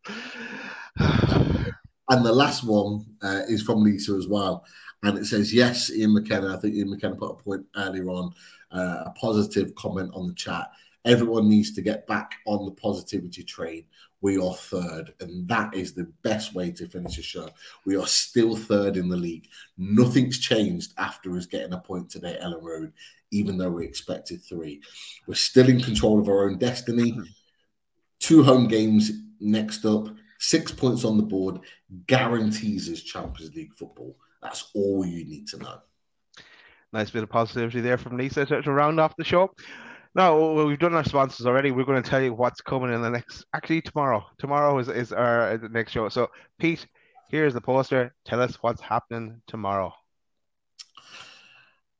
and the last one uh, is from Lisa as well, and it says yes, Ian McKenna. I think Ian McKenna put a point earlier on uh, a positive comment on the chat. Everyone needs to get back on the positivity train. We are third, and that is the best way to finish a show. We are still third in the league. Nothing's changed after us getting a point today at Elland Road, even though we expected three. We're still in control of our own destiny. Two home games next up, six points on the board, guarantees us Champions League football. That's all you need to know. Nice bit of positivity there from Lisa to, to round off the show. Now we've done our sponsors already. We're going to tell you what's coming in the next. Actually, tomorrow. Tomorrow is, is our next show. So, Pete, here's the poster. Tell us what's happening tomorrow.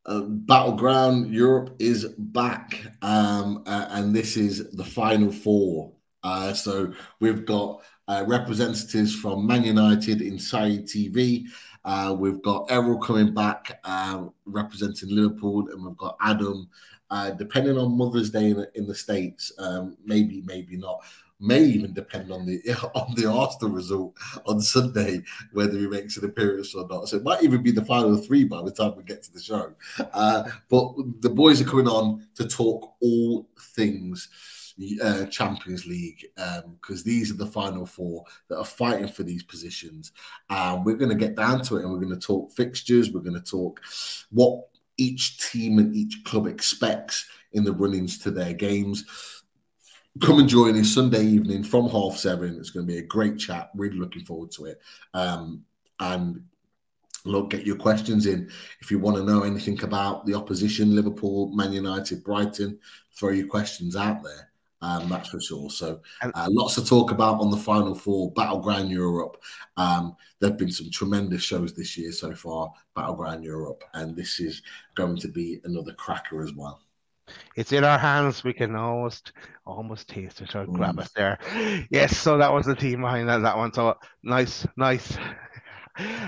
Uh, Battleground Europe is back, um, uh, and this is the final four. Uh, so we've got uh, representatives from Man United inside TV, uh, we've got Errol coming back uh, representing Liverpool, and we've got Adam. Uh, depending on Mother's Day in, in the states, um, maybe, maybe not. May even depend on the on the Arsenal result on Sunday whether he makes an appearance or not. So it might even be the final three by the time we get to the show. Uh, but the boys are coming on to talk all things uh, Champions League because um, these are the final four that are fighting for these positions. And we're going to get down to it and we're going to talk fixtures. We're going to talk what each team and each club expects in the runnings to their games. Come and join us Sunday evening from half seven. It's going to be a great chat. Really looking forward to it. Um, and look, get your questions in. If you want to know anything about the opposition, Liverpool, Man United, Brighton, throw your questions out there. Um, that's for sure. So uh, lots to talk about on the final four, Battleground Europe. Um, there have been some tremendous shows this year so far, Battleground Europe, and this is going to be another cracker as well. It's in our hands. We can almost almost taste it or mm. grab it there. Yes, so that was the team behind that, that one. So nice, nice.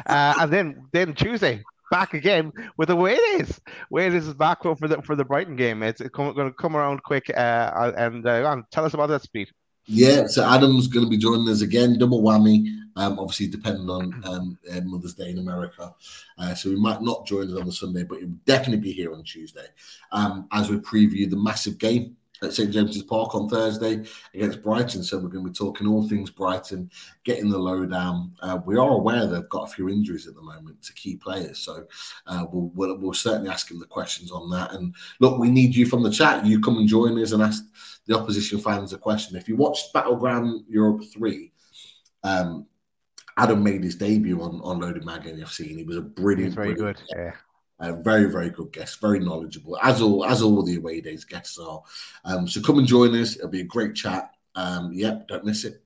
Uh, and then then Tuesday, back again with the Wales. Wales is back for the for the Brighton game. It's going to come around quick. Uh, and uh, tell us about that speed. Yeah, so Adam's going to be joining us again, double whammy. Um, obviously, depending on um, uh, Mother's Day in America, uh, so we might not join us on the Sunday, but he'll definitely be here on Tuesday um, as we preview the massive game at St James's Park on Thursday against Brighton. So we're going to be talking all things Brighton, getting the lowdown. Uh, we are aware they've got a few injuries at the moment to key players, so uh, we'll, we'll, we'll certainly ask him the questions on that. And look, we need you from the chat. You come and join us and ask the opposition fans a question. If you watched Battleground Europe three. Um, Adam made his debut on, on Loaded Mag NUFC, and he was a brilliant, very brilliant good. Yeah. A very, very good guest, very knowledgeable, as all as all the away days guests are. Um, so come and join us. It'll be a great chat. Um, yep, don't miss it.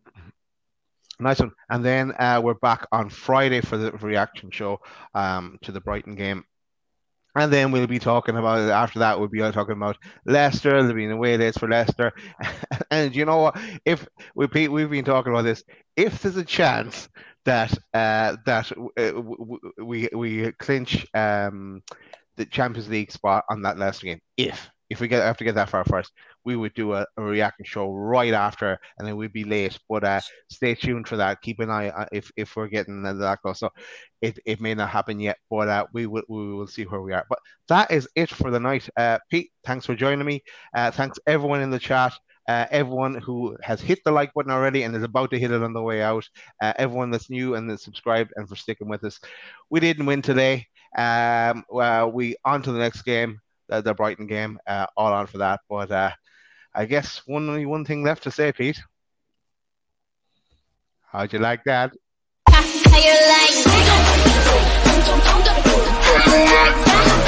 Nice one. And then uh, we're back on Friday for the reaction show um, to the Brighton game. And then we'll be talking about after that. We'll be talking about Leicester. There'll be an away days for Leicester. and you know what? If we we've been talking about this, if there's a chance that uh, that uh, we we clinch um, the Champions League spot on that last game. If if we get have to get that far first, we would do a, a reaction show right after, and then we'd be late. But uh, stay tuned for that. Keep an eye uh, if if we're getting that close. So it, it may not happen yet, but uh, we will we will see where we are. But that is it for the night. Uh, Pete, thanks for joining me. Uh, thanks everyone in the chat uh, everyone who has hit the like button already and is about to hit it on the way out, uh, everyone that's new and that's subscribed and for sticking with us. We didn't win today. Um, well, we on to the next game, the, the Brighton game. Uh, all on for that. But uh, I guess one only one thing left to say, Pete. How'd you like that? How you like